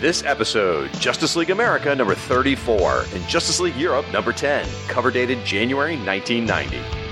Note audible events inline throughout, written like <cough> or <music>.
This episode, Justice League America number 34 and Justice League Europe number 10, cover dated January 1990.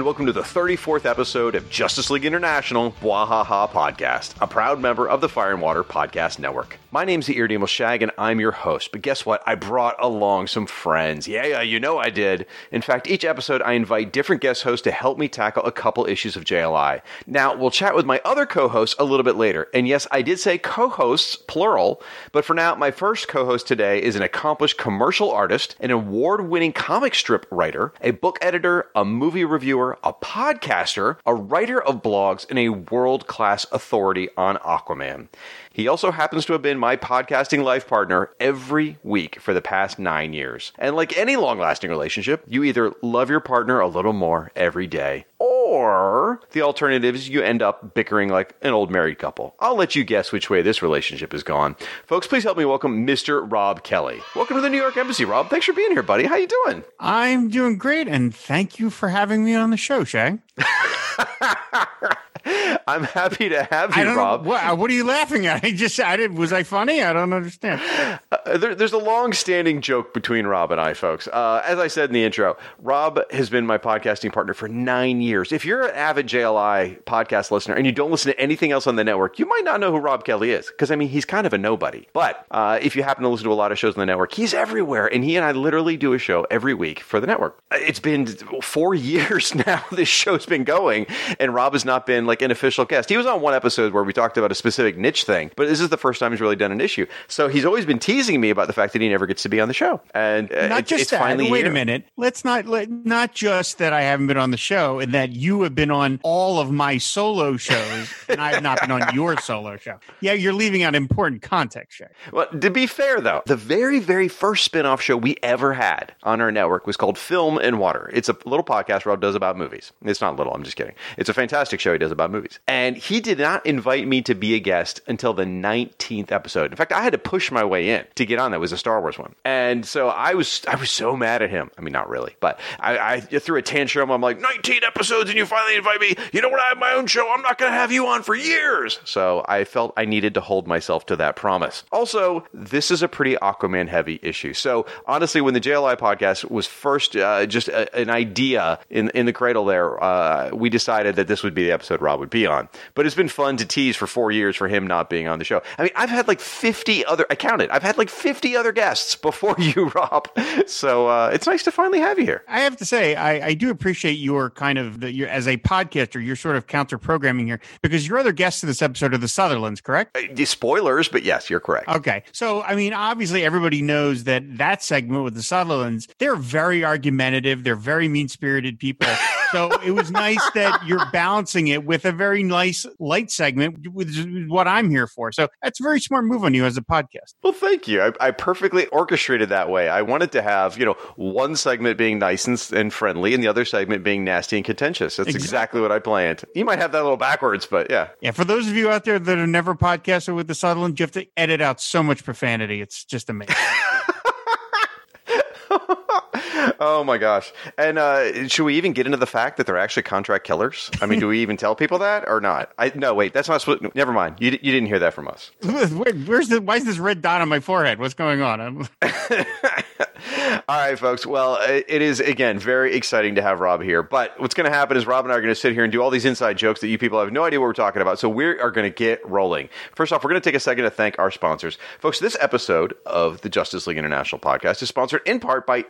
And welcome to the 34th episode of Justice League International Bwahaha Podcast, a proud member of the Fire and Water Podcast Network. My name's the Irredeemable Shag, and I'm your host. But guess what? I brought along some friends. Yeah, yeah, you know I did. In fact, each episode I invite different guest hosts to help me tackle a couple issues of JLI. Now, we'll chat with my other co hosts a little bit later. And yes, I did say co hosts, plural, but for now, my first co host today is an accomplished commercial artist, an award winning comic strip writer, a book editor, a movie reviewer, a podcaster, a writer of blogs, and a world class authority on Aquaman. He also happens to have been my podcasting life partner every week for the past nine years. And like any long lasting relationship, you either love your partner a little more every day, or the alternative is you end up bickering like an old married couple. I'll let you guess which way this relationship has gone. Folks, please help me welcome Mr. Rob Kelly. Welcome to the New York Embassy, Rob. Thanks for being here, buddy. How you doing? I'm doing great, and thank you for having me on the show, Shag. <laughs> I'm happy to have you, Rob. Know, what, what, are you laughing at? <laughs> I just, I did. Was I funny? I don't understand. Uh, there, there's a long-standing joke between Rob and I, folks. Uh, as I said in the intro, Rob has been my podcasting partner for nine years. If you're an avid JLI podcast listener and you don't listen to anything else on the network, you might not know who Rob Kelly is because I mean he's kind of a nobody. But uh, if you happen to listen to a lot of shows on the network, he's everywhere, and he and I literally do a show every week for the network. It's been four <laughs> years now. This show's been going, and Rob has not been like an official guest. He was on one episode where we talked about a specific niche thing, but this is the first time he's really done an issue. So he's always been teasing me about the fact that he never gets to be on the show. And uh, not it's, just it's that. finally Wait here. a minute. Let's not let, not just that I haven't been on the show and that you have been on all of my solo shows <laughs> and I have not been on your solo show. Yeah, you're leaving out important context, Shag. Well, to be fair though, the very very first spin-off show we ever had on our network was called Film and Water. It's a little podcast Rob does about movies. It's not little, I'm just kidding. It's a fantastic show he does about movies. And he did not invite me to be a guest until the 19th episode. In fact, I had to push my way in to get on. That was a Star Wars one. And so I was I was so mad at him. I mean, not really, but I, I threw a tantrum. I'm like, 19 episodes and you finally invite me. You know what? I have my own show. I'm not going to have you on for years. So I felt I needed to hold myself to that promise. Also, this is a pretty Aquaman heavy issue. So honestly, when the JLI podcast was first uh, just a, an idea in in the cradle there, uh, we decided that this would be the episode Rob would be on. But it's been fun to tease for four years for him not being on the show. I mean, I've had like 50 other, I counted, I've had like 50 other guests before <laughs> you, Rob. So uh, it's nice to finally have you here. I have to say, I, I do appreciate your kind of the, your, as a podcaster, you're sort of counter programming here because your other guests in this episode are the Sutherlands, correct? Uh, spoilers, but yes, you're correct. Okay. So, I mean, obviously everybody knows that that segment with the Sutherlands, they're very argumentative. They're very mean spirited people. <laughs> so it was nice that you're balancing it with a very nice light segment, which is what I'm here for. So that's a very smart move on you as a podcast. Well, thank you. I, I perfectly orchestrated that way. I wanted to have, you know, one segment being nice and, and friendly and the other segment being nasty and contentious. That's exactly. exactly what I planned. You might have that a little backwards, but yeah. Yeah. For those of you out there that have never podcasted with the Sutherland, you have to edit out so much profanity. It's just amazing. <laughs> oh my gosh! And uh, should we even get into the fact that they're actually contract killers? I mean, do we even tell people that or not? I no, wait, that's not. Supposed, never mind. You you didn't hear that from us. <laughs> Where, where's the? Why is this red dot on my forehead? What's going on? <laughs> All right, folks. Well, it is again very exciting to have Rob here. But what's going to happen is Rob and I are going to sit here and do all these inside jokes that you people have no idea what we're talking about. So we are going to get rolling. First off, we're going to take a second to thank our sponsors, folks. This episode of the Justice League International podcast is sponsored in part by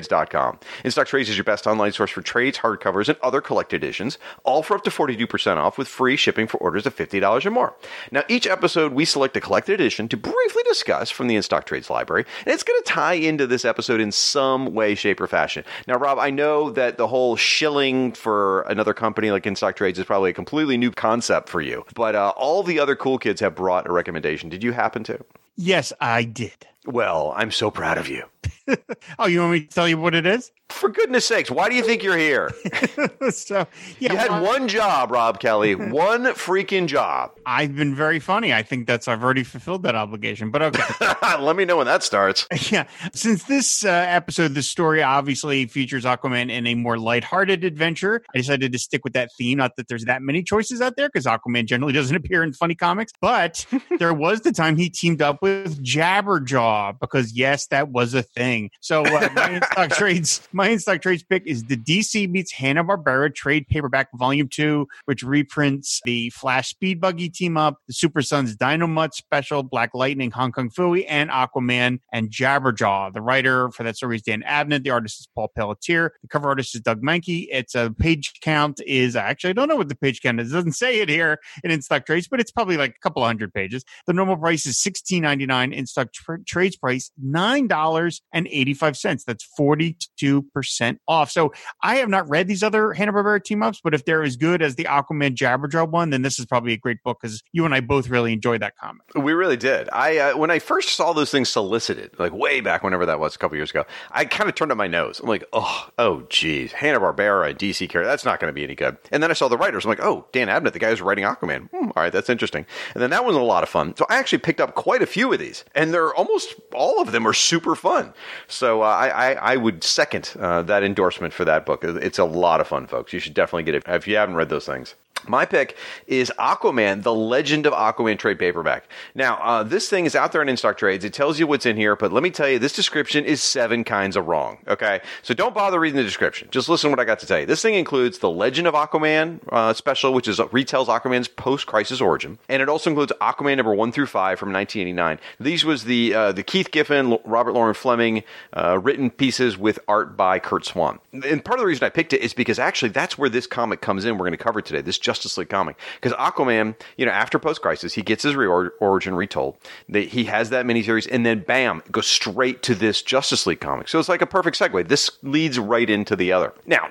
InStockTrades.com. InStock Trades is your best online source for trades, hardcovers, and other collected editions, all for up to 42% off with free shipping for orders of $50 or more. Now, each episode, we select a collected edition to briefly discuss from the InStock Trades library, and it's going to tie into this episode in some way, shape, or fashion. Now, Rob, I know that the whole shilling for another company like InStock Trades is probably a completely new concept for you, but uh, all the other cool kids have brought a recommendation. Did you happen to? Yes, I did. Well, I'm so proud of you. <laughs> oh, you want me to tell you what it is? For goodness sakes, why do you think you're here? <laughs> so yeah, you had well, one job, Rob Kelly. <laughs> one freaking job. I've been very funny. I think that's I've already fulfilled that obligation. But okay. <laughs> Let me know when that starts. Yeah. Since this uh, episode, this story obviously features Aquaman in a more lighthearted adventure, I decided to stick with that theme. Not that there's that many choices out there because Aquaman generally doesn't appear in funny comics, but there was the time he teamed up with Jabberjaw because yes, that was a thing. So uh, my stock trades, my in stock trades pick is the DC meets Hanna Barbera trade paperback volume two, which reprints the Flash Speed Buggy team up, the Super Sons Dynomutt special, Black Lightning, Hong Kong Phooey, and Aquaman and Jabberjaw. The writer for that story is Dan Abnett. The artist is Paul Pelletier. The cover artist is Doug Mahnke. It's a page count is I actually I don't know what the page count is. It doesn't say it here in in stock trades, but it's probably like a couple hundred pages. The normal price is sixteen ninety nine. In stock tra- trades price nine dollars and eighty five cents. That's forty two percent off. So I have not read these other Hanna Barbera team ups, but if they're as good as the Aquaman Jabberjaw one, then this is probably a great book because you and I both really enjoyed that comic. We really did. I uh, when I first saw those things solicited, like way back whenever that was a couple years ago, I kind of turned up my nose. I'm like, oh, oh, geez, Hanna Barbera and DC character, that's not going to be any good. And then I saw the writers. I'm like, oh, Dan Abnett, the guy who's writing Aquaman. Hmm, all right, that's interesting. And then that was a lot of fun. So I actually picked up quite a few of these, and they're almost all of them are super fun. So uh, I, I, I would second uh, that endorsement for that book. It's a lot of fun, folks. You should definitely get it if you haven't read those things. My pick is Aquaman, the Legend of Aquaman trade paperback. Now, uh, this thing is out there in in stock trades. It tells you what's in here, but let me tell you, this description is seven kinds of wrong. Okay, so don't bother reading the description. Just listen to what I got to tell you. This thing includes the Legend of Aquaman uh, special, which is retells Aquaman's post-crisis origin, and it also includes Aquaman number one through five from 1989. These was the uh, the Keith Giffen, Robert Loren Fleming uh, written pieces with art by Curt Swan. And part of the reason I picked it is because actually that's where this comic comes in. We're going to cover today. This Justice League comic. Because Aquaman, you know, after post crisis, he gets his origin retold. They, he has that miniseries, and then bam, goes straight to this Justice League comic. So it's like a perfect segue. This leads right into the other. Now,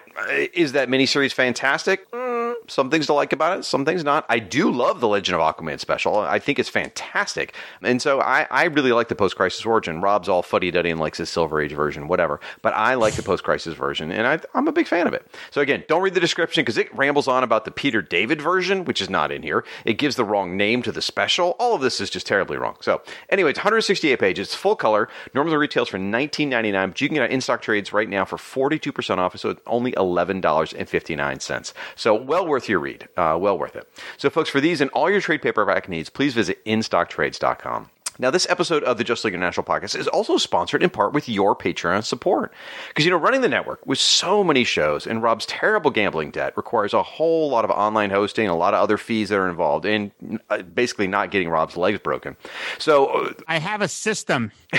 is that miniseries fantastic? Mm, some things to like about it, some things not. I do love the Legend of Aquaman special. I think it's fantastic. And so I, I really like the post crisis origin. Rob's all fuddy duddy and likes his Silver Age version, whatever. But I like the post crisis version, and I, I'm a big fan of it. So again, don't read the description because it rambles on about the Peter David version, which is not in here. It gives the wrong name to the special. All of this is just terribly wrong. So anyway, it's 168 pages. It's full color. Normally retails for 19.99, but you can get it in stock trades right now for 42% off. So it's only $11.59. So well worth your read. Uh, well worth it. So folks, for these and all your trade paperback needs, please visit instocktrades.com. Now, this episode of the Just League International podcast is also sponsored in part with your Patreon support. Because, you know, running the network with so many shows and Rob's terrible gambling debt requires a whole lot of online hosting, a lot of other fees that are involved, and uh, basically not getting Rob's legs broken. So, uh, I have a system. <laughs>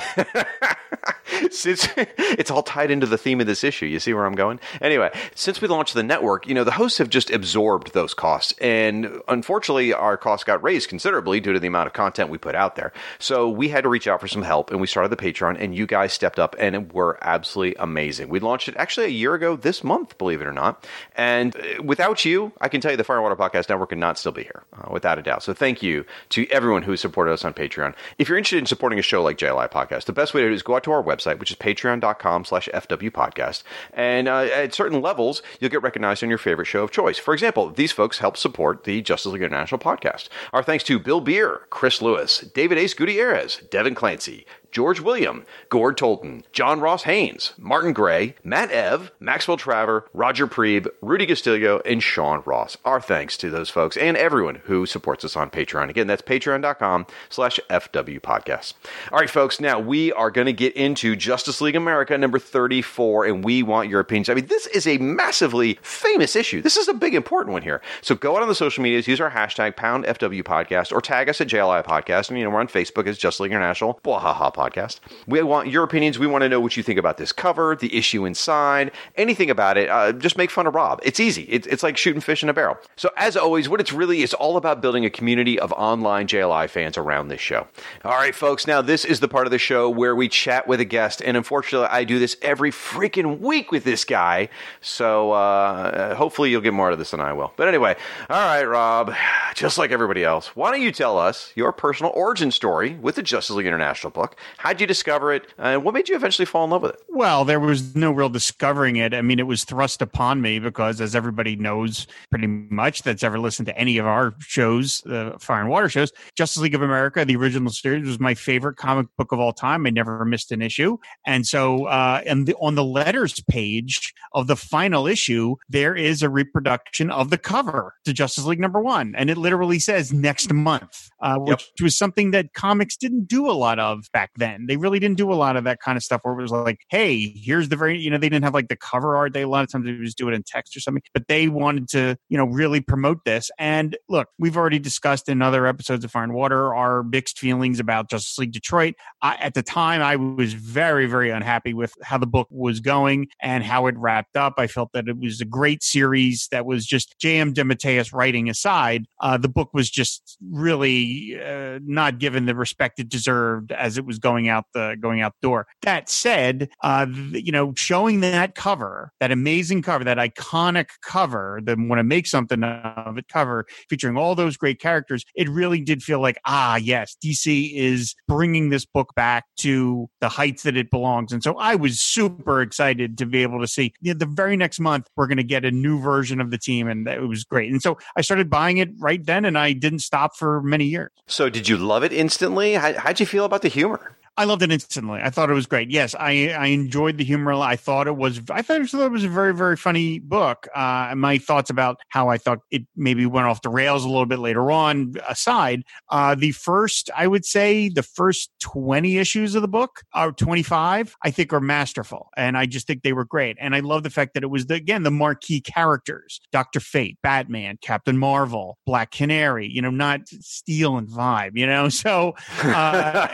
it's, <laughs> it's all tied into the theme of this issue. You see where I'm going? Anyway, since we launched the network, you know, the hosts have just absorbed those costs. And unfortunately, our costs got raised considerably due to the amount of content we put out there. So we had to reach out for some help and we started the Patreon and you guys stepped up and were absolutely amazing. We launched it actually a year ago this month, believe it or not. And uh, without you, I can tell you the Fire and Water Podcast Network could not still be here, uh, without a doubt. So thank you to everyone who supported us on Patreon. If you're interested in supporting a show like JLI Podcast, the best way to do is go out to our website, which is patreon.com slash FW Podcast. And uh, at certain levels, you'll get recognized on your favorite show of choice. For example, these folks help support the Justice League International podcast. Our thanks to Bill Beer, Chris Lewis, David Ace Goody Gutierrez, Devin Clancy, George William, Gord Tolton, John Ross Haynes, Martin Gray, Matt Ev, Maxwell Traver, Roger Preeb, Rudy Castillo, and Sean Ross. Our thanks to those folks and everyone who supports us on Patreon. Again, that's patreon.com slash FW podcast. All right, folks, now we are going to get into Justice League America number 34, and we want your opinions. I mean, this is a massively famous issue. This is a big, important one here. So go out on the social medias, use our hashtag pound FW podcast, or tag us at JLI podcast. And, you know, we're on Facebook as Justice League International, Bwahaha podcast podcast. We want your opinions. We want to know what you think about this cover, the issue inside, anything about it. Uh, just make fun of Rob. It's easy. It, it's like shooting fish in a barrel. So, as always, what it's really is all about building a community of online JLI fans around this show. All right, folks. Now, this is the part of the show where we chat with a guest, and unfortunately, I do this every freaking week with this guy. So, uh, hopefully, you'll get more out of this than I will. But anyway, all right, Rob. Just like everybody else, why don't you tell us your personal origin story with the Justice League International book? How'd you discover it? And what made you eventually fall in love with it? Well, there was no real discovering it. I mean, it was thrust upon me because, as everybody knows, pretty much that's ever listened to any of our shows, the Fire and Water shows, Justice League of America, the original series, was my favorite comic book of all time. I never missed an issue, and so uh, and the, on the letters page of the final issue, there is a reproduction of the cover to Justice League number one, and it literally says next month, uh, which yep. was something that comics didn't do a lot of back then. They really didn't do a lot of that kind of stuff where it was like, hey, here's the very, you know, they didn't have like the cover art. They a lot of times they just do it in text or something, but they wanted to, you know, really promote this. And look, we've already discussed in other episodes of Fire and Water our mixed feelings about Justice League Detroit. I, at the time, I was very, very unhappy with how the book was going and how it wrapped up. I felt that it was a great series that was just J.M. DeMatteis writing aside. Uh, the book was just really uh, not given the respect it deserved as it was going out the going out the door. That said, uh, you know, showing that cover, that amazing cover, that iconic cover, the want to make something of it cover featuring all those great characters, it really did feel like ah yes, DC is bringing this book back to the heights that it belongs. And so I was super excited to be able to see you know, the very next month we're going to get a new version of the team, and it was great. And so I started buying it right then, and I didn't stop for many years. So did you love it instantly? How, how'd you feel about the humor? I loved it instantly. I thought it was great. Yes, I I enjoyed the humor. I thought it was I thought it was a very very funny book. Uh, my thoughts about how I thought it maybe went off the rails a little bit later on aside, uh, the first I would say the first twenty issues of the book or twenty five I think are masterful, and I just think they were great. And I love the fact that it was the, again the marquee characters: Doctor Fate, Batman, Captain Marvel, Black Canary. You know, not Steel and Vibe. You know, <laughs> so uh,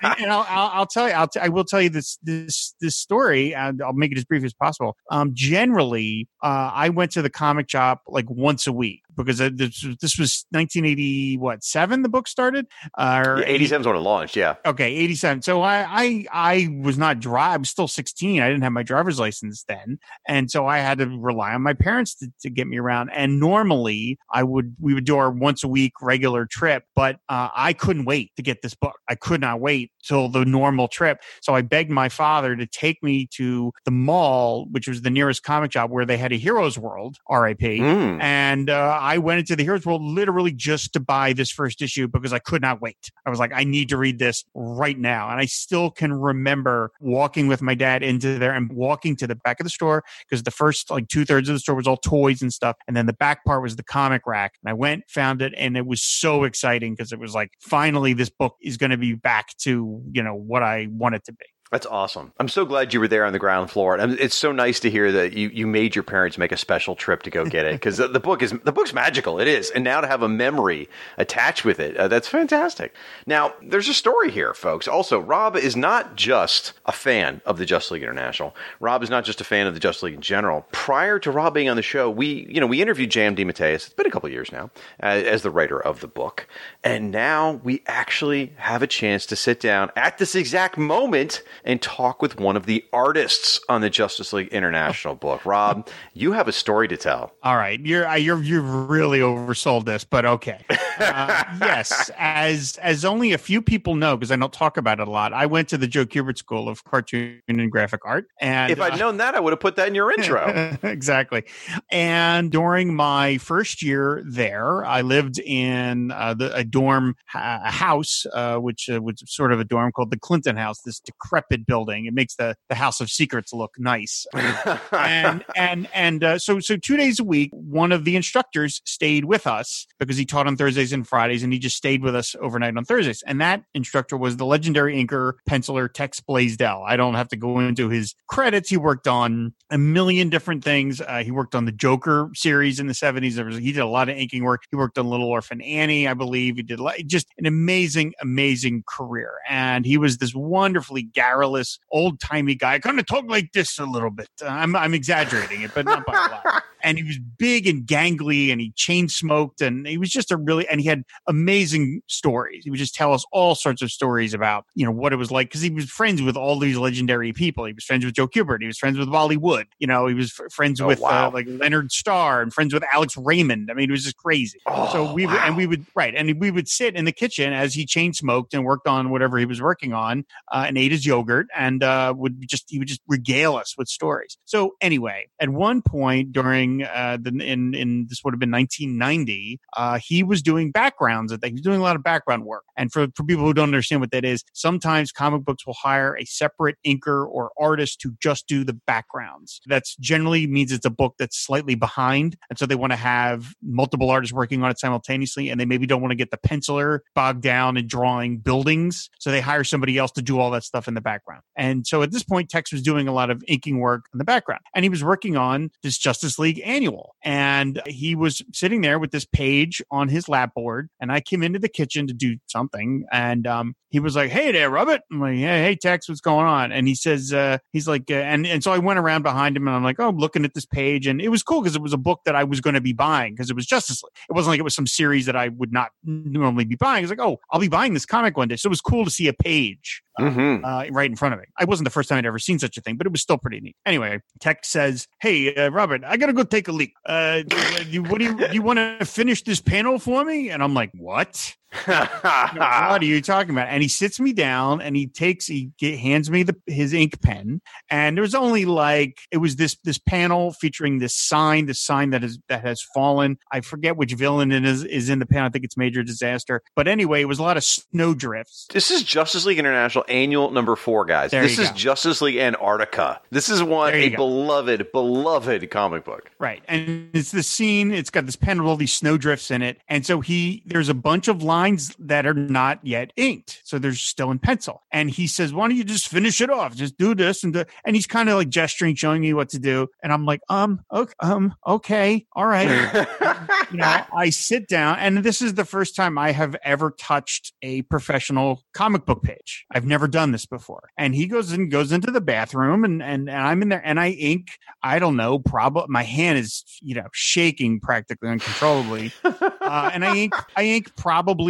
<laughs> and I'll, I'll, I'll, tell you, I'll t- I will tell you this this this story, and I'll make it as brief as possible. Um, generally, uh, I went to the comic shop like once a week because this, this was 1980 what seven the book started? Uh, or 87 is when it launched yeah. Okay 87 so I, I i was not drive i was still 16 i didn't have my driver's license then. And so i had to rely on my parents to, to get me around. And normally i would we would do our once a week regular trip but uh, i couldn't wait to get this book. I could not wait till the normal trip. So i begged my father to take me to the mall which was the nearest comic shop where they had a heroes world rip mm. and uh, I went into the Heroes World literally just to buy this first issue because I could not wait. I was like, I need to read this right now. And I still can remember walking with my dad into there and walking to the back of the store because the first like two thirds of the store was all toys and stuff. And then the back part was the comic rack. And I went, found it, and it was so exciting because it was like, finally, this book is going to be back to, you know, what I want it to be. That's awesome. I'm so glad you were there on the ground floor. And it's so nice to hear that you, you made your parents make a special trip to go get it because the, the, book is the book's magical. It is, and now to have a memory attached with it, uh, that's fantastic. Now, there's a story here, folks. Also, Rob is not just a fan of the Justice League International. Rob is not just a fan of the Justice League in general. Prior to Rob being on the show, we you know we interviewed J.M. DeMatteis. It's been a couple years now as, as the writer of the book, and now we actually have a chance to sit down at this exact moment and talk with one of the artists on the Justice League International book. Rob, <laughs> you have a story to tell. All right, you're uh, you're you've really oversold this, but okay. Uh, <laughs> yes, as as only a few people know because I don't talk about it a lot. I went to the Joe Kubert School of Cartoon and Graphic Art, and if I'd uh, known that, I would have put that in your intro. <laughs> exactly. And during my first year there, I lived in uh, the, a dorm a house, uh, which uh, was sort of a dorm called the Clinton House, this decrepit building. It makes the, the House of Secrets look nice. <laughs> and and and uh, so so two days a week, one of the instructors stayed with us because he taught on Thursdays and Fridays, and he just stayed with us overnight on Thursdays. And that instructor was the legendary inker penciler Tex Blaisdell. I don't have to go into his credits. He worked on a million different things. Uh, he worked on the Joker series in the seventies. He did a lot of inking work. He worked on Little Orphan Annie, I believe. He did just an amazing, amazing career, and he was this wonderfully Gary garrulous, old timey guy. I kind of talk like this a little bit. Uh, I'm I'm exaggerating it, but not by a lot. <laughs> And he was big and gangly, and he chain smoked, and he was just a really and he had amazing stories. He would just tell us all sorts of stories about you know what it was like because he was friends with all these legendary people. He was friends with Joe Kubert. He was friends with Wally Wood. You know, he was f- friends Oh, with wow. uh, like Leonard Starr and friends with Alex Raymond. I mean, it was just crazy. Oh, so we wow. and we would right, and we would sit in the kitchen as he chain smoked and worked on whatever he was working on, uh, and ate his yogurt, and uh, would just he would just regale us with stories. So anyway, at one point during uh, the in in this would have been 1990, uh, he was doing backgrounds. He was doing a lot of background work. And for for people who don't understand what that is, sometimes comic books will hire a separate inker or artist to just do the backgrounds. That's generally means it's a book that's slightly behind, and so they want to have multiple artists working on it simultaneously, and they maybe don't want to get the penciler bogged down in drawing buildings, so they hire somebody else to do all that stuff in the background. And so at this point, Tex was doing a lot of inking work in the background, and he was working on this Justice League annual, and he was sitting there with this page on his lap board, and I came into the kitchen to do something, and um, he was like, "Hey there, Robert." I'm like, "Hey, hey, Tex, what's going on?" And he says, uh, "He's like," uh, and and so I went around behind him, and I'm like, "Oh, I'm looking at this page," and it was cool because it was a book that I was going to be buying because it was Justice League. It wasn't like it was some series that I would not normally be buying. It's like, oh, I'll be buying this comic one day, so it was cool to see a page Mhm. uh, right in front of me. I wasn't the first time I'd ever seen such a thing, but it was still pretty neat. Anyway, Tex says, "Hey, uh, Robert, I gotta go take a leak. Uh, do, you, what do you do? You want to finish this panel for me?" And I'm like, "What? What are you talking about?" And he sits me down and he takes, he get, hands me the his ink pen, and there was only like it was this this panel featuring this sign, this sign that is that has fallen. I forget which villain is is in the panel. I think it's Major Disaster. But anyway, it was a lot of snow drifts. This is Justice League International annual number four, guys. There this is go. Justice League Antarctica. This is one a go. beloved, beloved comic book. Right. And it's the scene, it's got this pen with all these snowdrifts in it. And so he, there's a bunch of lines that are not yet inked. So they're still in pencil. And he says, why don't you just finish it off? Just do this. And, do, and he's kind of like gesturing, showing me what to do. And I'm like, um, okay, um, okay. All right. <laughs> you know, I sit down, and this is the first time I have ever touched a professional comic book page. I've never done this before. And he goes and goes into the bathroom, and and, and I'm in there, and I ink. I don't know, probably my hand is you know shaking practically uncontrollably, uh, and I ink. I ink probably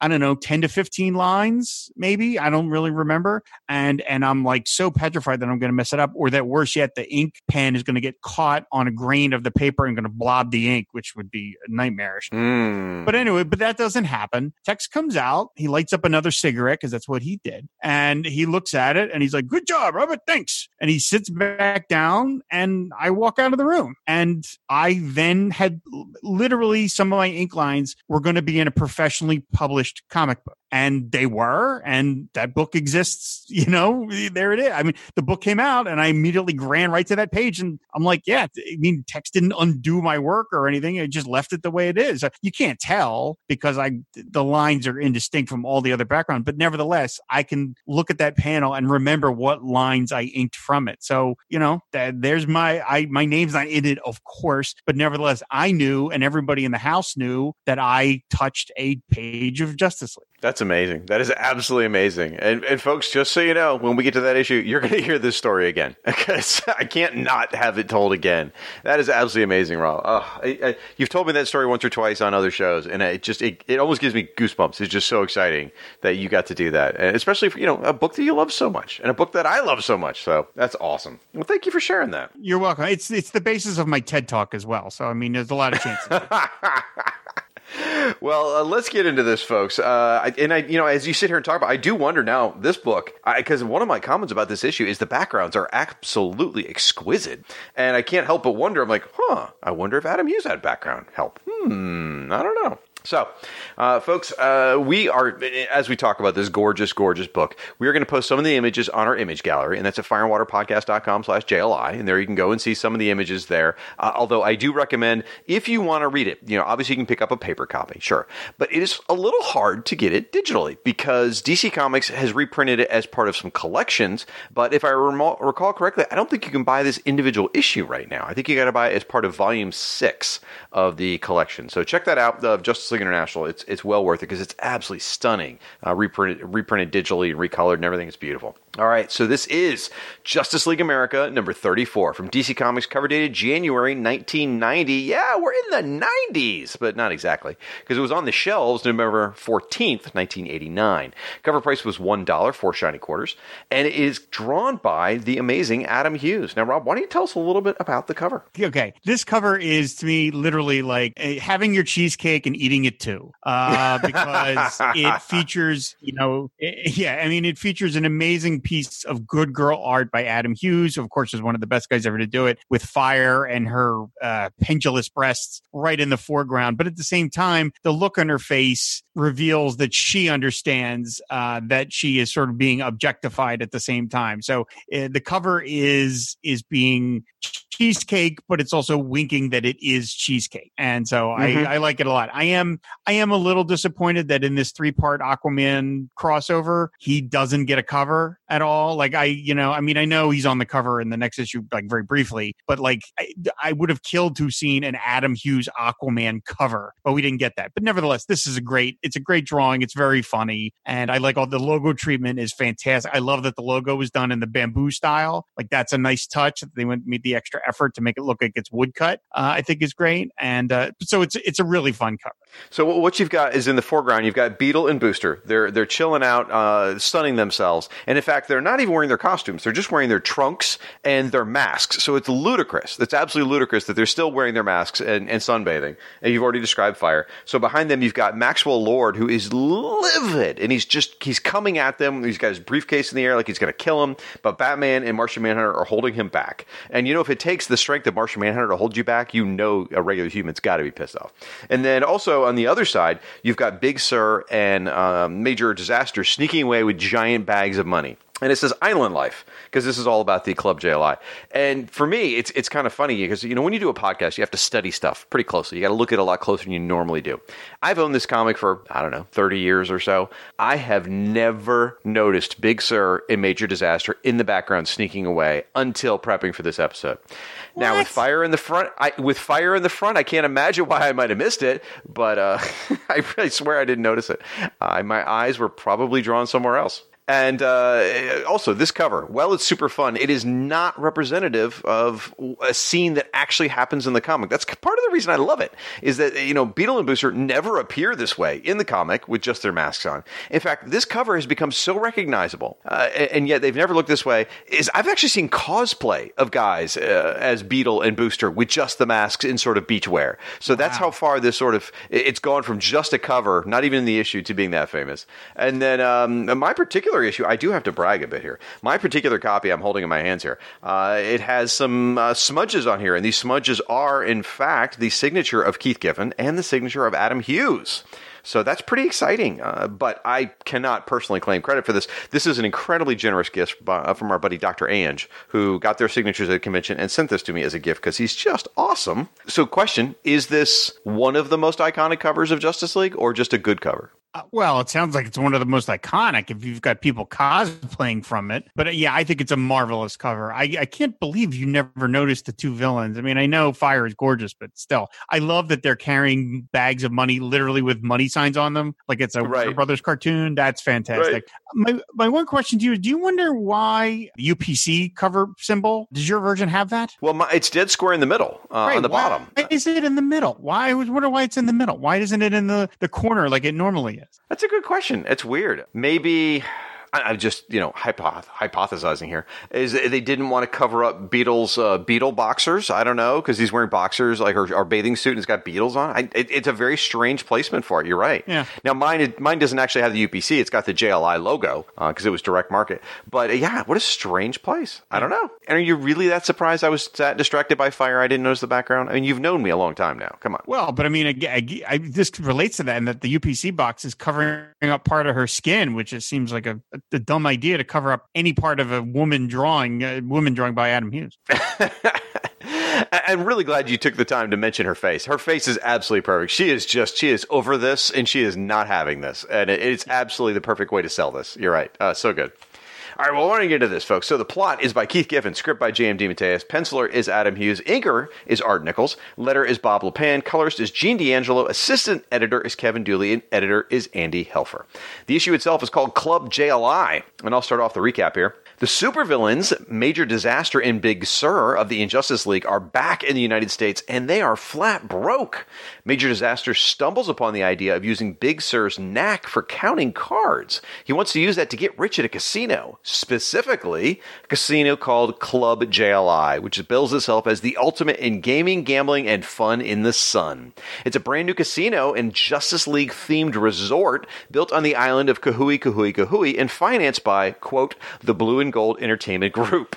I don't know ten to fifteen lines, maybe. I don't really remember. And and I'm like so petrified that I'm going to mess it up, or that worse yet, the ink pen is going to get caught on a grain of the paper and going to blob the ink, which would be nightmarish. Mm. But anyway, but that doesn't happen. Tex comes out. He lights up another cigarette because that's what he did. And he looks at it and he's like, Good job, Robert. Thanks. And he sits back down and I walk out of the room. And I then had literally some of my ink lines were going to be in a professionally published comic book. And they were, and that book exists, <laughs> you know, there it is. I mean, the book came out and I immediately ran right to that page and I'm like, yeah, I mean, Tex didn't undo my work or anything. I just left it the way it is. You can't tell because I, the lines are indistinct from all the other background, but nevertheless, I can look at that panel and remember what lines I inked from it. So, you know, that there's my, I, my name's not in it, of course, but nevertheless, I knew and everybody in the house knew that I touched a page of Justice League. That's amazing. That is absolutely amazing. And, and folks, just so you know, when we get to that issue, you're going <laughs> to hear this story again <laughs> because I can't not have it told again. That is absolutely amazing, Rob. Oh, I, I, you've told me that story once or twice on other shows, and it just it, it almost gives me goosebumps. It's just so exciting that you got to do that, and especially for you know a book that you love so much and a book that I love so much. So that's awesome. Well, thank you for sharing that. You're welcome. It's it's the basis of my TED talk as well. So I mean, there's a lot of chances. <laughs> well, uh, let's get into this, folks. Uh, I- and I, you know, as you sit here and talk about, I do wonder now this book because one of my comments about this issue is the backgrounds are absolutely exquisite, and I can't help but wonder. I'm like, huh? I wonder if Adam Hughes had background help. Hmm. I don't know. So, uh, folks, uh, we are, as we talk about this gorgeous, gorgeous book, we are going to post some of the images on our image gallery, and that's at fireandwaterpodcast.com slash JLI, and there you can go and see some of the images there. Uh, although I do recommend, if you want to read it, you know, obviously you can pick up a paper copy, sure, but it is a little hard to get it digitally because DC Comics has reprinted it as part of some collections, but if I recall correctly, I don't think you can buy this individual issue right now. I think you got to buy it as part of volume six of the collection. So check that out, the Justice International. It's it's well worth it because it's absolutely stunning, uh, reprinted reprinted digitally and recolored and everything. It's beautiful. All right, so this is Justice League America number 34 from DC Comics, cover dated January 1990. Yeah, we're in the 90s, but not exactly, because it was on the shelves November 14th, 1989. Cover price was $1, four shiny quarters, and it is drawn by the amazing Adam Hughes. Now, Rob, why don't you tell us a little bit about the cover? Okay, this cover is to me literally like uh, having your cheesecake and eating it too, uh, because <laughs> it features, you know, it, yeah, I mean, it features an amazing piece of good girl art by Adam Hughes, who of course is one of the best guys ever to do it, with fire and her uh, pendulous breasts right in the foreground. But at the same time, the look on her face reveals that she understands uh, that she is sort of being objectified at the same time. So uh, the cover is is being cheesecake, but it's also winking that it is cheesecake. And so mm-hmm. I, I like it a lot. I am I am a little disappointed that in this three part Aquaman crossover, he doesn't get a cover at all. Like I, you know, I mean, I know he's on the cover in the next issue, like very briefly, but like I, I would have killed to seen an Adam Hughes Aquaman cover, but we didn't get that. But nevertheless, this is a great, it's a great drawing. It's very funny, and I like all the logo treatment is fantastic. I love that the logo was done in the bamboo style. Like that's a nice touch. They went made the extra effort to make it look like it's woodcut. Uh, I think is great, and uh, so it's it's a really fun cover. So what you've got is in the foreground. You've got Beetle and Booster. They're they're chilling out, uh, stunning themselves, and in fact, they're not even wearing their costumes. They're just wearing their trunks and their masks. So it's ludicrous. It's absolutely ludicrous that they're still wearing their masks and, and sunbathing. And you've already described fire. So behind them, you've got Maxwell Lord, who is livid, and he's just he's coming at them. He's got his briefcase in the air like he's going to kill him. But Batman and Martian Manhunter are holding him back. And you know, if it takes the strength of Martian Manhunter to hold you back, you know a regular human's got to be pissed off. And then also on the other side, you've got Big Sir and um, Major Disaster sneaking away with giant bags of money and it says Island Life because this is all about the Club JLI. And for me, it's it's kind of funny because you know when you do a podcast, you have to study stuff pretty closely. You got to look at it a lot closer than you normally do. I've owned this comic for I don't know thirty years or so. I have never noticed Big Sir in Major Disaster in the background sneaking away until prepping for this episode. What? Now with fire in the front, I, with fire in the front, I can't imagine why I might have missed it. But uh, <laughs> I, I, swear I didn't notice it. Uh, my eyes were probably drawn somewhere else. And uh, also, this cover, well, it's super fun. It is not representative of a scene that actually happens in the comic. That's part of the reason I love it. Is that you know Beetle and Booster never appear this way in the comic with just their masks on. In fact, this cover has become so recognizable, uh, and yet they've never looked this way. Is I've actually seen cosplay of guys uh, as Beetle and Booster with just the masks in sort of beach wear. So wow. that's how far this sort of it's gone from just a cover, not even in the issue, to being that famous. And then um, my particular particular issue, I do have to brag a bit here. My particular copy I'm holding in my hands here, uh, it has some uh, smudges on here, and these smudges are, in fact, the signature of Keith Giffen and the signature of Adam Hughes. So that's pretty exciting. Uh, but I cannot personally claim credit for this. This is an incredibly generous gift by, uh, from our buddy Dr. Ange, who got their signatures at a convention and sent this to me as a gift because he's just awesome. So, question Is this one of the most iconic covers of Justice League or just a good cover? Uh, well, it sounds like it's one of the most iconic if you've got people cosplaying from it. But uh, yeah, I think it's a marvelous cover. I, I can't believe you never noticed the two villains. I mean, I know Fire is gorgeous, but still, I love that they're carrying bags of money literally with money signs on them, like it's a right. Brothers cartoon. That's fantastic. Right. My my one question to you is: Do you wonder why UPC cover symbol? Does your version have that? Well, my, it's dead square in the middle uh, right. on the why bottom. Is it in the middle? Why? I was wondering why it's in the middle. Why isn't it in the the corner like it normally That's a good question. It's weird. Maybe I'm just you know hypoth- hypothesizing here is they didn't want to cover up Beatles uh, beetle boxers. I don't know because he's wearing boxers like our, bathing suit and it's got beetles on. I, it, it's a very strange placement for it. You're right. Yeah. Now mine mine doesn't actually have the UPC. It's got the JLI logo because uh, it was direct market. But uh, yeah, what a strange place. I don't know. And are you really that surprised? I was that distracted by fire. I didn't notice the background. I mean, you've known me a long time now. Come on. Well, but I mean, I, I, I, this relates to that, and that the UPC box is covering up part of her skin, which it seems like a, a dumb idea to cover up any part of a woman drawing, a woman drawing by Adam Hughes. <laughs> I'm really glad you took the time to mention her face. Her face is absolutely perfect. She is just, she is over this and she is not having this. And it's absolutely the perfect way to sell this. You're right. Uh, so good. All right, well, I want to get into this, folks. So the plot is by Keith Giffen, script by J.M. DeMatteis, penciler is Adam Hughes, inker is Art Nichols, letter is Bob Lappan, colorist is Gene D'Angelo, assistant editor is Kevin Dooley, and editor is Andy Helfer. The issue itself is called Club JLI, and I'll start off the recap here. The supervillains, Major Disaster and Big Sir of the Injustice League, are back in the United States and they are flat broke. Major Disaster stumbles upon the idea of using Big Sir's knack for counting cards. He wants to use that to get rich at a casino, specifically a casino called Club JLI, which bills itself as the ultimate in gaming, gambling, and fun in the sun. It's a brand new casino and Justice League themed resort built on the island of Kahui Kahui Kahui and financed by, quote, the Blue and Gold Entertainment Group.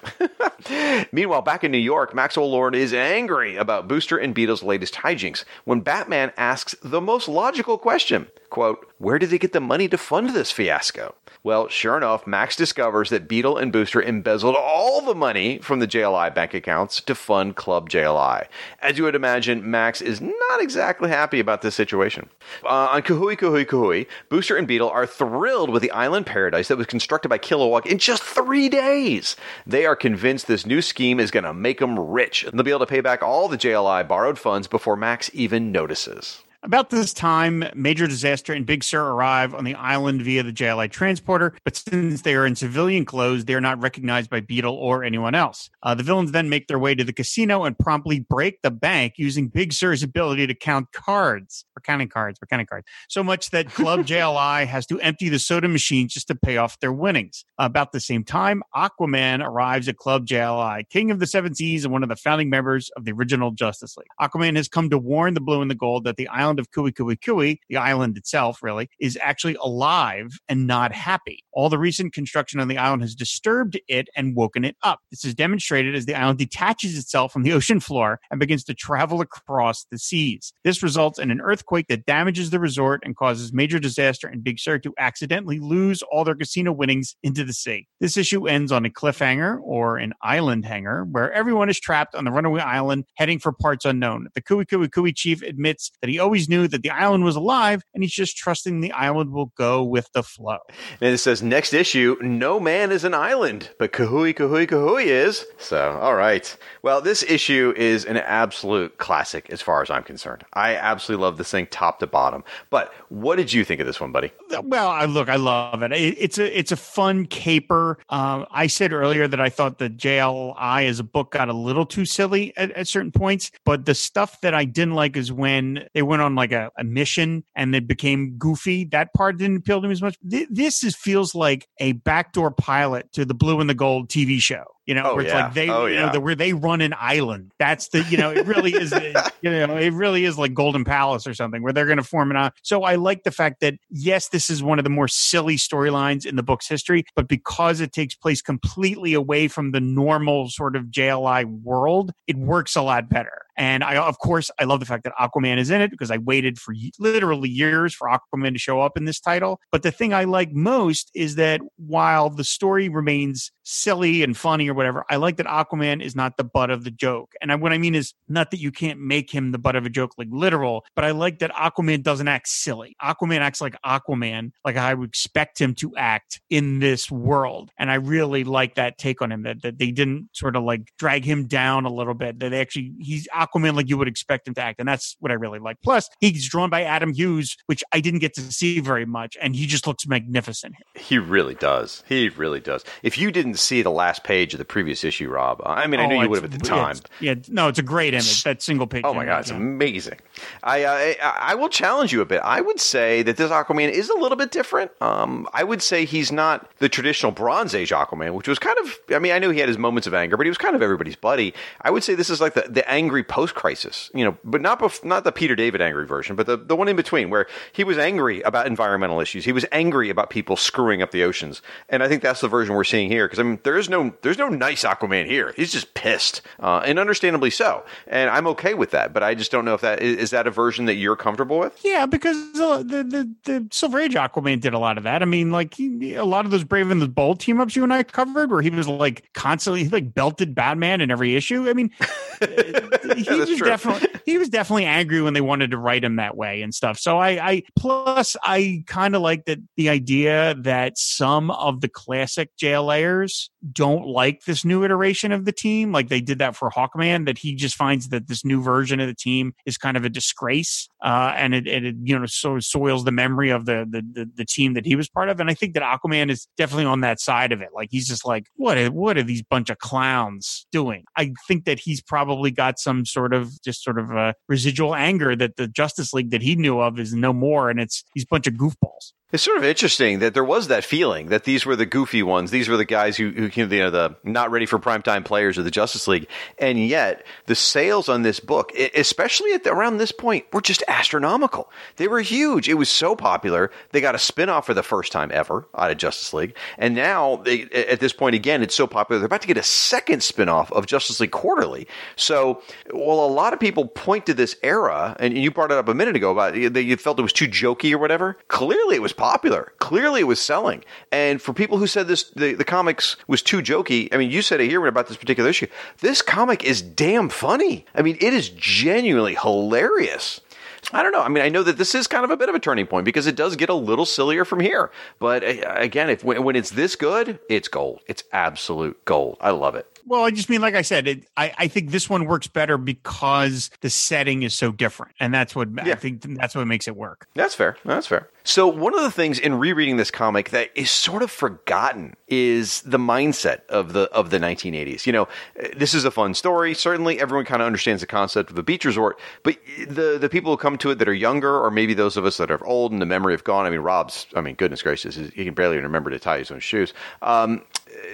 <laughs> Meanwhile, back in New York, Maxwell Lord is angry about Booster and Beetle's latest hijinks when Batman asks the most logical question quote, Where did they get the money to fund this fiasco? Well, sure enough, Max discovers that Beetle and Booster embezzled all the money from the JLI bank accounts to fund Club JLI. As you would imagine, Max is not exactly happy about this situation. Uh, on Kahui Kahui Kahui, Booster and Beetle are thrilled with the island paradise that was constructed by Kilowog in just three days. They are convinced this new scheme is going to make them rich, they'll be able to pay back all the JLI borrowed funds before Max even notices. About this time, Major Disaster and Big Sir arrive on the island via the JLI transporter, but since they are in civilian clothes, they are not recognized by Beetle or anyone else. Uh, the villains then make their way to the casino and promptly break the bank using Big Sir's ability to count cards. We're counting cards, we're counting cards. So much that Club <laughs> JLI has to empty the soda machine just to pay off their winnings. About the same time, Aquaman arrives at Club JLI, King of the Seven Seas and one of the founding members of the original Justice League. Aquaman has come to warn the Blue and the Gold that the island island of Kooey Kooey Kooey, the island itself really, is actually alive and not happy. All the recent construction on the island has disturbed it and woken it up. This is demonstrated as the island detaches itself from the ocean floor and begins to travel across the seas. This results in an earthquake that damages the resort and causes major disaster and Big Sir to accidentally lose all their casino winnings into the sea. This issue ends on a cliffhanger or an island hanger where everyone is trapped on the runaway island heading for parts unknown. The Kooey Kooey Kooey chief admits that he always knew that the island was alive and he's just trusting the island will go with the flow. And it says next issue, no man is an island, but Kahui Kahui Kahui is. So, all right. Well, this issue is an absolute classic as far as I'm concerned. I absolutely love this thing top to bottom. But what did you think of this one, buddy? Well, I look, I love it. it it's a it's a fun caper. Uh, I said earlier that I thought the JLI as a book got a little too silly at, at certain points, but the stuff that I didn't like is when they went on like a, a mission and it became goofy. That part didn't appeal to me as much. This is feels like a backdoor pilot to the Blue and the Gold TV show. You know, oh, where it's yeah. like they, oh, you yeah. know, the, where they run an island. That's the, you know, it really is, <laughs> you know, it really is like Golden Palace or something where they're going to form an. So I like the fact that yes, this is one of the more silly storylines in the book's history, but because it takes place completely away from the normal sort of JLI world, it works a lot better. And I, of course, I love the fact that Aquaman is in it because I waited for literally years for Aquaman to show up in this title. But the thing I like most is that while the story remains silly and funny or whatever, I like that Aquaman is not the butt of the joke. And what I mean is not that you can't make him the butt of a joke like literal, but I like that Aquaman doesn't act silly. Aquaman acts like Aquaman, like I would expect him to act in this world. And I really like that take on him that, that they didn't sort of like drag him down a little bit, that they actually, he's Aquaman like you would expect him to act. And that's what I really like. Plus, he's drawn by Adam Hughes, which I didn't get to see very much. And he just looks magnificent. He really does. He really does. If you didn't see the last page of the previous issue, Rob, I mean, I Oh, knew you would have at the time. Yeah, no, it's a great image. That single page. Oh my god, it's yeah. amazing! I, I I will challenge you a bit. I would say that this Aquaman is a little bit different. Um, I would say he's not the traditional Bronze Age Aquaman, which was kind of. I mean, I knew he had his moments of anger, but he was kind of everybody's buddy. I would say this is like the, the angry post crisis, you know, but not bef- not the Peter David angry version, but the the one in between where he was angry about environmental issues. He was angry about people screwing up the oceans, and I think that's the version we're seeing here. Because There is no there's no nice Aquaman here. He's just pissed, uh, and understandably so. And I'm okay with that. But I just don't know if that is, is that a version that you're comfortable with. Yeah, because uh, the, the the Silver Age Aquaman did a lot of that. I mean, like he, a lot of those Brave and the Bold team ups you and I covered, where he was like constantly he, like belted Batman in every issue. I mean, <laughs> he was true. definitely he was definitely angry when they wanted to write him that way and stuff. So I, I plus I kind of like that the idea that some of the classic JLAers don't like this new iteration of the team, like they did that for Hawkman, that he just finds that this new version of the team is kind of a disgrace, uh, and it, it, you know so soils the memory of the, the, the the team that he was part of. And I think that Aquaman is definitely on that side of it. Like he's just like, what are, what are these bunch of clowns doing? I think that he's probably got some sort of just sort of a residual anger that the Justice League that he knew of is no more, and it's these bunch of goofballs. It's sort of interesting that there was that feeling that these were the goofy ones. These were the guys who, who you know, the not ready for primetime players of the Justice League. And yet, the sales on this book, especially at the, around this point, were just astronomical. They were huge. It was so popular. They got a spinoff for the first time ever out of Justice League. And now, they, at this point, again, it's so popular, they're about to get a second spinoff of Justice League Quarterly. So, while a lot of people point to this era, and you brought it up a minute ago about you felt it was too jokey or whatever, clearly it was popular. Clearly, it was selling. And for people who said this, the, the comics was too jokey. I mean, you said it here about this particular issue. This comic is damn funny. I mean, it is genuinely hilarious. I don't know. I mean, I know that this is kind of a bit of a turning point because it does get a little sillier from here. But again, if when it's this good, it's gold. It's absolute gold. I love it. Well, I just mean, like I said, it, I, I think this one works better because the setting is so different, and that's what yeah. I think that's what makes it work. That's fair. That's fair. So one of the things in rereading this comic that is sort of forgotten is the mindset of the of the 1980s. You know, this is a fun story. Certainly, everyone kind of understands the concept of a beach resort, but the the people who come to it that are younger, or maybe those of us that are old and the memory of gone. I mean, Rob's. I mean, goodness gracious, he can barely even remember to tie his own shoes. Um,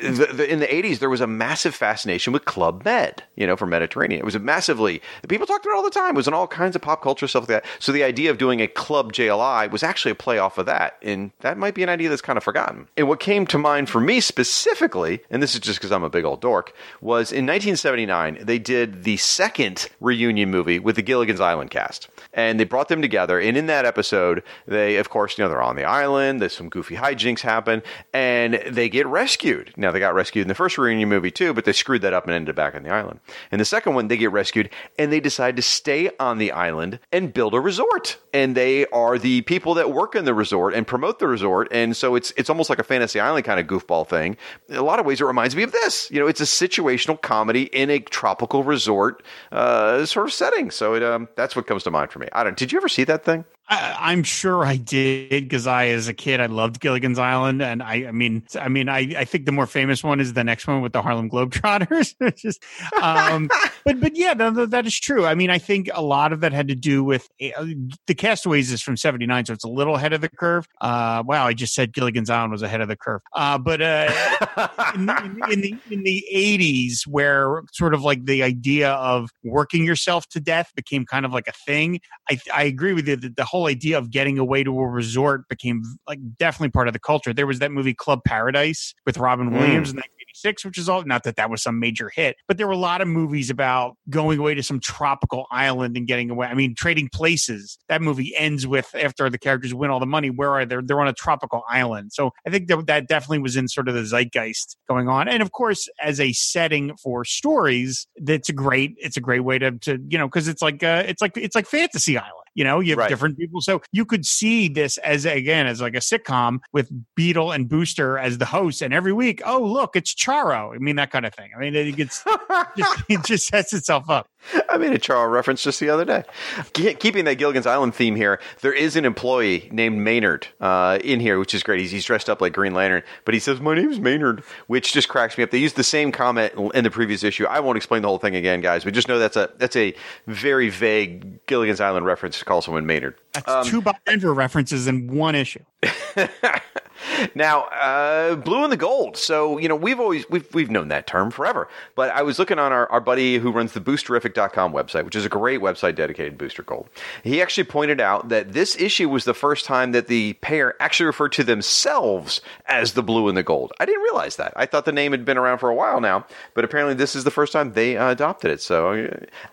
the, the, in the 80s, there was a massive fascination with Club Med, you know, for Mediterranean. It was a massively, people talked about it all the time. It was in all kinds of pop culture stuff like that. So the idea of doing a Club JLI was actually a play off of that. And that might be an idea that's kind of forgotten. And what came to mind for me specifically, and this is just because I'm a big old dork, was in 1979, they did the second reunion movie with the Gilligan's Island cast. And they brought them together. And in that episode, they, of course, you know, they're on the island. There's some goofy hijinks happen. And they get rescued. Now, they got rescued in the first reunion movie too, but they screwed that up and ended back on the island. In the second one, they get rescued and they decide to stay on the island and build a resort. And they are the people that work in the resort and promote the resort. And so it's it's almost like a fantasy island kind of goofball thing. In a lot of ways, it reminds me of this. You know, it's a situational comedy in a tropical resort uh, sort of setting. So it, um, that's what comes to mind for me. I don't. Did you ever see that thing? I, am sure I did because I, as a kid, I loved Gilligan's Island, and I, I mean, I mean, I, I think the more famous one is the next one with the Harlem Globetrotters. <laughs> just, um, <laughs> but, but yeah, that, that is true. I mean, I think a lot of that had to do with uh, the Castaways is from '79, so it's a little ahead of the curve. Uh, wow, I just said Gilligan's Island was ahead of the curve. Uh, but uh, <laughs> in, in, in, the in the '80s, where sort of like the idea of working yourself to death became kind of like a thing, I, I agree with you that the whole whole idea of getting away to a resort became like definitely part of the culture. There was that movie Club Paradise with Robin Williams mm. in 1986, which is all not that that was some major hit, but there were a lot of movies about going away to some tropical island and getting away. I mean, Trading Places. That movie ends with after the characters win all the money. Where are they? They're on a tropical island. So I think that that definitely was in sort of the zeitgeist going on. And of course, as a setting for stories, that's a great. It's a great way to to you know because it's like uh, it's like it's like Fantasy Island. You know, you have right. different people. So you could see this as again as like a sitcom with Beetle and Booster as the hosts, and every week, oh look, it's Charo. I mean that kind of thing. I mean it gets just, it just <laughs> sets itself up. <laughs> I made a Charo reference just the other day. Keeping that Gilligan's Island theme here, there is an employee named Maynard uh, in here, which is great. He's, he's dressed up like Green Lantern, but he says, My name's Maynard, which just cracks me up. They used the same comment in the previous issue. I won't explain the whole thing again, guys, but just know that's a that's a very vague Gilligan's Island reference to call someone Maynard. That's um, two Bob Denver references in one issue. <laughs> now, uh, blue and the gold. So, you know, we've always, we've, we've known that term forever. But I was looking on our, our buddy who runs the boosterrific.com website, which is a great website dedicated to Booster Gold. He actually pointed out that this issue was the first time that the pair actually referred to themselves as the blue and the gold. I didn't realize that. I thought the name had been around for a while now, but apparently this is the first time they uh, adopted it. So,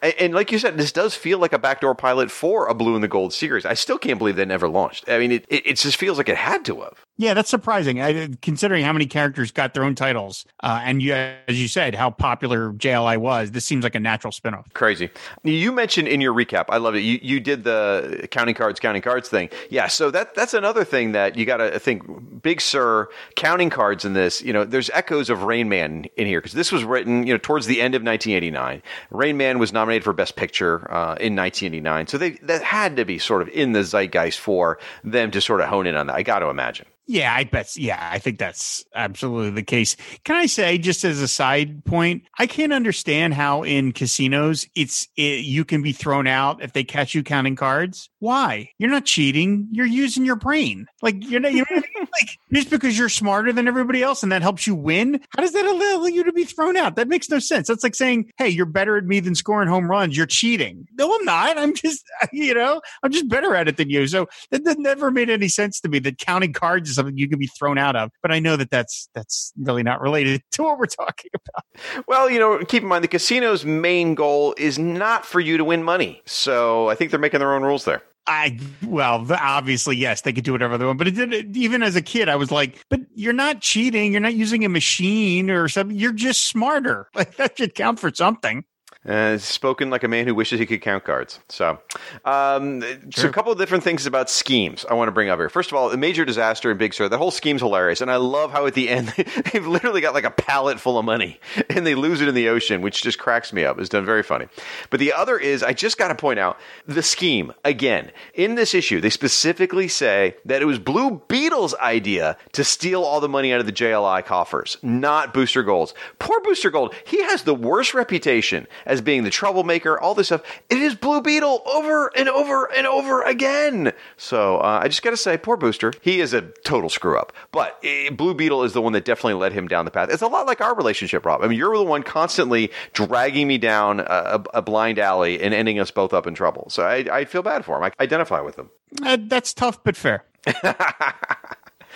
and, and like you said, this does feel like a backdoor pilot for a blue and the gold series. I still can't believe they never launched. I mean, it, it, it just feels like it had to have. Yeah, that's surprising. I, considering how many characters got their own titles, uh, and you, as you said, how popular JLI was. This seems like a natural spinoff. Crazy. crazy. You mentioned in your recap, I love it. You you did the counting cards, counting cards thing. Yeah, so that that's another thing that you got to think. Big Sir counting cards in this. You know, there's echoes of Rain Man in here because this was written you know towards the end of 1989. Rain Man was nominated for Best Picture uh, in 1989, so they that had to be sort of in the zeitgeist for them to sort of hone in on that. I got to imagine. Yeah, I bet. Yeah, I think that's absolutely the case. Can I say, just as a side point, I can't understand how in casinos it's it, you can be thrown out if they catch you counting cards. Why? You're not cheating. You're using your brain. Like you're not. You're <laughs> like just because you're smarter than everybody else and that helps you win. How does that allow you to be thrown out? That makes no sense. That's like saying, "Hey, you're better at me than scoring home runs. You're cheating." No, I'm not. I'm just, <laughs> you know, I'm just better at it than you. So that, that never made any sense to me. That counting cards is something you can be thrown out of. But I know that that's that's really not related <laughs> to what we're talking about. Well, you know, keep in mind the casino's main goal is not for you to win money. So I think they're making their own rules there. I well, obviously, yes, they could do whatever they want. But it did, even as a kid, I was like, "But you're not cheating. You're not using a machine or something. You're just smarter. <laughs> Like that should count for something." Uh, spoken like a man who wishes he could count cards. So, um, sure. so a couple of different things about schemes I want to bring up here. First of all, the major disaster in Big Sir. The whole scheme's hilarious, and I love how at the end <laughs> they've literally got like a pallet full of money <laughs> and they lose it in the ocean, which just cracks me up. It's done very funny. But the other is I just got to point out the scheme again in this issue. They specifically say that it was Blue Beetle's idea to steal all the money out of the JLI coffers, not Booster Gold's. Poor Booster Gold. He has the worst reputation as as being the troublemaker, all this stuff. It is Blue Beetle over and over and over again. So uh, I just got to say, poor Booster. He is a total screw up. But uh, Blue Beetle is the one that definitely led him down the path. It's a lot like our relationship, Rob. I mean, you're the one constantly dragging me down a, a blind alley and ending us both up in trouble. So I, I feel bad for him. I identify with him. Uh, that's tough, but fair. <laughs>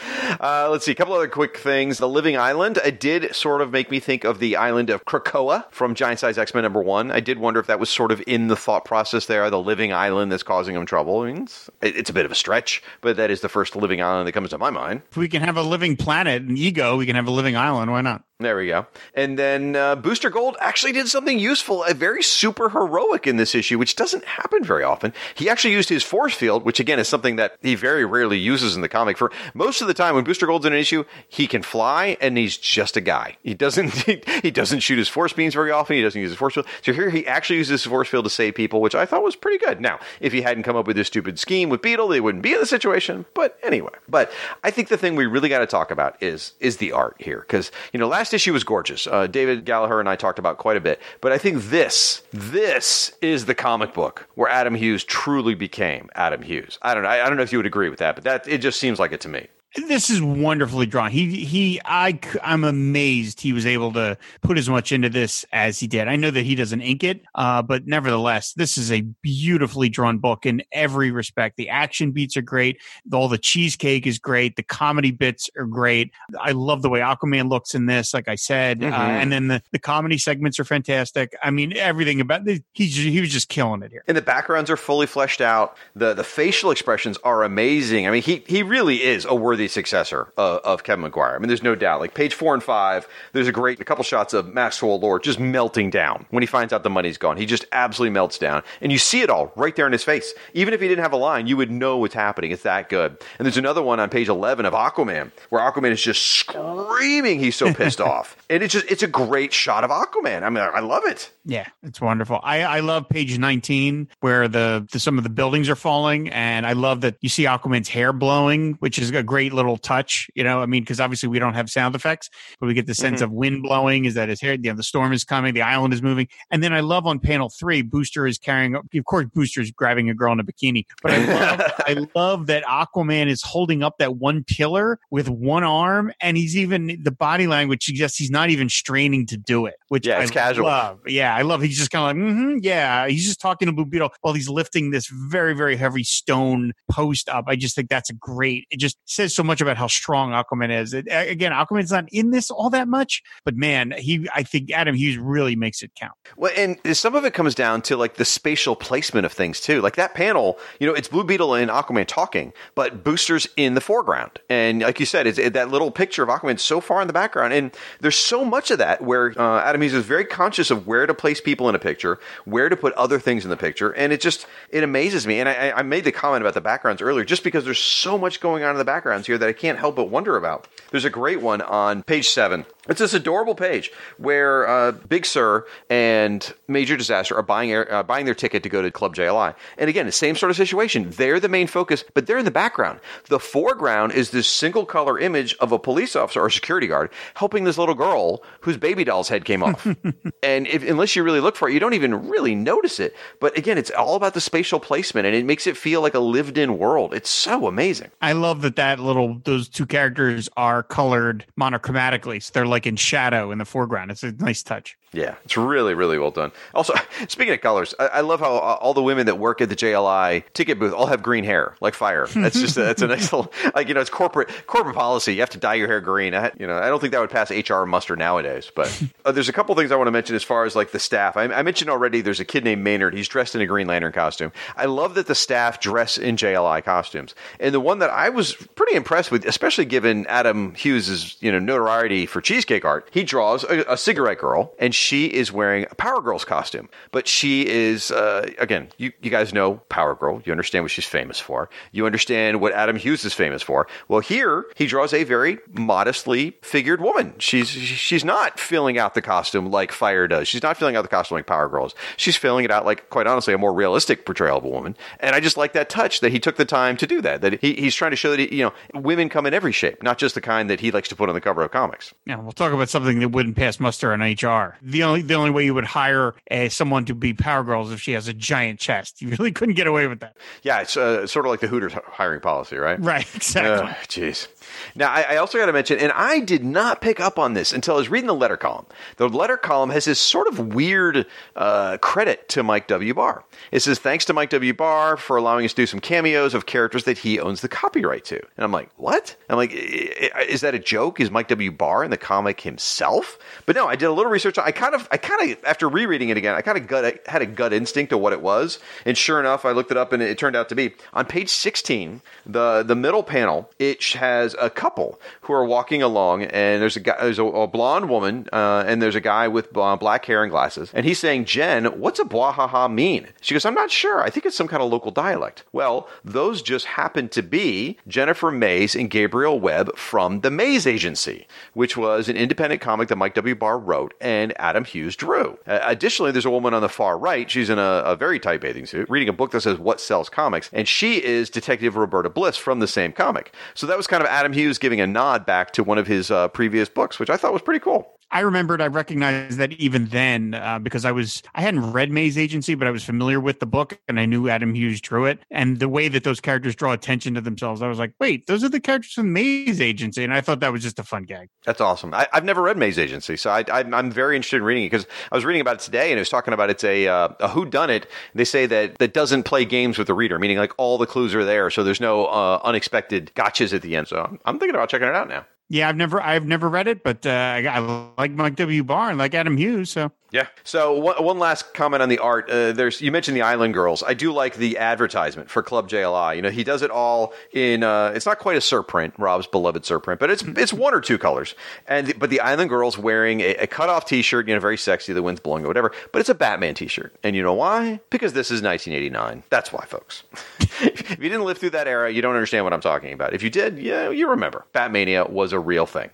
<laughs> Uh, let's see, a couple other quick things. The Living Island it did sort of make me think of the island of Krakoa from Giant Size X Men number one. I did wonder if that was sort of in the thought process there, the living island that's causing him trouble. I mean, it's, a bit of a stretch, but that is the first living island that comes to my mind. If we can have a living planet, and ego, we can have a living island. Why not? There we go. And then uh, Booster Gold actually did something useful, a very super heroic in this issue, which doesn't happen very often. He actually used his force field, which again is something that he very rarely uses in the comic. For most of the time, when Booster Gold's in an issue, he can fly, and he's just a guy. He doesn't <laughs> he, he doesn't shoot his force beams very often. He doesn't use his force field. So here he actually uses his force field to save people, which I thought was pretty good. Now, if he hadn't come up with this stupid scheme with Beetle, they wouldn't be in the situation. But anyway, but I think the thing we really got to talk about is is the art here, because you know last issue was gorgeous uh, David Gallagher and I talked about quite a bit. But I think this, this is the comic book where Adam Hughes truly became Adam Hughes. I don't know. I, I don't know if you would agree with that, but that it just seems like it to me. This is wonderfully drawn. He he I I'm amazed he was able to put as much into this as he did. I know that he doesn't ink it, uh, but nevertheless, this is a beautifully drawn book in every respect. The action beats are great. All the cheesecake is great. The comedy bits are great. I love the way Aquaman looks in this. Like I said, uh, mm-hmm. uh, and then the the comedy segments are fantastic. I mean, everything about the, he's he was just killing it here. And the backgrounds are fully fleshed out. the The facial expressions are amazing. I mean, he he really is a worthy successor of, of, Kevin Maguire. I mean, there's no doubt. Like page four and five, there's a great a couple shots of Maxwell Lord just melting down when he finds out the money's gone. He just absolutely melts down, and you see it all right there in his face. Even if he didn't have a line, you would know what's happening. It's that good. And there's another one on page 11 of Aquaman where Aquaman is just screaming. He's so pissed <laughs> off, and it's just it's a great shot of Aquaman. I mean, I love it. Yeah, it's wonderful. I I love page 19 where the, the some of the buildings are falling, and I love that you see Aquaman's hair blowing, which is a great little touch. You know, I mean, because obviously we don't have sound effects, but we get the sense mm-hmm. of wind blowing. Is that his hair? You know, the storm is coming, the island is moving, and then I love on panel three, Booster is carrying. Of course, Booster is grabbing a girl in a bikini, but I love, <laughs> I love that Aquaman is holding up that one pillar with one arm, and he's even the body language suggests he's not even straining to do it, which yeah, it's I casual. Love. Yeah, I love. He's just kind of like, mm-hmm, yeah, he's just talking to Blue Beetle while he's lifting this very very heavy stone post up. I just think that's a great. It just says so so much about how strong Aquaman is. It, again, Aquaman's not in this all that much, but man, he I think Adam Hughes really makes it count. Well, and some of it comes down to like the spatial placement of things too. Like that panel, you know, it's Blue Beetle and Aquaman talking, but Booster's in the foreground, and like you said, it's it, that little picture of Aquaman so far in the background, and there's so much of that where uh, Adam Hughes is very conscious of where to place people in a picture, where to put other things in the picture, and it just it amazes me. And I, I made the comment about the backgrounds earlier, just because there's so much going on in the backgrounds here that I can't help but wonder about. There's a great one on page seven. It's this adorable page where uh, Big Sir and Major Disaster are buying uh, buying their ticket to go to Club JLI. And again, the same sort of situation. They're the main focus, but they're in the background. The foreground is this single color image of a police officer or security guard helping this little girl whose baby doll's head came off. <laughs> and if, unless you really look for it, you don't even really notice it. But again, it's all about the spatial placement, and it makes it feel like a lived-in world. It's so amazing. I love that that little those two characters are colored monochromatically, so they're like in shadow in the foreground. It's a nice touch. Yeah, it's really, really well done. Also, <laughs> speaking of colors, I, I, love how all the women that work at the JLI ticket booth all have green hair, like fire. That's just a, that's a nice little, like you know, it's corporate corporate policy. You have to dye your hair green. I, you know, I don't think that would pass HR muster nowadays. But <laughs> uh, there's a couple things I want to mention as far as like the staff. I, I, mentioned already. There's a kid named Maynard. He's dressed in a Green Lantern costume. I love that the staff dress in JLI costumes. And the one that I was pretty impressed with, especially given Adam Hughes's you know notoriety for cheesecake art, he draws a, a cigarette girl and she is wearing a Power Girls costume, but she is uh, again. You you guys know Power Girl. You understand what she's famous for. You understand what Adam Hughes is famous for. Well, here he draws a very modestly figured woman. She's she's not filling out the costume like Fire does. She's not filling out the costume like Power Girls. She's filling it out like, quite honestly, a more realistic portrayal of a woman. And I just like that touch that he took the time to do that. That he, he's trying to show that he, you know women come in every shape, not just the kind that he likes to put on the cover of comics. Yeah, we'll talk about something that wouldn't pass muster on HR. The only the only way you would hire a, someone to be Power Girls if she has a giant chest. You really couldn't get away with that. Yeah, it's uh, sort of like the Hooters hiring policy, right? Right, <laughs> exactly. Jeez. Uh, now, I, I also got to mention, and I did not pick up on this until I was reading the letter column. The letter column has this sort of weird uh, credit to Mike W. Barr. It says, thanks to Mike W. Barr for allowing us to do some cameos of characters that he owns the copyright to. And I'm like, what? I'm like, is that a joke? Is Mike W. Barr in the comic himself? But no, I did a little research. I kind of, I kind of, after rereading it again, I kind of gut, had a gut instinct of what it was. And sure enough, I looked it up and it turned out to be on page 16, the, the middle panel, it has a couple who are walking along, and there's a guy, there's a, a blonde woman, uh, and there's a guy with uh, black hair and glasses, and he's saying, "Jen, what's a bwahaha mean?" She goes, "I'm not sure. I think it's some kind of local dialect." Well, those just happen to be Jennifer Mace and Gabriel Webb from the Maze Agency, which was an independent comic that Mike W. Barr wrote and Adam Hughes drew. Uh, additionally, there's a woman on the far right. She's in a, a very tight bathing suit, reading a book that says "What Sells Comics," and she is Detective Roberta Bliss from the same comic. So that was kind of Adam Hughes giving a nod back to one of his uh, previous books, which I thought was pretty cool. I remembered I recognized that even then uh, because I was I hadn't read Maze Agency, but I was familiar with the book and I knew Adam Hughes drew it. And the way that those characters draw attention to themselves, I was like, wait, those are the characters from Maze Agency, and I thought that was just a fun gag. That's awesome. I, have never read Maze Agency, so I, am very interested in reading it because I was reading about it today and it was talking about it's a uh, a who done it. They say that that doesn't play games with the reader, meaning like all the clues are there, so there's no uh, unexpected gotchas at the end. So I'm thinking about checking it out now. Yeah, I've never I've never read it, but uh, I, I, like Mike W. Barr and like Adam Hughes. So yeah. So one, one last comment on the art. Uh, there's you mentioned the Island Girls. I do like the advertisement for Club JLI. You know, he does it all in. Uh, it's not quite a surprint, Rob's beloved surprint, but it's it's one or two colors. And the, but the Island Girls wearing a, a cut off T-shirt, you know, very sexy. The wind's blowing or whatever. But it's a Batman T-shirt, and you know why? Because this is 1989. That's why, folks. <laughs> if you didn't live through that era, you don't understand what I'm talking about. If you did, yeah, you remember. Batmania was a real thing.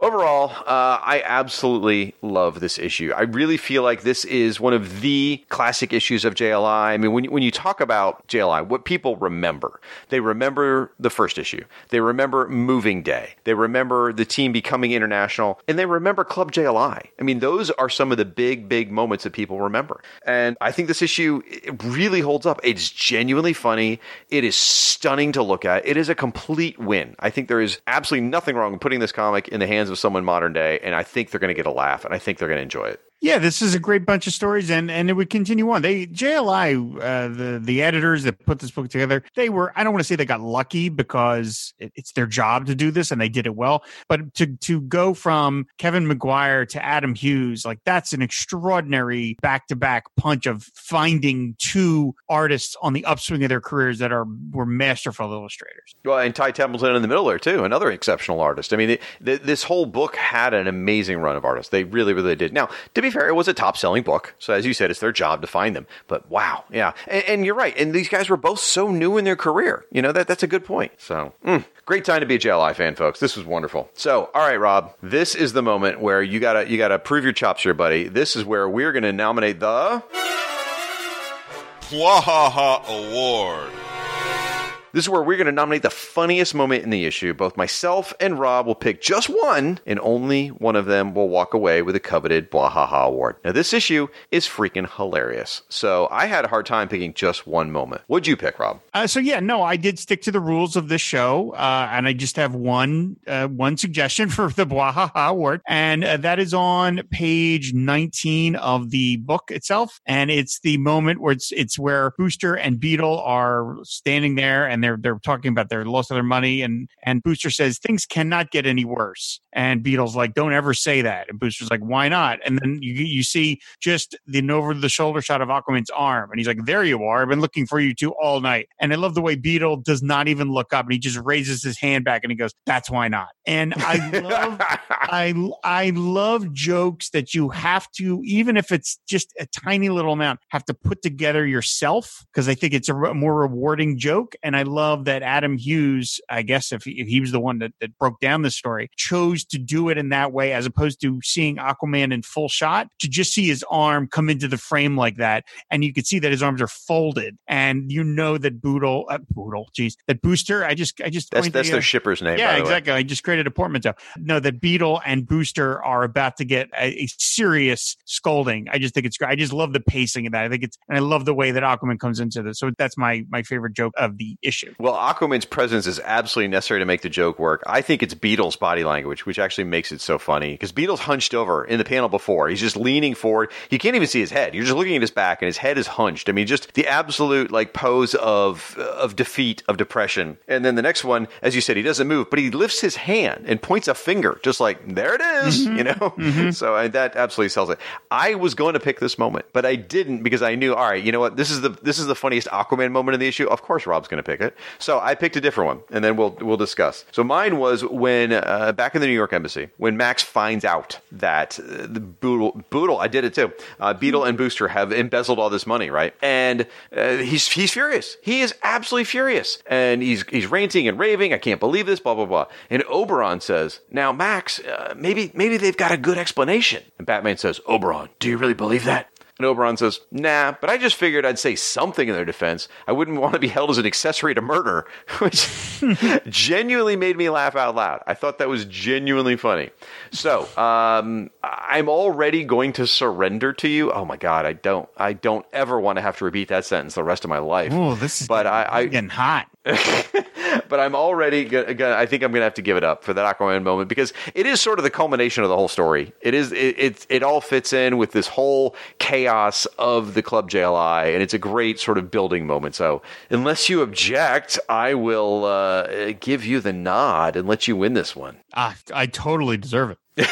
Overall, uh, I absolutely love this issue. I really feel like this is one of the classic issues of JLI. I mean, when, when you talk about JLI, what people remember, they remember the first issue. They remember Moving Day. They remember the team becoming international, and they remember Club JLI. I mean, those are some of the big, big moments that people remember. And I think this issue really holds up. It's genuinely funny. It is stunning to look at. It is a complete win. I think there is absolutely nothing wrong with putting this comic in the hands of someone modern day, and I think they're going to get a laugh, and I think they're going to enjoy it. Yeah, this is a great bunch of stories, and and it would continue on. They JLI, uh, the the editors that put this book together, they were I don't want to say they got lucky because it, it's their job to do this, and they did it well. But to to go from Kevin Maguire to Adam Hughes, like that's an extraordinary back to back punch of finding two artists on the upswing of their careers that are were masterful illustrators. Well, and Ty Templeton in the middle there too, another exceptional artist. I mean, the, the, this whole book had an amazing run of artists. They really, really did. Now, to be fair, it was a top selling book. So, as you said, it's their job to find them. But wow, yeah. And, and, you're right. And these guys were both so new in their career. You know, that that's a good point. So, mm, great time to be a JLI fan, folks. This was wonderful. So, all right, Rob, this is the moment where you gotta you gotta prove your chops here, buddy. This is where we're gonna nominate the Bwahaha Award. This is where we're going to nominate the funniest moment in the issue. Both myself and Rob will pick just one, and only one of them will walk away with a coveted Bwahaha award. Now, this issue is freaking hilarious. So I had a hard time picking just one moment. What'd you pick, Rob? Uh, so yeah, no, I did stick to the rules of this show, uh, and I just have one uh, one suggestion <laughs> for the Bwahaha award, and uh, that is on page 19 of the book itself, and it's the moment where it's it's where Booster and Beetle are standing there and they're they're talking about their loss of their money and and Booster says things cannot get any worse. And Beetle's like don't ever say that. And Booster's like why not? And then you you see just the over the shoulder shot of Aquaman's arm and he's like there you are I've been looking for you two all night. And I love the way Beetle does not even look up and he just raises his hand back and he goes that's why not. And I love <laughs> I I love jokes that you have to even if it's just a tiny little amount have to put together yourself because I think it's a more rewarding joke and I love that Adam Hughes, I guess if he, if he was the one that, that broke down the story, chose to do it in that way as opposed to seeing Aquaman in full shot to just see his arm come into the frame like that. And you could see that his arms are folded. And you know that Boodle, uh, Boodle, geez, that Booster, I just, I just, that's, that's their shipper's name. Yeah, exactly. I just created a portmanteau. No, that Beetle and Booster are about to get a, a serious scolding. I just think it's great. I just love the pacing of that. I think it's, and I love the way that Aquaman comes into this. So that's my, my favorite joke of the issue. Well, Aquaman's presence is absolutely necessary to make the joke work. I think it's Beetle's body language, which actually makes it so funny because Beetle's hunched over in the panel before. He's just leaning forward. You can't even see his head. You're just looking at his back, and his head is hunched. I mean, just the absolute like pose of of defeat, of depression. And then the next one, as you said, he doesn't move, but he lifts his hand and points a finger, just like there it is, mm-hmm. <laughs> you know. Mm-hmm. So I, that absolutely sells it. I was going to pick this moment, but I didn't because I knew, all right, you know what? This is the this is the funniest Aquaman moment in the issue. Of course, Rob's going to pick it. So I picked a different one, and then we'll we'll discuss. So mine was when uh, back in the New York embassy when Max finds out that uh, the Boodle, Boodle, I did it too. Uh, Beetle and Booster have embezzled all this money, right? And uh, he's he's furious. He is absolutely furious, and he's he's ranting and raving. I can't believe this. Blah blah blah. And Oberon says, "Now, Max, uh, maybe maybe they've got a good explanation." And Batman says, "Oberon, do you really believe that?" And Oberon says, nah, but I just figured I'd say something in their defense. I wouldn't want to be held as an accessory to murder, <laughs> which genuinely made me laugh out loud. I thought that was genuinely funny. So, um, I'm already going to surrender to you. Oh my God, I don't, I don't ever want to have to repeat that sentence the rest of my life. Oh, this is but I, I, getting hot. <laughs> but I'm already gonna, I think I'm gonna have to give it up for that Aquaman moment because it is sort of the culmination of the whole story. It is it it, it all fits in with this whole chaos of the Club JLI, and it's a great sort of building moment. So unless you object, I will uh, give you the nod and let you win this one. Ah, I totally deserve it. <laughs>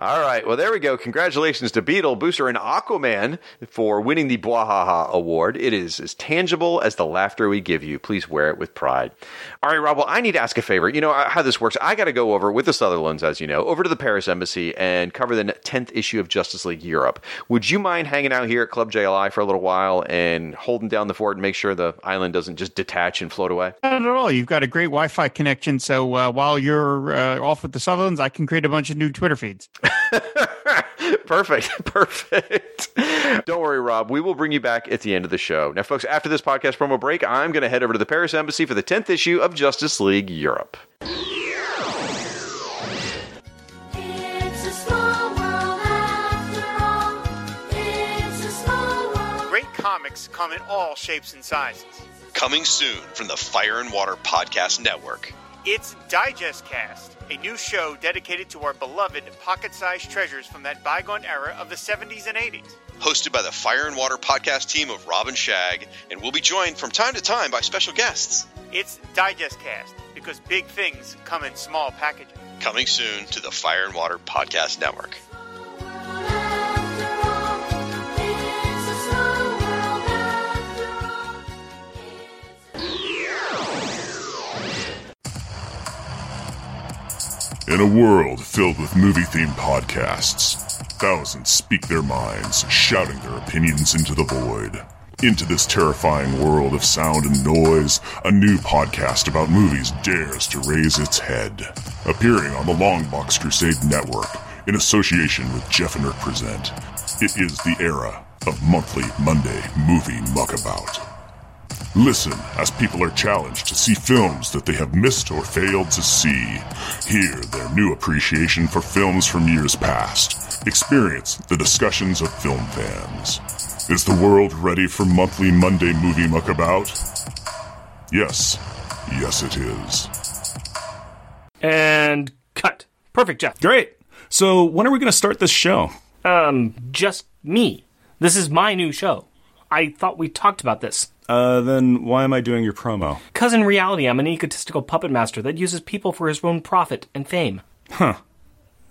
All right. Well, there we go. Congratulations to Beetle, Booster, and Aquaman for winning the Bwahaha Award. It is as tangible as the laughter we give you. Please wear it with pride. All right, Rob. Well, I need to ask a favor. You know uh, how this works. I got to go over with the Sutherlands, as you know, over to the Paris Embassy and cover the 10th issue of Justice League Europe. Would you mind hanging out here at Club JLI for a little while and holding down the fort and make sure the island doesn't just detach and float away? Not at all. You've got a great Wi Fi connection. So uh, while you're uh, off with the Sutherlands, I can create a bunch of new Twitter feeds. <laughs> <laughs> perfect. <laughs> Perfect. Don't worry, Rob. We will bring you back at the end of the show. Now, folks, after this podcast promo break, I'm going to head over to the Paris Embassy for the 10th issue of Justice League Europe. Great comics come in all shapes and sizes. Coming soon from the Fire and Water Podcast Network. It's Digest Cast, a new show dedicated to our beloved pocket sized treasures from that bygone era of the 70s and 80s. Hosted by the Fire and Water podcast team of Robin Shag, and we'll be joined from time to time by special guests. It's Digest Cast because big things come in small packages. Coming soon to the Fire and Water Podcast Network. In a world filled with movie themed podcasts, thousands speak their minds, shouting their opinions into the void. Into this terrifying world of sound and noise, a new podcast about movies dares to raise its head. Appearing on the Longbox Crusade Network, in association with Jeff and Rick Present, it is the era of monthly Monday movie muckabout. Listen as people are challenged to see films that they have missed or failed to see. Hear their new appreciation for films from years past. Experience the discussions of film fans. Is the world ready for monthly Monday movie muckabout? Yes. Yes, it is. And cut. Perfect, Jeff. Great. So, when are we going to start this show? Um, just me. This is my new show. I thought we talked about this. Uh, then why am I doing your promo? Because in reality, I'm an egotistical puppet master that uses people for his own profit and fame. Huh.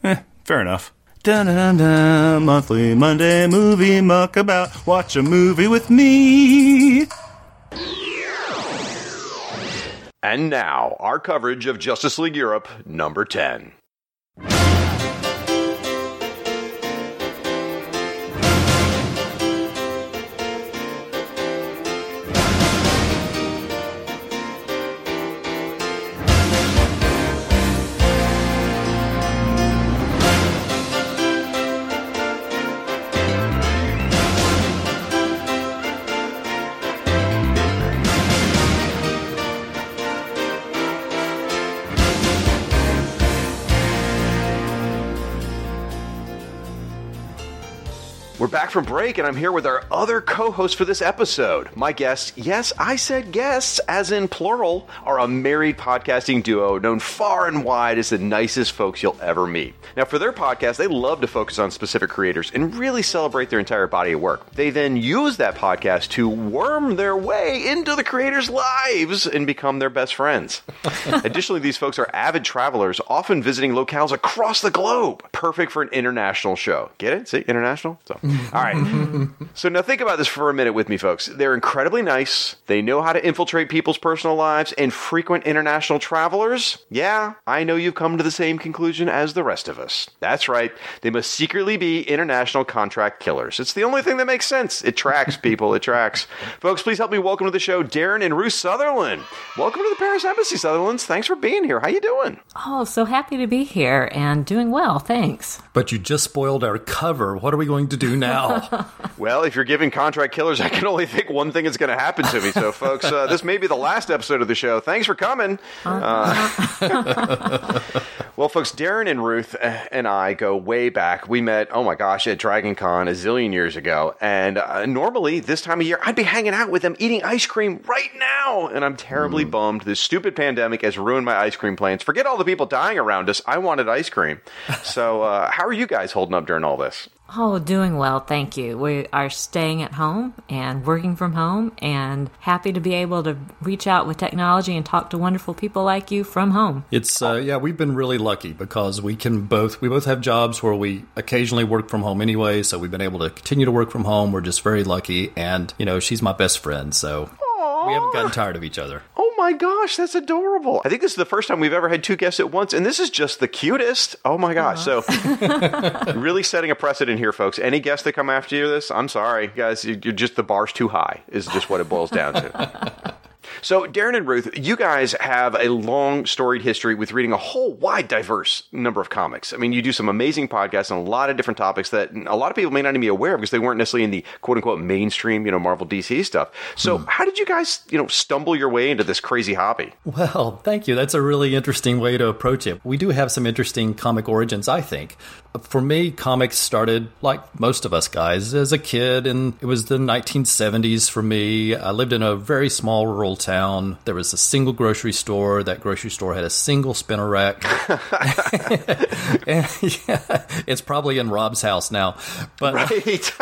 Eh, fair enough. Dun dun dun, monthly Monday movie muckabout. Watch a movie with me. And now, our coverage of Justice League Europe, number 10. From break, and I'm here with our other co host for this episode. My guests, yes, I said guests, as in plural, are a married podcasting duo known far and wide as the nicest folks you'll ever meet. Now, for their podcast, they love to focus on specific creators and really celebrate their entire body of work. They then use that podcast to worm their way into the creators' lives and become their best friends. <laughs> Additionally, these folks are avid travelers, often visiting locales across the globe. Perfect for an international show. Get it? See, international? So. All <laughs> right. <laughs> so now think about this for a minute with me, folks. They're incredibly nice. They know how to infiltrate people's personal lives and frequent international travelers. Yeah, I know you've come to the same conclusion as the rest of us. That's right. They must secretly be international contract killers. It's the only thing that makes sense. It tracks, <laughs> people. It tracks. folks, please help me welcome to the show Darren and Ruth Sutherland. Welcome to the Paris Embassy, Sutherlands. Thanks for being here. How you doing? Oh, so happy to be here and doing well. Thanks. But you just spoiled our cover. What are we going to do now? <laughs> well, if you're giving contract killers, I can only think one thing is going to happen to me. So, folks, uh, this may be the last episode of the show. Thanks for coming. Uh, <laughs> well, folks, Darren and Ruth uh, and I go way back. We met, oh my gosh, at Dragon Con a zillion years ago. And uh, normally, this time of year, I'd be hanging out with them eating ice cream right now. And I'm terribly mm. bummed. This stupid pandemic has ruined my ice cream plans. Forget all the people dying around us. I wanted ice cream. So, uh, how are you guys holding up during all this? Oh, doing well, thank you. We are staying at home and working from home and happy to be able to reach out with technology and talk to wonderful people like you from home. It's uh, yeah, we've been really lucky because we can both we both have jobs where we occasionally work from home anyway, so we've been able to continue to work from home. We're just very lucky and, you know, she's my best friend, so Aww. we haven't gotten oh. tired of each other. Oh my gosh, that's adorable. I think this is the first time we've ever had two guests at once, and this is just the cutest. Oh my gosh. So, uh-huh. <laughs> <laughs> really setting a precedent here, folks. Any guests that come after you this, I'm sorry, guys, you're just the bar's too high, is just what it boils down to. <laughs> So, Darren and Ruth, you guys have a long storied history with reading a whole wide, diverse number of comics. I mean, you do some amazing podcasts on a lot of different topics that a lot of people may not even be aware of because they weren't necessarily in the quote unquote mainstream, you know, Marvel DC stuff. So, hmm. how did you guys, you know, stumble your way into this crazy hobby? Well, thank you. That's a really interesting way to approach it. We do have some interesting comic origins, I think. For me, comics started like most of us guys as a kid, and it was the 1970s for me. I lived in a very small rural town. There was a single grocery store. That grocery store had a single spinner rack. and, <laughs> <laughs> yeah, it's probably in Rob's house now. But Right. <laughs>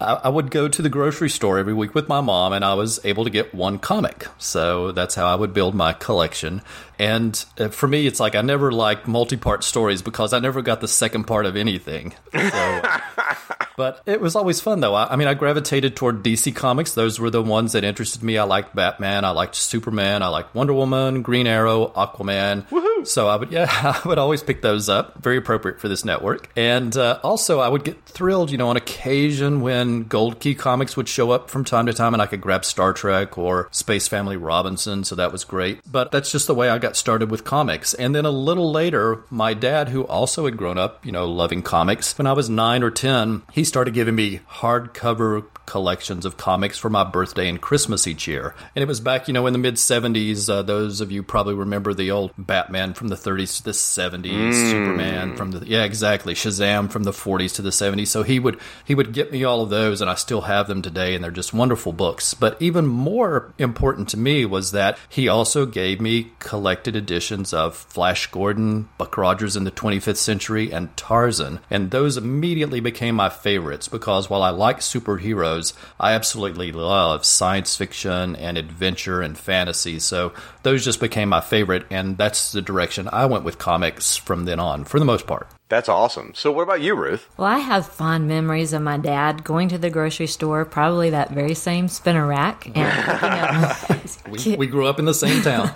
I, I would go to the grocery store every week with my mom, and I was able to get one comic. So that's how I would build my collection. And uh, for me, it's like I never liked multi part stories because I never got the second part of anything. So, <laughs> but it was always fun, though. I, I mean, I gravitated toward DC Comics. Those were the ones that interested me. I liked Batman, I liked Superman, I liked Wonder Woman, Green Arrow, Aquaman. Woohoo! So I would, yeah, <laughs> I would always pick those up. Very appropriate for this network. And uh, also, I would get thrilled, you know, on occasion when Gold Key Comics would show up from time to time, and I could grab Star Trek or Space Family Robinson. So that was great. But that's just the way I got started with comics. And then a little later, my dad, who also had grown up, you know, loving comics, when I was nine or 10, he started giving me hardcover collections of comics for my birthday and Christmas each year. And it was back, you know, in the mid 70s. Uh, those of you probably remember the old Batman from the 30s to the 70s, Superman from the yeah, exactly, Shazam from the 40s to the 70s. So he would he would get me all of those and I still have them today and they're just wonderful books. But even more important to me was that he also gave me collected editions of Flash Gordon, Buck Rogers in the 25th Century and Tarzan. And those immediately became my favorites because while I like superheroes, I absolutely love science fiction and adventure and fantasy. So those just became my favorite, and that's the direction I went with comics from then on, for the most part. That's awesome. So, what about you, Ruth? Well, I have fond memories of my dad going to the grocery store, probably that very same spinner rack, and picking <laughs> We, up we grew up in the same town.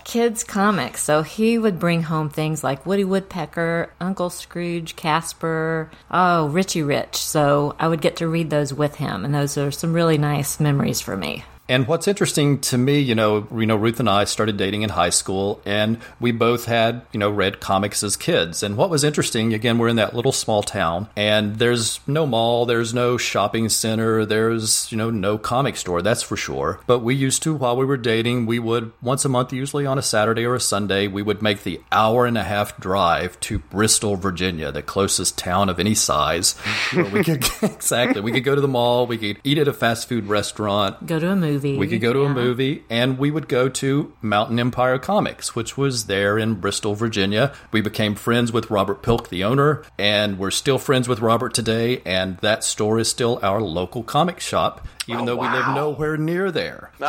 <laughs> kids' comics. So he would bring home things like Woody Woodpecker, Uncle Scrooge, Casper, oh, Richie Rich. So I would get to read those with him, and those are some really nice memories for me. And what's interesting to me, you know, you know, Ruth and I started dating in high school, and we both had, you know, read comics as kids. And what was interesting, again, we're in that little small town, and there's no mall, there's no shopping center, there's, you know, no comic store, that's for sure. But we used to, while we were dating, we would once a month, usually on a Saturday or a Sunday, we would make the hour and a half drive to Bristol, Virginia, the closest town of any size. <laughs> where we could <laughs> exactly, we could go to the mall, we could eat at a fast food restaurant, Go to a movie. We could go to a movie and we would go to Mountain Empire Comics, which was there in Bristol, Virginia. We became friends with Robert Pilk, the owner, and we're still friends with Robert today. And that store is still our local comic shop, even though we live nowhere near there. <laughs>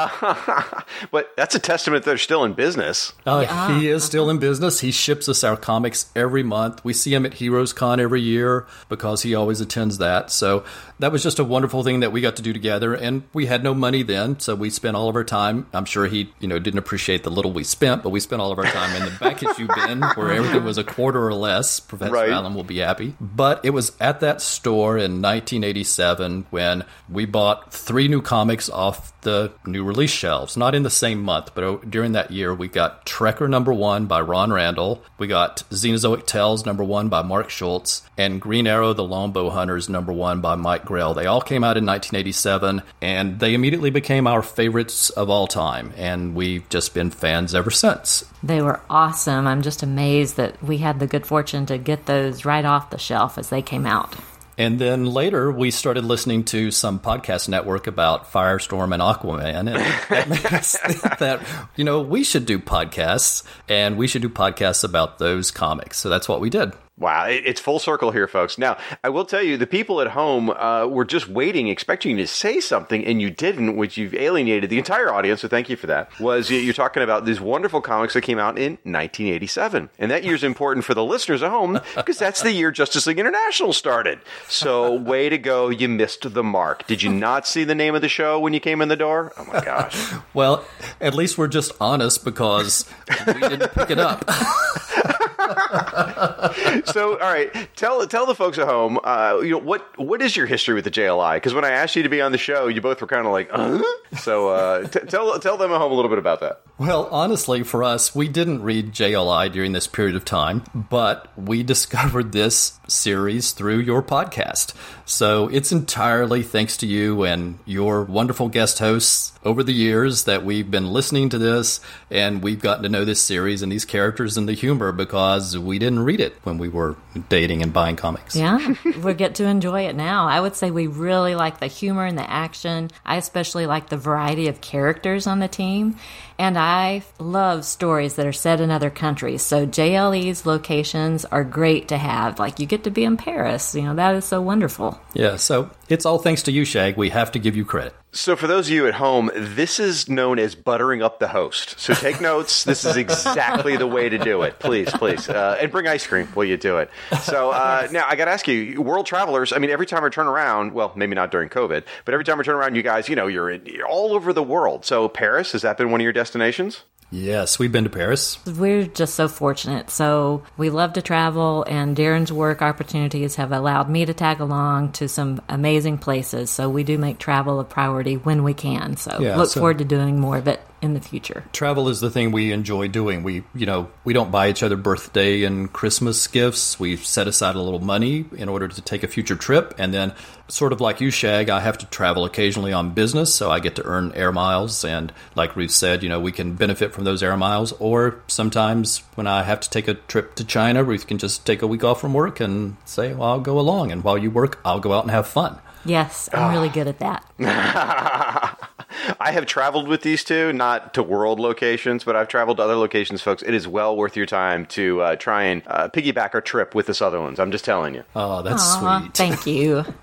But that's a testament they're still in business. Uh, He is still in business. He ships us our comics every month. We see him at Heroes Con every year because he always attends that. So that was just a wonderful thing that we got to do together. And we had no money then, so we spent all of our time. I'm sure he, you know, didn't appreciate the little we spent, but we spent all of our time in the back issue bin <laughs> where everything was a quarter or less. Professor Right. Allen will be happy. But it was at that store in 1987 when we bought three new comics off the new release shelves. Not in the same month, but during that year, we got Trekker number one by Ron Randall. We got Xenozoic Tales number one by Mark Schultz, and Green Arrow: The Longbow Hunters number one by Mike Grell. They all came out in 1987, and they immediately became our favorites of all time. And we've just been fans ever since. They were awesome. I'm just amazed that we had the good fortune to get those right off the shelf as they came out. And then later, we started listening to some podcast network about Firestorm and Aquaman, and that made us <laughs> think that you know we should do podcasts, and we should do podcasts about those comics. So that's what we did. Wow, it's full circle here, folks. Now, I will tell you, the people at home uh, were just waiting, expecting you to say something, and you didn't, which you've alienated the entire audience. So, thank you for that. Was you- you're talking about these wonderful comics that came out in 1987, and that year's important for the listeners at home because that's the year Justice League International started. So, way to go! You missed the mark. Did you not see the name of the show when you came in the door? Oh my gosh! Well, at least we're just honest because we didn't pick it up. <laughs> <laughs> so, all right, tell tell the folks at home, uh, you know what what is your history with the JLI? Because when I asked you to be on the show, you both were kind of like, uh? so uh, t- tell tell them at home a little bit about that. Well, honestly, for us, we didn't read JLI during this period of time, but we discovered this series through your podcast. So it's entirely thanks to you and your wonderful guest hosts over the years that we've been listening to this and we've gotten to know this series and these characters and the humor because we didn't read it when we were dating and buying comics. Yeah, we get to enjoy it now. I would say we really like the humor and the action. I especially like the variety of characters on the team. And I love stories that are set in other countries. So JLE's locations are great to have. Like you get to be in Paris. You know, that is so wonderful. Yeah, so it's all thanks to you, Shag. We have to give you credit. So, for those of you at home, this is known as buttering up the host. So, take <laughs> notes. This is exactly the way to do it. Please, please. Uh, and bring ice cream while you do it. So, uh, now I got to ask you, world travelers, I mean, every time I turn around, well, maybe not during COVID, but every time I turn around, you guys, you know, you're, in, you're all over the world. So, Paris, has that been one of your destinations? Yes, we've been to Paris. We're just so fortunate. So we love to travel, and Darren's work opportunities have allowed me to tag along to some amazing places. So we do make travel a priority when we can. So Yeah, look so- forward to doing more of it in the future. Travel is the thing we enjoy doing. We, you know, we don't buy each other birthday and Christmas gifts. We set aside a little money in order to take a future trip, and then, sort of like you, Shag, I have to travel occasionally on business, so I get to earn air miles. And like Ruth said, you know, we can benefit from those air miles. Or sometimes when I have to take a trip to China, Ruth can just take a week off from work and say, "Well, I'll go along," and while you work, I'll go out and have fun. Yes, I'm really good at that. <laughs> <laughs> I have traveled with these two, not to world locations, but I've traveled to other locations, folks. It is well worth your time to uh, try and uh, piggyback our trip with the Sutherlands. I'm just telling you. Oh, that's Aw, sweet. thank you. <laughs>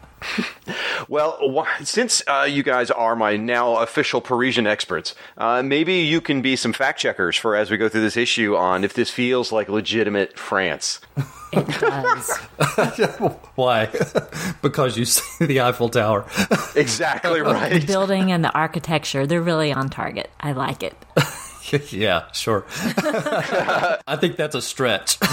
Well, wh- since uh, you guys are my now official Parisian experts, uh, maybe you can be some fact checkers for as we go through this issue on if this feels like legitimate France. It does. <laughs> Why? <laughs> because you see the Eiffel Tower. Exactly <laughs> right. the building and the architecture, they're really on target. I like it. <laughs> yeah, sure. <laughs> I think that's a stretch. <laughs>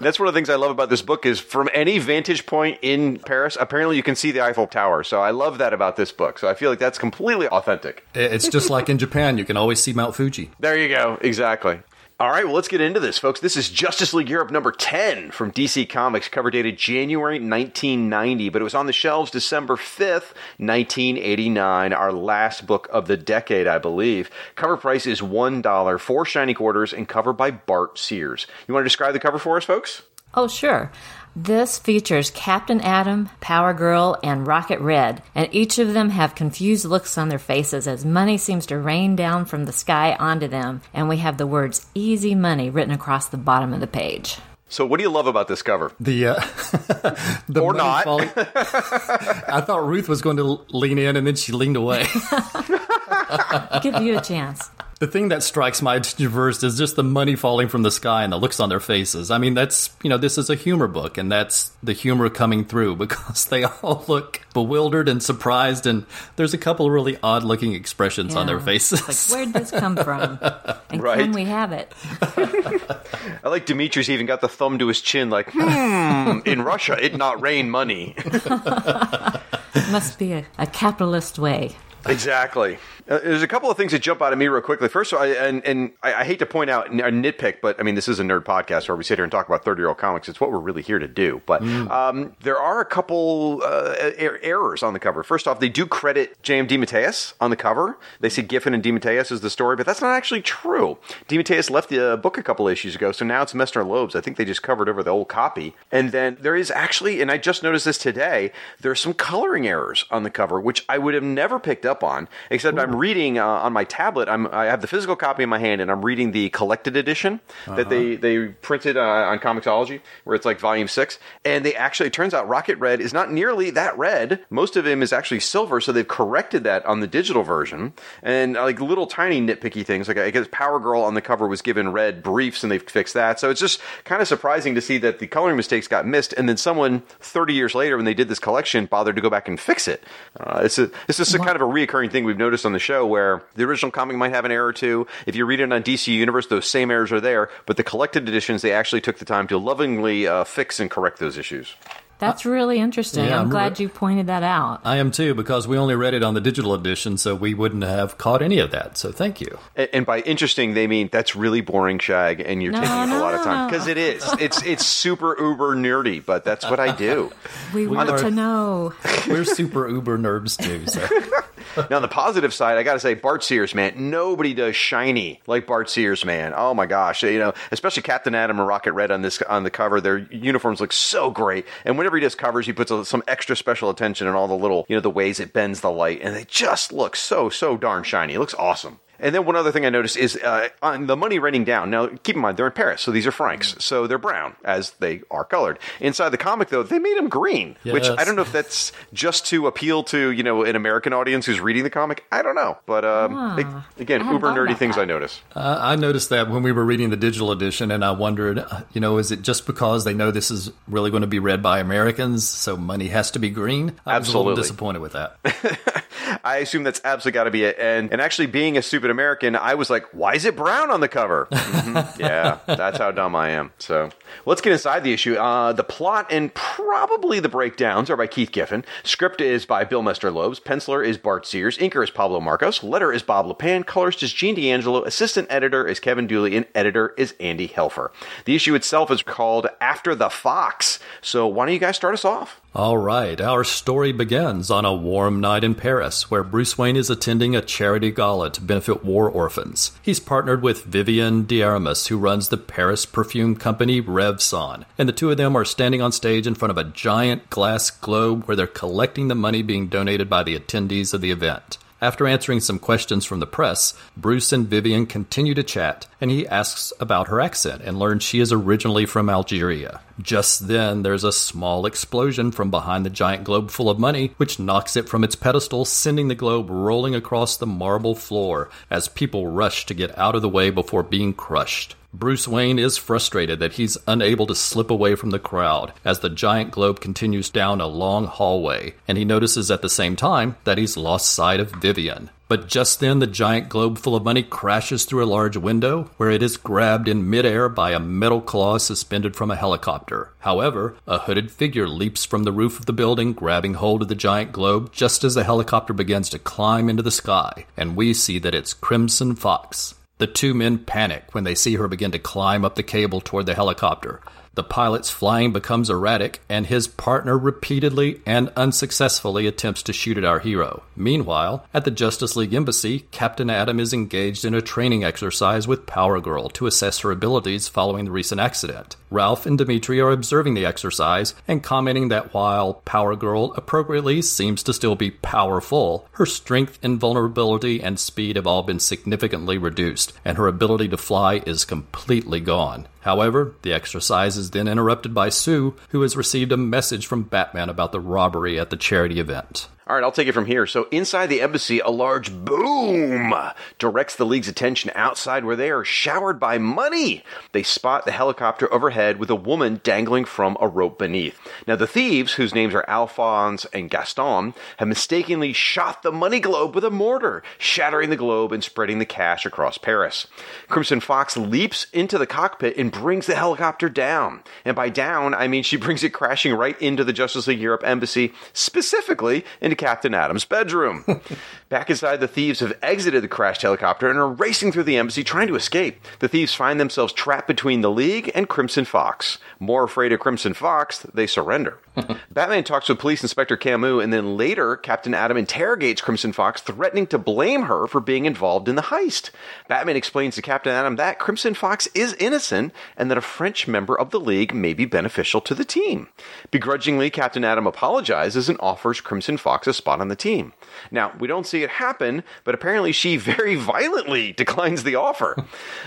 That's one of the things I love about this book is from any vantage point in Paris, apparently you can see the Eiffel Tower. So I love that about this book. So I feel like that's completely authentic. It's just like in Japan, you can always see Mount Fuji. There you go. Exactly. All right, well, let's get into this, folks. This is Justice League Europe number 10 from DC Comics, cover dated January 1990, but it was on the shelves December 5th, 1989, our last book of the decade, I believe. Cover price is $1, four shiny quarters, and cover by Bart Sears. You want to describe the cover for us, folks? Oh, sure. This features Captain Atom, Power Girl, and Rocket Red, and each of them have confused looks on their faces as money seems to rain down from the sky onto them, and we have the words easy money written across the bottom of the page. So, what do you love about this cover? The uh, <laughs> the Or not. falling- <laughs> I thought Ruth was going to lean in, and then she leaned away. <laughs> Give you a chance. The thing that strikes my <laughs> attention first is just the money falling from the sky and the looks on their faces. I mean, that's you know, this is a humor book, and that's the humor coming through <laughs> because they all look bewildered and surprised, and there's a couple of really odd looking expressions on their faces. It's like, where'd this come from? <laughs> And Right. can we have it? I like Dimitri's even got the thumb to his chin, like, hmm, in Russia, it not rain money. It must be a, a capitalist way. Exactly. Uh, there's a couple of things that jump out at me real quickly. First of all, I, and, and I, I hate to point out a nitpick, but I mean, this is a nerd podcast where we sit here and talk about 30 year old comics. It's what we're really here to do. But um, there are a couple uh, er- errors on the cover. First off, they do credit J.M. DeMatteis on the cover. They say Giffen and DeMatteis is the story, but that's not actually true. DeMatteis left the uh, book a couple issues ago, so now it's Messner-Loebs. I think they just covered over the old copy. And then there is actually, and I just noticed this today, there's some coloring errors on the cover, which I would have never picked up on, except I'm reading uh, on my tablet. I'm, I have the physical copy in my hand, and I'm reading the collected edition that they, they printed uh, on Comixology, where it's like volume six. And they actually, it turns out Rocket Red is not nearly that red. Most of him is actually silver, so they've corrected that on the digital version. And uh, like little tiny nitpicky things, like I guess Power Girl on the cover was given red briefs, and they've fixed that. So it's just kind of surprising to see that the coloring mistakes got missed, and then someone 30 years later, when they did this collection, bothered to go back and fix it. Uh, it's a, this is a kind of a reoccurring thing we've noticed on the show where the original comic might have an error or two. If you read it on DC Universe, those same errors are there, but the collected editions, they actually took the time to lovingly uh, fix and correct those issues. That's really interesting. Yeah, I'm I'm glad re- you pointed that out. I am too, because we only read it on the digital edition, so we wouldn't have caught any of that. So thank you. And, and by interesting, they mean that's really boring, Shag, and you're No, taking up a lot of no, time no. because it is. It's it's super uber nerdy, but that's what I do. <laughs> We want are- to know. <laughs> We're super uber nerds too. So. <laughs> <laughs> now, on the positive side, I got to say, Bart Sears, man, nobody does shiny like Bart Sears, man. Oh my gosh, you know, especially Captain Atom and Rocket Red on this on the cover. Their uniforms look so great, and whenever he does covers, he puts a, some extra special attention on all the little, you know, the ways it bends the light, and they just look so so darn shiny. It looks awesome. And then one other thing I noticed is uh, on the money raining down. Now, keep in mind they're in Paris, so these are francs, so they're brown as they are colored. Inside the comic, though, they made them green, which I don't know if that's just to appeal to you know an American audience who's reading the comic. I don't know, but um, Ah, they- again, uber nerdy things that. I notice. Uh, I noticed that when we were reading the digital edition, and I wondered, uh, you know, is it just because they know this is really going to be read by Americans, so money has to be green? I was a Absolutely. little disappointed with that. <laughs> I assume that's absolutely got to be it. And and actually, being a stupid American, I was like, why is it brown on the cover? <laughs> Mhm. Yeah, that's how dumb I am. So let's get inside the issue. Uh, the plot and probably the breakdowns are by Keith Giffen. Script is by Bill Messner-Loebs. Penciler is Bart Sears. Inker is Pablo Marcos. Letter is Bob Lappan. Colorist is Gene D'Angelo. Assistant editor is Kevin Dooley. And editor is Andy Helfer. The issue itself is called After the Fox. So why don't you guys start us off? All right, our story begins on a warm night in Paris where Bruce Wayne is attending a charity gala to benefit war orphans. He's partnered with Vivian D'Aramis, who runs the Paris perfume company Revson, and the two of them are standing on stage in front of a giant glass globe where they're collecting the money being donated by the attendees of the event. After answering some questions from the press, Bruce and Vivian continue to chat, and he asks about her accent and learns she is originally from Algeria. Just then, there's a small explosion from behind the giant globe full of money, which knocks it from its pedestal, sending the globe rolling across the marble floor as people rush to get out of the way before being crushed. Bruce Wayne is frustrated that he's unable to slip away from the crowd as the giant globe continues down a long hallway, and he notices at the same time that he's lost sight of Vivian. But just then, the giant globe full of money crashes through a large window where it is grabbed in midair by a metal claw suspended from a helicopter. However, a hooded figure leaps from the roof of the building, grabbing hold of the giant globe just as the helicopter begins to climb into the sky, and we see that it's Crimson Fox. The two men panic when they see her begin to climb up the cable toward the helicopter. The pilot's flying becomes erratic, and his partner repeatedly and unsuccessfully attempts to shoot at our hero. Meanwhile, at the Justice League Embassy, Captain Atom is engaged in a training exercise with Power Girl to assess her abilities following the recent accident. Ralph and Dimitri are observing the exercise and commenting that while Power Girl appropriately seems to still be powerful, her strength, invulnerability, and speed have all been significantly reduced, and her ability to fly is completely gone. However, the exercise is then interrupted by Sue, who has received a message from Batman about the robbery at the charity event. All right, I'll take it from here. So, inside the embassy, a large boom directs the League's attention outside where they are showered by money. They spot the helicopter overhead with a woman dangling from a rope beneath. Now, the thieves, whose names are Alphonse and Gaston, have mistakenly shot the money globe with a mortar, shattering the globe and spreading the cash across Paris. Crimson Fox leaps into the cockpit and brings the helicopter down. And by down, I mean she <laughs> brings it crashing right into the Justice League Europe embassy, specifically into Captain Atom's bedroom. <laughs> Back inside, the thieves have exited the crashed helicopter and are racing through the embassy trying to escape. The thieves find themselves trapped between the League and Crimson Fox. More afraid of Crimson Fox, they surrender. <laughs> Batman talks with Police Inspector Camus, and then later, Captain Atom interrogates Crimson Fox, threatening to blame her for being involved in the heist. Batman explains to Captain Atom that Crimson Fox is innocent and that a French member of the League may be beneficial to the team. Begrudgingly, Captain Atom apologizes and offers Crimson Fox a spot on the team. Now, we don't see it happen, but apparently she <laughs> very violently declines the offer.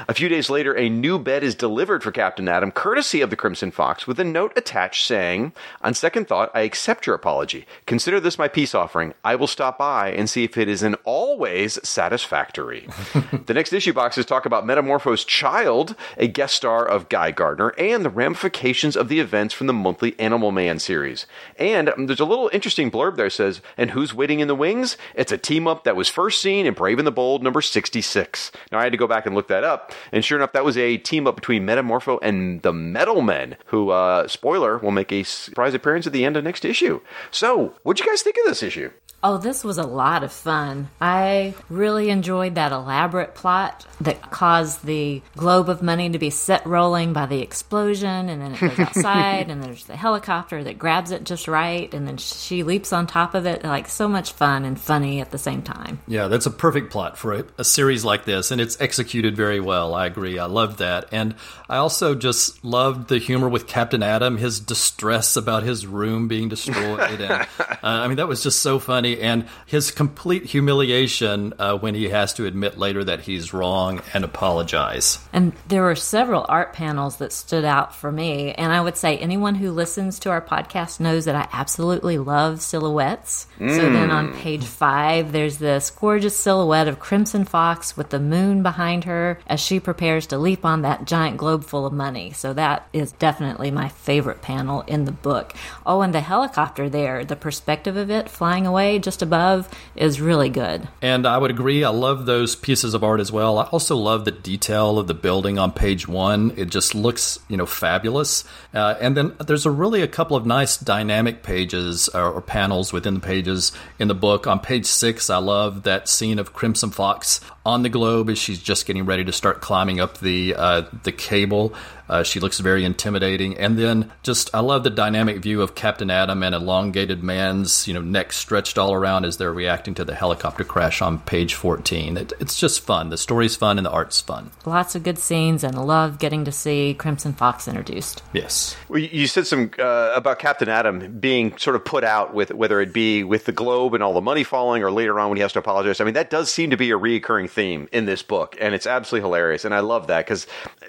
a few days later, a new bed is delivered for Captain Atom, courtesy of the Crimson Fox, with a note attached saying, On second thought, I accept your apology. Consider this my peace offering. I will stop by and see if it is in all ways satisfactory. <laughs> the next issue boxes talk about Metamorpho's child, a guest star of Guy Gardner, and the ramifications of the events from the monthly Animal Man series. And um, there's a little interesting blurb there that says, And who's waiting in the wings? It's a team up that was first seen in Brave and the Bold number 66. Now, I had to go back and look that up, and sure enough, that was a team up between Metamorpho and the Metal Men, who, uh, spoiler, will make a surprise appearance at the end of next issue. So, what'd you guys think of this issue? Oh, this was a lot of fun. I really enjoyed that elaborate plot that caused the globe of money to be set rolling by the explosion, and then it goes outside, and there's the helicopter that grabs it just right, and then she leaps on top of it. Like so much fun and funny at the same time. Yeah, that's a perfect plot for a, a series like this, and it's executed very well. I agree. I loved that. And I also just loved the humor with Captain Atom, his distress about his room being destroyed. and, <laughs> uh, I mean, that was just so funny. And his complete humiliation uh, when he has to admit later that he's wrong and apologize. And there were several art panels that stood out for me. And I would say anyone who listens to our podcast knows that I absolutely love silhouettes. So then on page five, there's this gorgeous silhouette of Crimson Fox with the moon behind her as she prepares to leap on that giant globe full of money. So that is definitely my favorite panel in the book. Oh, and the helicopter there, the perspective of it flying away just above is really good. And I would agree. I love those pieces of art as well. I also love the detail of the building on page one. It just looks, you know, fabulous. Uh, and then there's a really a couple of nice dynamic pages or, or panels within the pages in the book. On page six, I love that scene of Crimson Fox on the globe as she's just getting ready to start climbing up the uh, the cable. Uh, she looks very intimidating, and then just I love the dynamic view of Captain Atom and elongated man's you know neck stretched all around as they're reacting to the helicopter crash on page fourteen. It, it's just fun. The story's fun and the art's fun. Lots of good scenes and love getting to see Crimson Fox introduced. Yes. Well, you- you said some uh, about Captain Atom being sort of put out with whether it be with the globe and all the money falling, or later on when he has to apologize. I mean, that does seem to be a reoccurring theme in this book, and it's absolutely hilarious. And I love that because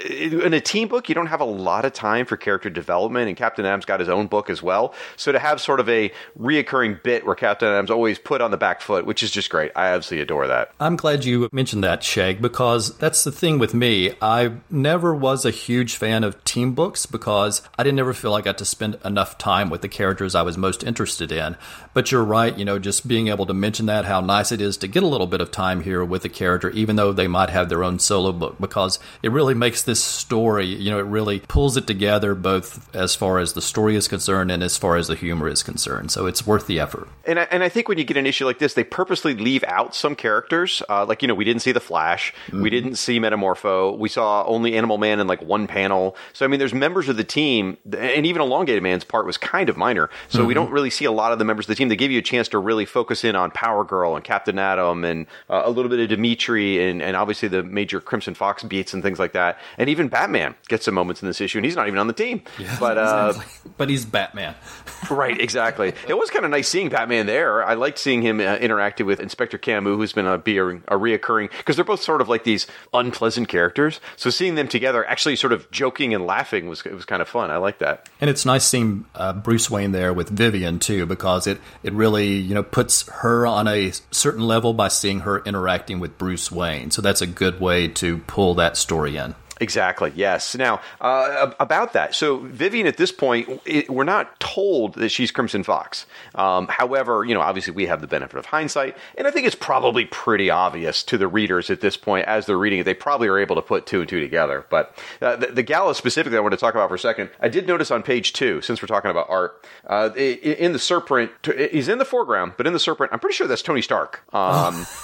in a team book, you don't have a lot of time for character development, and Captain Atom's got his own book as well. So to have sort of a reoccurring bit where Captain Atom's always put on the back foot, which is just great. I absolutely adore that. I'm glad you mentioned that, Shag, because that's the thing with me. I never was a huge fan of team books because I didn't ever feel I got to spend enough time with the characters I was most interested in. But you're right, you know, just being able to mention that, how nice it is to get a little bit of time here with a character, even though they might have their own solo book, because it really makes this story, you know, it really pulls it together both as far as the story is concerned and as far as the humor is concerned. So it's worth the effort. And I, and I think when you get an issue like this, they purposely leave out some characters. Uh, like, you know, we didn't see the Flash. We didn't see Metamorpho. We saw only Animal Man in like one panel. So, I mean, there's members of the team, and even Elongated Man's part was kind of minor. So, we don't really see a lot of the members of the team. They give you a chance to really focus in on Power Girl and Captain Atom and uh, a little bit of Dimitri and, and obviously the major Crimson Fox beats and things like that. And even Batman gets some moments in this issue, and he's not even on the team. <laughs> but, uh, But he's Batman. <laughs> Right, exactly. it was kind of nice seeing Batman there. I liked seeing him uh, interacting with Inspector Camus, who's been a be a, a reoccurring because they're both sort of like these unpleasant characters. So seeing them together, actually sort of joking and laughing was it was kind of fun. I like that. And it's nice seeing uh, Bruce Wayne there with Vivian too, because it it really you know puts her on a certain level by seeing her interacting with Bruce Wayne. So that's a good way to pull that story in. Exactly. Yes. Now uh, about that. So Vivian, at this point, it, we're not told that she's Crimson Fox. Um, however, you know, obviously we have the benefit of hindsight, and I think it's probably pretty obvious to the readers at this point as they're reading it. They probably are able to put two and two together. But uh, the, the gala specifically, I want to talk about for a second. I did notice on page two, since we're talking about art, uh, in the Serpent, he's in the foreground, but in the Serpent, I'm pretty sure that's Tony Stark. Um, <laughs>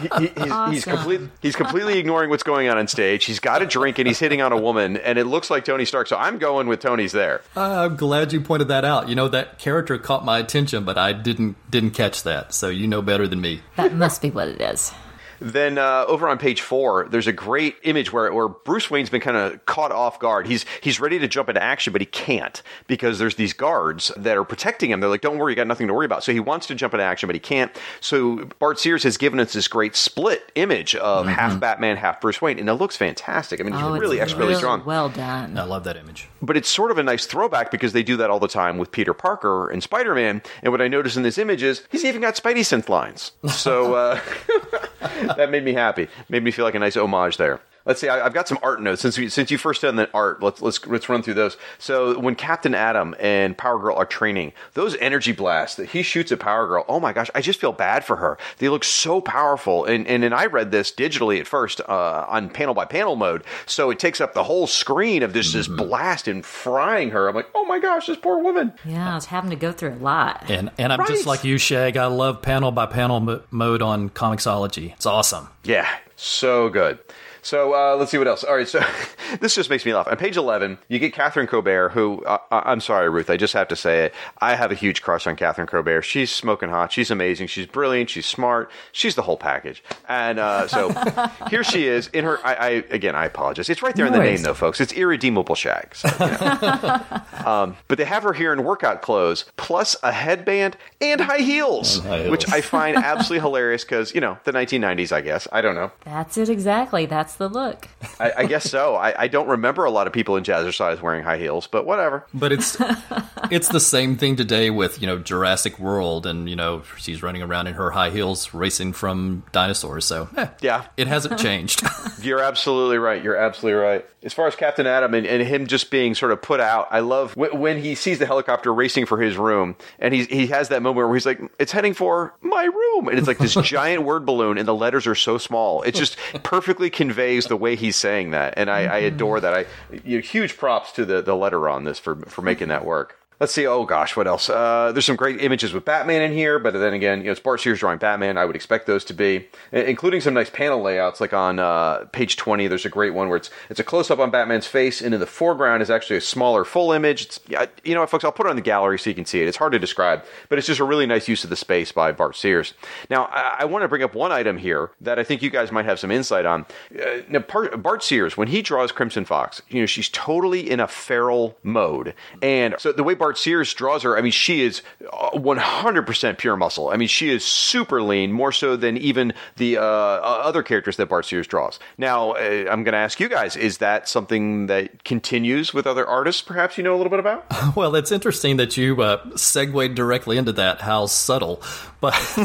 he, he- he's, he's, complete, he's completely ignoring what's going on on stage. He's got a drink and he's hitting on a woman, and it looks like Tony Stark. So I'm going with Tony's there. I'm glad you pointed that out. You know that character caught my attention, but I didn't didn't catch that. So you know better than me. That must be what it is. Then uh, over on page four, there's a great image where, where Bruce Wayne's been kind of caught off guard. He's he's ready to jump into action, but he can't because there's these guards that are protecting him. They're like, "Don't worry, you got nothing to worry about." So he wants to jump into action, but he can't. So Bart Sears has given us this great split image of half Batman, half Bruce Wayne, and it looks fantastic. I mean, it's Oh, really it's expertly really strong. well done. I love that image. but it's sort of a nice throwback because they do that all the time with Peter Parker and Spider Man. And what I notice in this image is he's even got Spidey sense lines. So uh, <laughs> <laughs> that made me happy. Made me feel like a nice homage there. Let's see. I, have got some art notes since we, since you first done the art. Let's let's let's run through those. So when Captain Atom and Power Girl are training, those energy blasts that he shoots at Power Girl. Oh my gosh, I just feel bad for her. They look so powerful. And and, and I read this digitally at first uh, on panel by panel mode, so it takes up the whole screen of this this blast and frying her. I'm like, oh my gosh, this poor woman. Yeah, I was having to go through a lot. And and I'm Right. just like you, Shag. I love panel by panel mo- mode on Comixology. It's awesome. Yeah, so good. So uh, let's see what else. All right, so <laughs> this just makes me laugh. On page 11, you get Catherine Cobert, who, uh, I- I'm sorry, Ruth, I just have to say it. I have a huge crush on Catherine Cobert. She's smoking hot. She's amazing. She's brilliant. She's smart. She's the whole package. And uh, so <laughs> here she is in her, I, I again, I apologize. It's right there in the No name, though, folks. It's Irredeemable Shag. So, you know. <laughs> um, but they have her here in workout clothes, plus a headband and high heels, high heels. which I find absolutely hilarious because, you know, the 1990s, I guess. I don't know. That's it exactly. That's the look. <laughs> I, I guess so. I, I don't remember a lot of people in jazzercise wearing high heels, but whatever. But it's <laughs> it's the same thing today with you know Jurassic World, and you know she's running around in her high heels racing from dinosaurs. So eh, Yeah. it hasn't <laughs> changed. You're absolutely right. You're absolutely right. As far as Captain Atom and, and him just being sort of put out, I love w- when he sees the helicopter racing for his room, and he's, he has that moment where he's like, "It's heading for my room," and it's like this giant word balloon, and the letters are so small. It just perfectly conveys the way he's saying that, and I, I adore mm-hmm. that. I you know, huge props to the the letter on this for for making that work. Let's see. Oh gosh, what else? Uh, there's some great images with Batman in here, but then again, you know, it's Bart Sears drawing Batman. I would expect those to be, including some nice panel layouts. Like on uh, page 20, there's a great one where it's it's a close up on Batman's face, and in the foreground is actually a smaller full image. It's, you know folks? I'll put it on the gallery so you can see it. It's hard to describe, but it's just a really nice use of the space by Bart Sears. Now, I, I want to bring up one item here that I think you guys might have some insight on. Uh, now, Bart Sears, when he draws Crimson Fox, you know, she's totally in a feral mode, and so the way Bart Sears draws her, I mean, she is uh, 100% pure muscle. I mean, she is super lean, more so than even the uh, uh, other characters that Bart Sears draws. Now, uh, I'm going to ask you guys: Is that something that continues with other artists? Perhaps you know a little bit about. <laughs> well, it's interesting that you uh, segued directly into that. How subtle, but <laughs>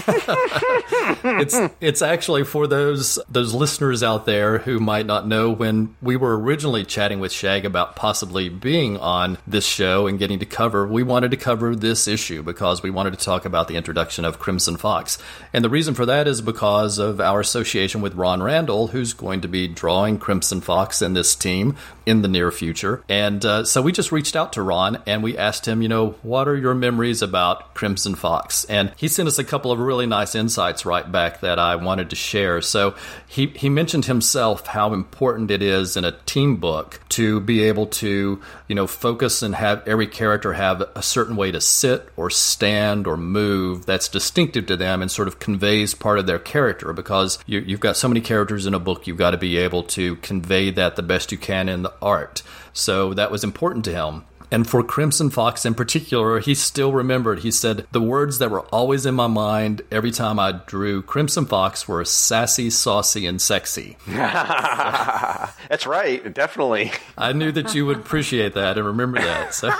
it's it's actually for those those listeners out there who might not know. When we were originally chatting with Shag about possibly being on this show and getting to cover, we wanted to cover this issue because we wanted to talk about the introduction of Crimson Fox, and the reason for that is because of our association with Ron Randall, who's going to be drawing Crimson Fox in this team in the near future. And uh, so we just reached out to Ron and we asked him, you know, what are your memories about Crimson Fox? And he sent us a couple of really nice insights right back that I wanted to share. So he, he mentioned himself how important it is in a team book to be able to, you know, focus and have every character have a certain way to sit or stand or move that's distinctive to them and sort of conveys part of their character because you, you've got so many characters in a book, you've got to be able to convey that the best you can in the art. So that was important to him. And for Crimson Fox in particular, he still remembered. He said, The words that were always in my mind every time I drew Crimson Fox were sassy, saucy, and sexy. <laughs> That's right, definitely. I knew that you would appreciate that and remember that. So,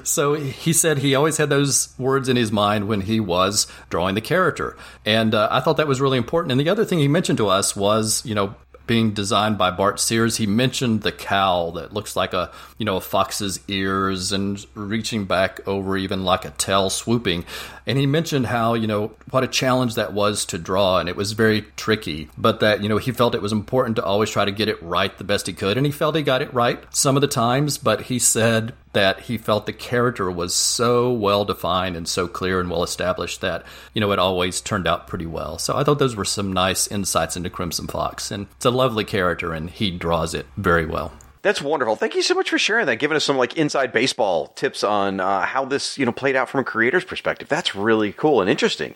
<laughs> so he said he always had those words in his mind when he was drawing the character, and uh, I thought that was really important. And the other thing he mentioned to us was, you know. Being designed by Bart Sears, he mentioned the cowl that looks like a you know a fox's ears and reaching back over even like a tail swooping, and he mentioned how you know what a challenge that was to draw, and it was very tricky, but that you know he felt it was important to always try to get it right the best he could, and he felt he got it right some of the times, but he said that he felt the character was so well defined and so clear and well established that you know it always turned out pretty well. So I thought those were some nice insights into Crimson Fox, and it's a lovely character, and he draws it very well. That's wonderful. Thank you so much for sharing that, giving us some like inside baseball tips on uh, how this you know played out from a creator's perspective. That's really cool and interesting.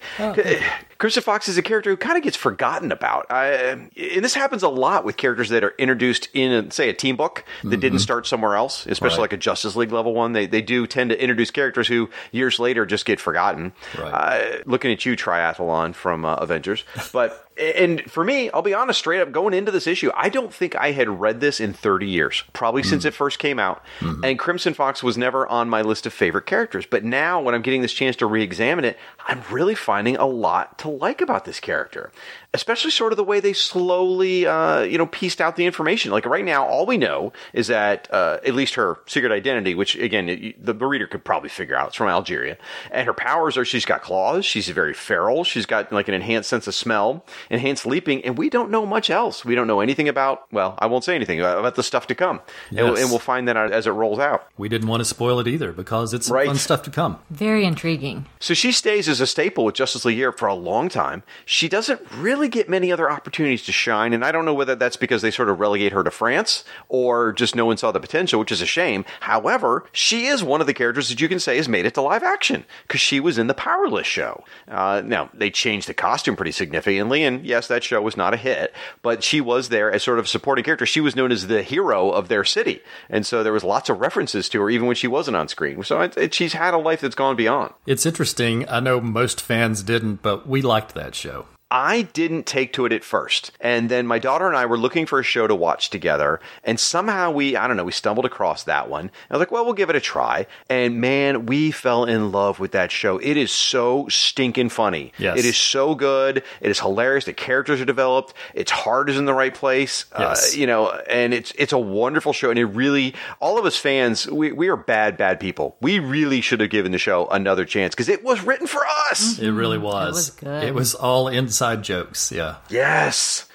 Crimson Fox is a character who kind of gets forgotten about, I, and this happens a lot with characters that are introduced in, say, a team book that didn't start somewhere else, especially Right. like a Justice League level one. They they do tend to introduce characters who years later just get forgotten. Right. Uh, looking at you, Triathlon from uh, Avengers, but. And for me, I'll be honest, straight up going into this issue, I don't think I had read this in 30 years, probably since mm. it first came out. Mm-hmm. And Crimson Fox was never on my list of favorite characters. But now, when I'm getting this chance to re examine it, I'm really finding a lot to like about this character. Especially sort of the way they slowly, uh, you know, pieced out the information. Like right now, all we know is that uh, at least her secret identity, which again it, the reader could probably figure out, it's from Algeria, and her powers are she's got claws, she's very feral, she's got like an enhanced sense of smell, enhanced leaping, and we don't know much else. We don't know anything about. Well, I won't say anything about, about the stuff to come, and, Yes. and we'll find that out as it rolls out. We didn't want to spoil it either because it's Right. fun stuff to come. Very intriguing. So she stays as a staple with Justice League Europe for a long time. She doesn't really get many other opportunities to shine, and I don't know whether that's because they sort of relegate her to France or just no one saw the potential, which is a shame. However, she is one of the characters that you can say has made it to live action because she was in the Powerless show. Uh, now, they changed the costume pretty significantly, and yes, that show was not a hit, but she was there as sort of a supporting character. She was known as the hero of their city, and so there was lots of references to her even when she wasn't on screen. So it, it, she's had a life that's gone beyond. It's interesting. I know most fans didn't, but we liked that show. I didn't take to it at first. And then my daughter and I were looking for a show to watch together. And somehow we, I don't know, we stumbled across that one. I was like, well, we'll give it a try. And man, we fell in love with that show. It is so stinking funny. Yes. It is so good. It is hilarious. The characters are developed. Its heart is in the right place. Yes. Uh, you know, and it's, it's a wonderful show. And it really, all of us fans, we, we are bad, bad people. We really should have given the show another chance because it was written for us. It really was. was good. It was all inside jokes. Yeah. Yes.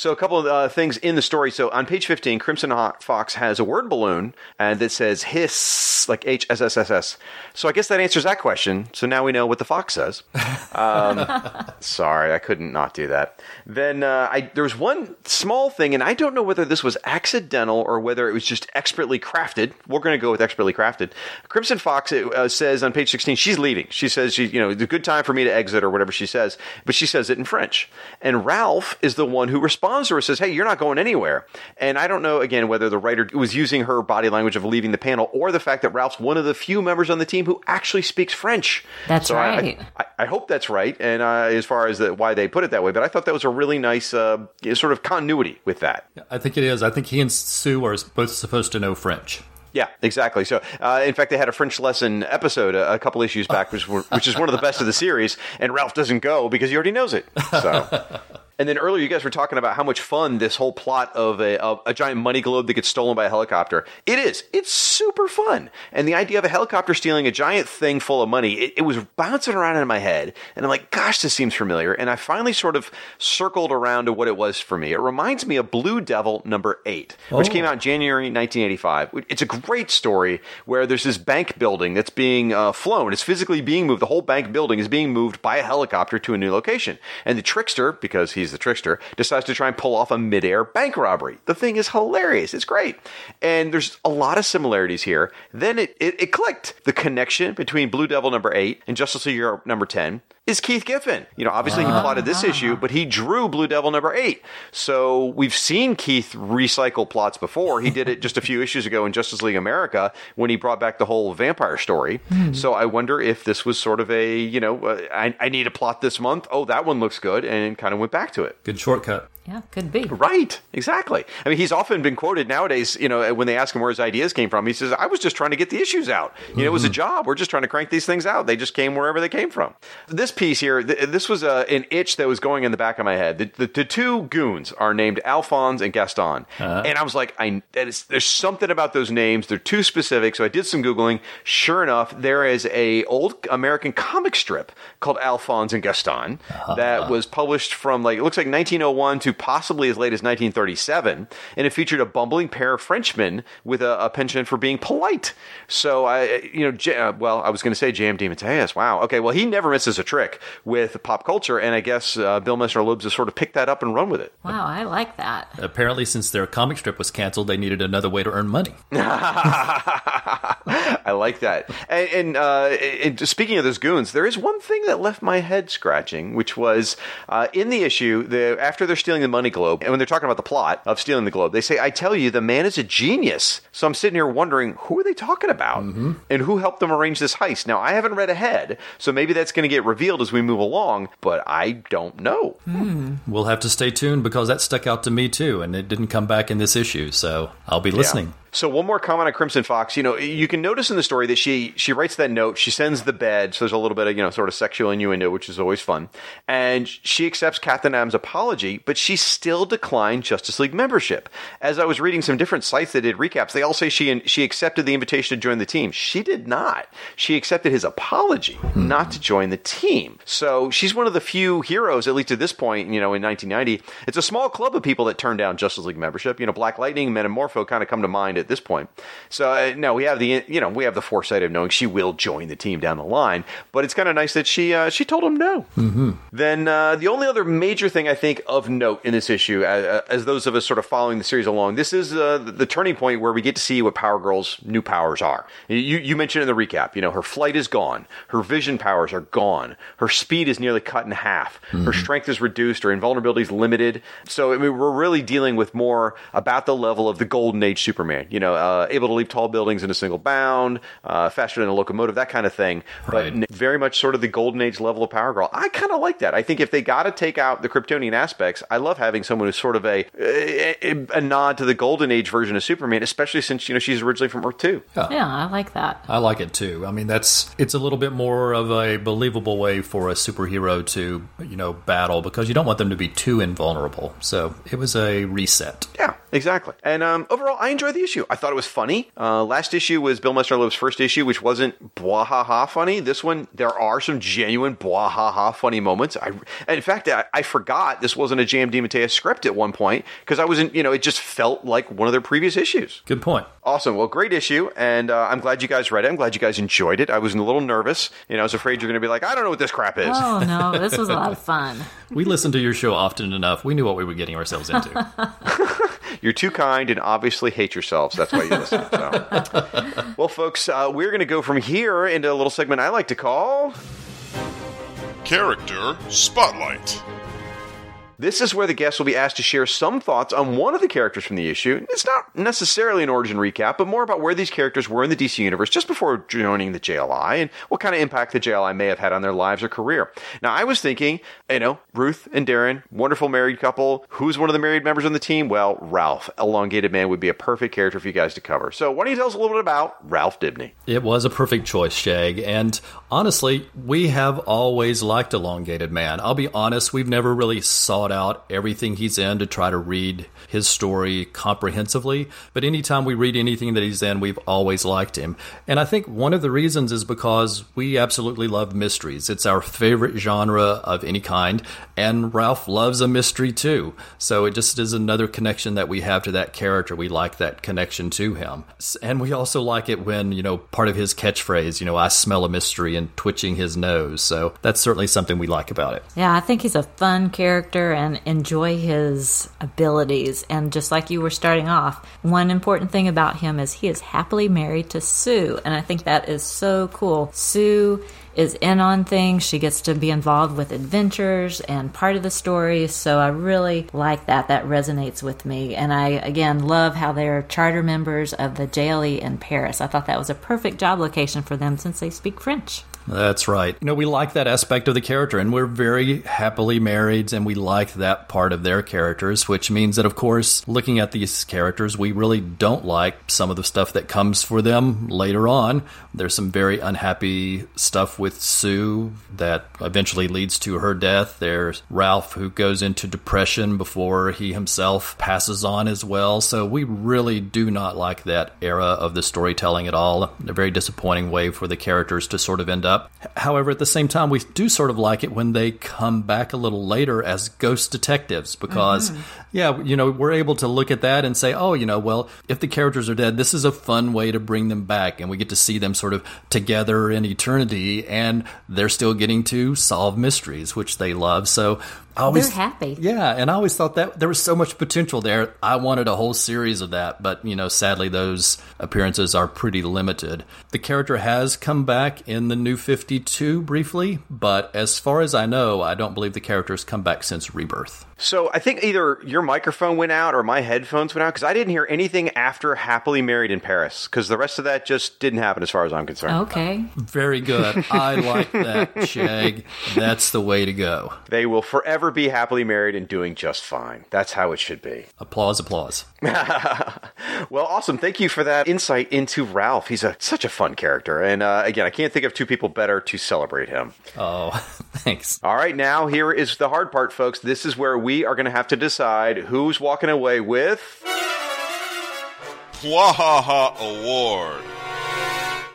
So a couple of uh, things in the story. So on page 15, Crimson Fox has a word balloon and that says hiss, like H S S S S. So I guess that answers that question. So now we know what the fox says. Um, <laughs> sorry, I couldn't not do that. Then uh, I, there was one small thing, and I don't know whether this was accidental or whether it was just expertly crafted. We're going to go with expertly crafted. Crimson Fox it, uh, says on page 16 she's leaving. She says she, you know, it's a good time for me to exit or whatever she says, but she says it in French. And Ralph is the one who responds to says, "Hey, you're not going anywhere." And I don't know again whether the writer was using her body language of leaving the panel or the fact that Ralph's one of the few members on the team who actually speaks French. That's So I- I- right. I, I hope that's right, and uh, as far as the, why they put it that way, but I thought that was a really nice uh, sort of continuity with that. I think it is. I think he and Sue are both supposed to know French. Yeah, exactly. So, uh, in fact, they had a French lesson episode a, a couple issues back, which, were, which is one of the best of the series, and Ralph doesn't go because he already knows it. So. <laughs> And then earlier, you guys were talking about how much fun this whole plot of a, of a giant money globe that gets stolen by a helicopter. It is. It's super fun. And the idea of a helicopter stealing a giant thing full of money, it, it was bouncing around in my head. And I'm like, gosh, this seems familiar. And I finally sort of circled around to what it was for me. It reminds me of Blue Devil number eight, which came out in January 1985. It's a great story where there's this bank building that's being uh, flown. It's physically being moved. The whole bank building is being moved by a helicopter to a new location. And the trickster, because he's the trickster, decides to try and pull off a midair bank robbery. The thing is hilarious. It's great. And there's a lot of similarities here. Then it, it, it clicked. The connection between Blue Devil number 8 and Justice League Europe number 10 is Keith Giffen. You know, obviously he plotted this issue, but he drew Blue Devil number 8. So we've seen Keith recycle plots before. He did it just a few <laughs> issues ago in Justice League America when he brought back the whole vampire story. So I wonder if this was sort of a, you know, uh, I, I need a plot this month. Oh, that one looks good. And kind of went back to it. Good shortcut. Yeah, could be. Right, exactly. I mean, he's often been quoted nowadays, you know, when they ask him where his ideas came from, he says, I was just trying to get the issues out. You know, it was a mm-hmm. job. We're just trying to crank these things out. They just came wherever they came from. This piece here, th- this was uh, an itch that was going in the back of my head. The, the, the two goons are named Alphonse and Gaston. Uh-huh. And I was like, I, that is, there's something about those names. They're too specific. So I did some Googling. Sure enough, there is a old American comic strip called Alphonse and Gaston uh-huh. that was published from like, it looks like 1901 to possibly as late as 1937. And it featured a bumbling pair of Frenchmen with a, a penchant for being polite. So I, you know, J- uh, well, I was going to say J.M. DeMatteis. Wow. Okay. Well, he never misses a trick with pop culture. And I guess uh, Bill Messner-Loebs has sort of picked that up and run with it. Wow, I like that. Apparently, since their comic strip was canceled, they needed another way to earn money. <laughs> I like that. And, and, uh, and speaking of those goons, there is one thing that left my head scratching, which was uh, in the issue, the, after they're stealing the money globe, and when they're talking about the plot of stealing the globe, they say, I tell you, the man is a genius. So I'm sitting here wondering, who are they talking about? Mm-hmm. And who helped them arrange this heist? Now, I haven't read ahead, so maybe that's going to get revealed as we move along, but I don't know. Hmm. We'll have to stay tuned because that stuck out to me too, and it didn't come back in this issue, so I'll be listening. So one more comment on Crimson Fox. You know, you can notice in the story that she she writes that note. She sends the bed. So there's a little bit of you know sort of sexual innuendo, which is always fun. And she accepts Captain Atom's apology, but she still declined Justice League membership. As I was reading some different sites that did recaps, they all say she she accepted the invitation to join the team. She did not. She accepted his apology, hmm. not to join the team. So she's one of the few heroes, at least at this point. You know, in 1990, it's a small club of people that turned down Justice League membership. You know, Black Lightning, Metamorpho kind of come to mind at this point. So uh, no, we have the you know we have the foresight of knowing she will join the team down the line. But it's kind of nice that she uh, she told him no. Mm-hmm. Then uh, the only other major thing I think of note in this issue, uh, as those of us sort of following the series along, this is uh, the turning point where we get to see what Power Girl's new powers are. You you mentioned in the recap, you know, her flight is gone, her vision powers are gone, her speed is nearly cut in half, her strength is reduced, her invulnerability is limited. So I mean, we're really dealing with more about the level of the Golden Age Superman. You know, uh, able to leap tall buildings in a single bound, uh, faster than a locomotive, that kind of thing. But very much sort of the Golden Age level of Power Girl. I kind of like that. I think if they got to take out the Kryptonian aspects, I love having someone who's sort of a, a a nod to the Golden Age version of Superman, especially since you know she's originally from Earth Two. Yeah, I like that. I like it too. I mean, that's it's a little bit more of a believable way for a superhero to, you know, battle because you don't want them to be too invulnerable. So it was a reset. Yeah, exactly. And um, overall, I enjoyed the issue. I thought it was funny. Uh, last issue was Bill Messner-Loebs's first issue, which wasn't Bwahaha funny. This one, there are some genuine Bwahaha funny moments. I, and in fact, I, I forgot this wasn't a J.M. DeMatteis script at one point because I wasn't, you know, it just felt like one of their previous issues. Good point. Awesome. Well, great issue, and uh, I'm glad you guys read it. I'm glad you guys enjoyed it. I was a little nervous. You know, I was afraid you're going to be like, I don't know what this crap is. Oh no, <laughs> this was a lot of fun. We listened to your show often enough. We knew what we were getting ourselves into. <laughs> You're too kind and obviously hate yourselves. That's why you listen. So. <laughs> well, folks, uh, we're going to go from here into a little segment I like to call. Character Spotlight. This is where the guests will be asked to share some thoughts on one of the characters from the issue. It's not necessarily an origin recap, but more about where these characters were in the DC universe just before joining the JLI and what kind of impact the JLI may have had on their lives or career. Now, I was thinking, you know, Ruth and Darren, wonderful married couple. Who's one of the married members on the team? Well, Ralph, Elongated Man, would be a perfect character for you guys to cover. So, why don't you tell us a little bit about Ralph Dibney? It was a perfect choice, Shag. And honestly, we have always liked Elongated Man. I'll be honest, we've never really sought out everything he's in to try to read his story comprehensively. But anytime we read anything that he's in, we've always liked him. And I think one of the reasons is because we absolutely love mysteries. It's our favorite genre of any kind. And Ralph loves a mystery too. So it just is another connection that we have to that character. We like that connection to him. And we also like it when, you know, part of his catchphrase, you know, I smell a mystery and twitching his nose. So that's certainly something we like about it. Yeah, I think he's a fun character and enjoy his abilities. And just like you were starting off, one important thing about him is he is happily married to Sue. And I think that is so cool. Sue is in on things. She gets to be involved with adventures and part of the story. So I really like that. That resonates with me. And I, again, love how they're charter members of the JLE in Paris. I thought that was a perfect job location for them since they speak French. That's right. You know, we like that aspect of the character, and we're very happily married, and we like that part of their characters, which means that, of course, looking at these characters, we really don't like some of the stuff that comes for them later on. There's some very unhappy stuff with Sue that eventually leads to her death. There's Ralph, who goes into depression before he himself passes on as well. So we really do not like that era of the storytelling at all. A very disappointing way for the characters to sort of end up. However, at the same time, we do sort of like it when they come back a little later as ghost detectives because, mm-hmm. yeah, you know, we're able to look at that and say, oh, you know, well, if the characters are dead, this is a fun way to bring them back. And we get to see them sort of together in eternity and they're still getting to solve mysteries, which they love. So, I always, They're happy. yeah, and I always thought that there was so much potential there. I wanted a whole series of that, but you know, sadly, those appearances are pretty limited. The character has come back in the New Fifty Two briefly, but as far as I know, I don't believe the character has come back since Rebirth. So I think either your microphone went out or my headphones went out because I didn't hear anything after Happily Married in Paris because the rest of that just didn't happen as far as I'm concerned. Okay. Very good. I like that, Shag. That's the way to go. They will forever forever be happily married and doing just fine. That's how it should be. Applause, applause. <laughs> well, awesome. Thank you for that insight into Ralph. He's a such a fun character, and uh, again, I can't think of two people better to celebrate him. Oh, <laughs> thanks. All right, now here is the hard part, folks. This is where we are going to have to decide who's walking away with. Bwahaha Award.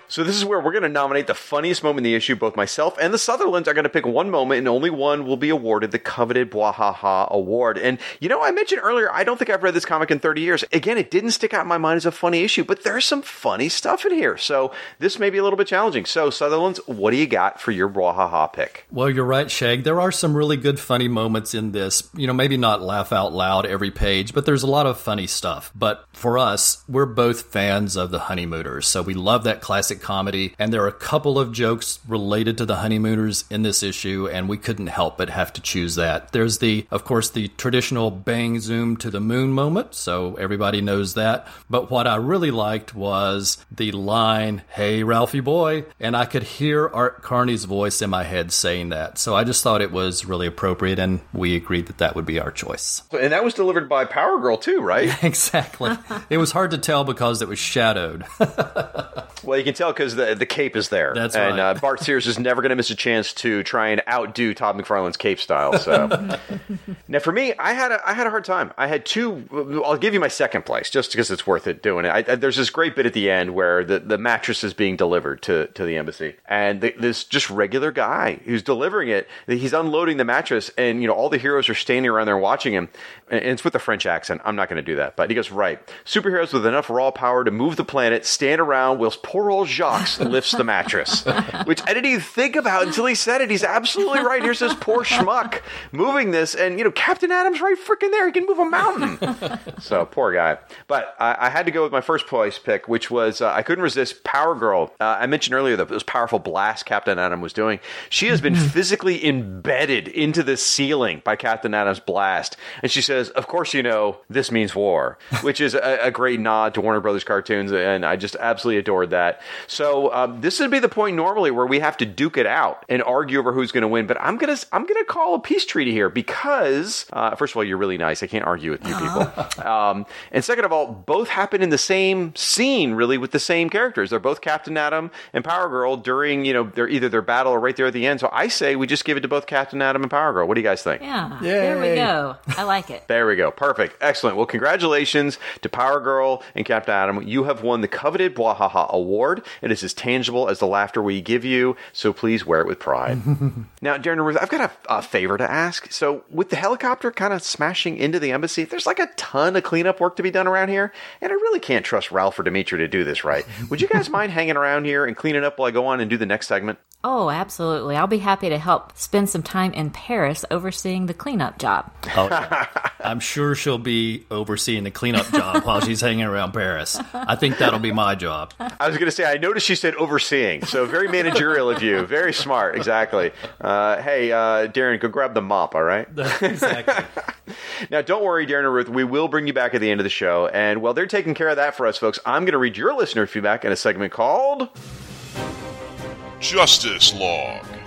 So this is where we're going to nominate the funniest moment in the issue. Both myself and the Sutherlands are going to pick one moment, and only one will be awarded the coveted Bwahaha Award. And you know, I mentioned earlier, I don't think I've read this comic in 30 years. Again, it didn't stick out in my mind as a funny issue, but there's some funny stuff in here. So this may be a little bit challenging. So Sutherlands, what do you got for your Bwahaha pick? Well, you're right, Shag. There are some really good, funny moments in this. You know, maybe not laugh out loud every page, but there's a lot of funny stuff. But for us, we're both fans of the Honeymooners, so we love that classic comedy. And there are a couple of jokes related to the Honeymooners in this issue, and we couldn't help but have to choose that. There's the, of course, the traditional bang zoom to the moon moment, so everybody knows that. But what I really liked was the line, Hey, Ralphie boy. And I could hear Art Carney's voice in my head saying that. So I just thought it was really appropriate, and we agreed that that would be our choice. And that was delivered by Power Girl too, right? <laughs> exactly. it was hard to tell because it was shadowed. <laughs> well, you can tell because the the cape is there. That's and right. uh, Bart Sears is never going to miss a chance to try and outdo Todd McFarlane's cape style. So <laughs> now for me, I had a, I had a hard time. I had two. I'll give you my second place just because it's worth it doing it. I, I, there's this great bit at the end where the, the mattress is being delivered to, to the embassy, and the, this just regular guy who's delivering it, he's unloading the mattress, and you know all the heroes are standing around there watching him, and it's with a French accent. I'm not going to do that, but he goes right. Superheroes with enough raw power to move the planet stand around whilst poor old Jacques lifts the mattress, which I didn't even think about until he said it. He's absolutely right. Here's this poor schmuck moving this, and you know Captain Atom's right freaking there. He can move a mountain. so poor guy. But I, I had to go with my first place pick, which was uh, I couldn't resist Power Girl. Uh, I mentioned earlier that those powerful blast Captain Atom was doing. She has been physically embedded into the ceiling by Captain Atom's blast, and she says, "Of course, you know this means war," which is a, a great nod to Warner Brothers cartoons, and I just absolutely adored that. So um, this would be the point normally where we have to duke it out and argue over who's going to win. But I'm gonna I'm gonna call a peace treaty here because uh, first of all, you're really nice. I can't argue with you people. <laughs> Um, and second of all, both happen in the same scene, really, with the same characters. They're both Captain Atom and Power Girl during you know their either their battle or right there at the end. So I say we just give it to both Captain Atom and Power Girl. What do you guys think? Yeah. There we go. I like it. There we go. Perfect. Excellent. Well, congratulations to Power Girl and Captain Atom. You have won the coveted Bwahaha Award. It is as tangible as the laughter we give you, so please wear it with pride. <laughs> now, Darren Ruth, I've got a, a favor to ask. So, with the helicopter kind of smashing into the embassy, there's like a ton of cleanup work to be done around here, and I really can't trust Ralph or Dimitri to do this right. Would you guys <laughs> mind hanging around here and cleaning up while I go on and do the next segment? Oh, absolutely. I'll be happy to help spend some time in Paris overseeing the cleanup job. Oh. I'm sure she'll be overseeing the cleanup job while she's hanging around Paris. I think that'll be my job. I was going to say, I noticed she said overseeing, so very managerial of you. Very smart, exactly. Uh, hey, uh, Darren, go grab the mop, all right? <laughs> exactly. Now, don't worry, Darren and Ruth, we will bring you back at the end of the show. And while they're taking care of that for us, folks, I'm going to read your listener feedback in a segment called. Justice Log.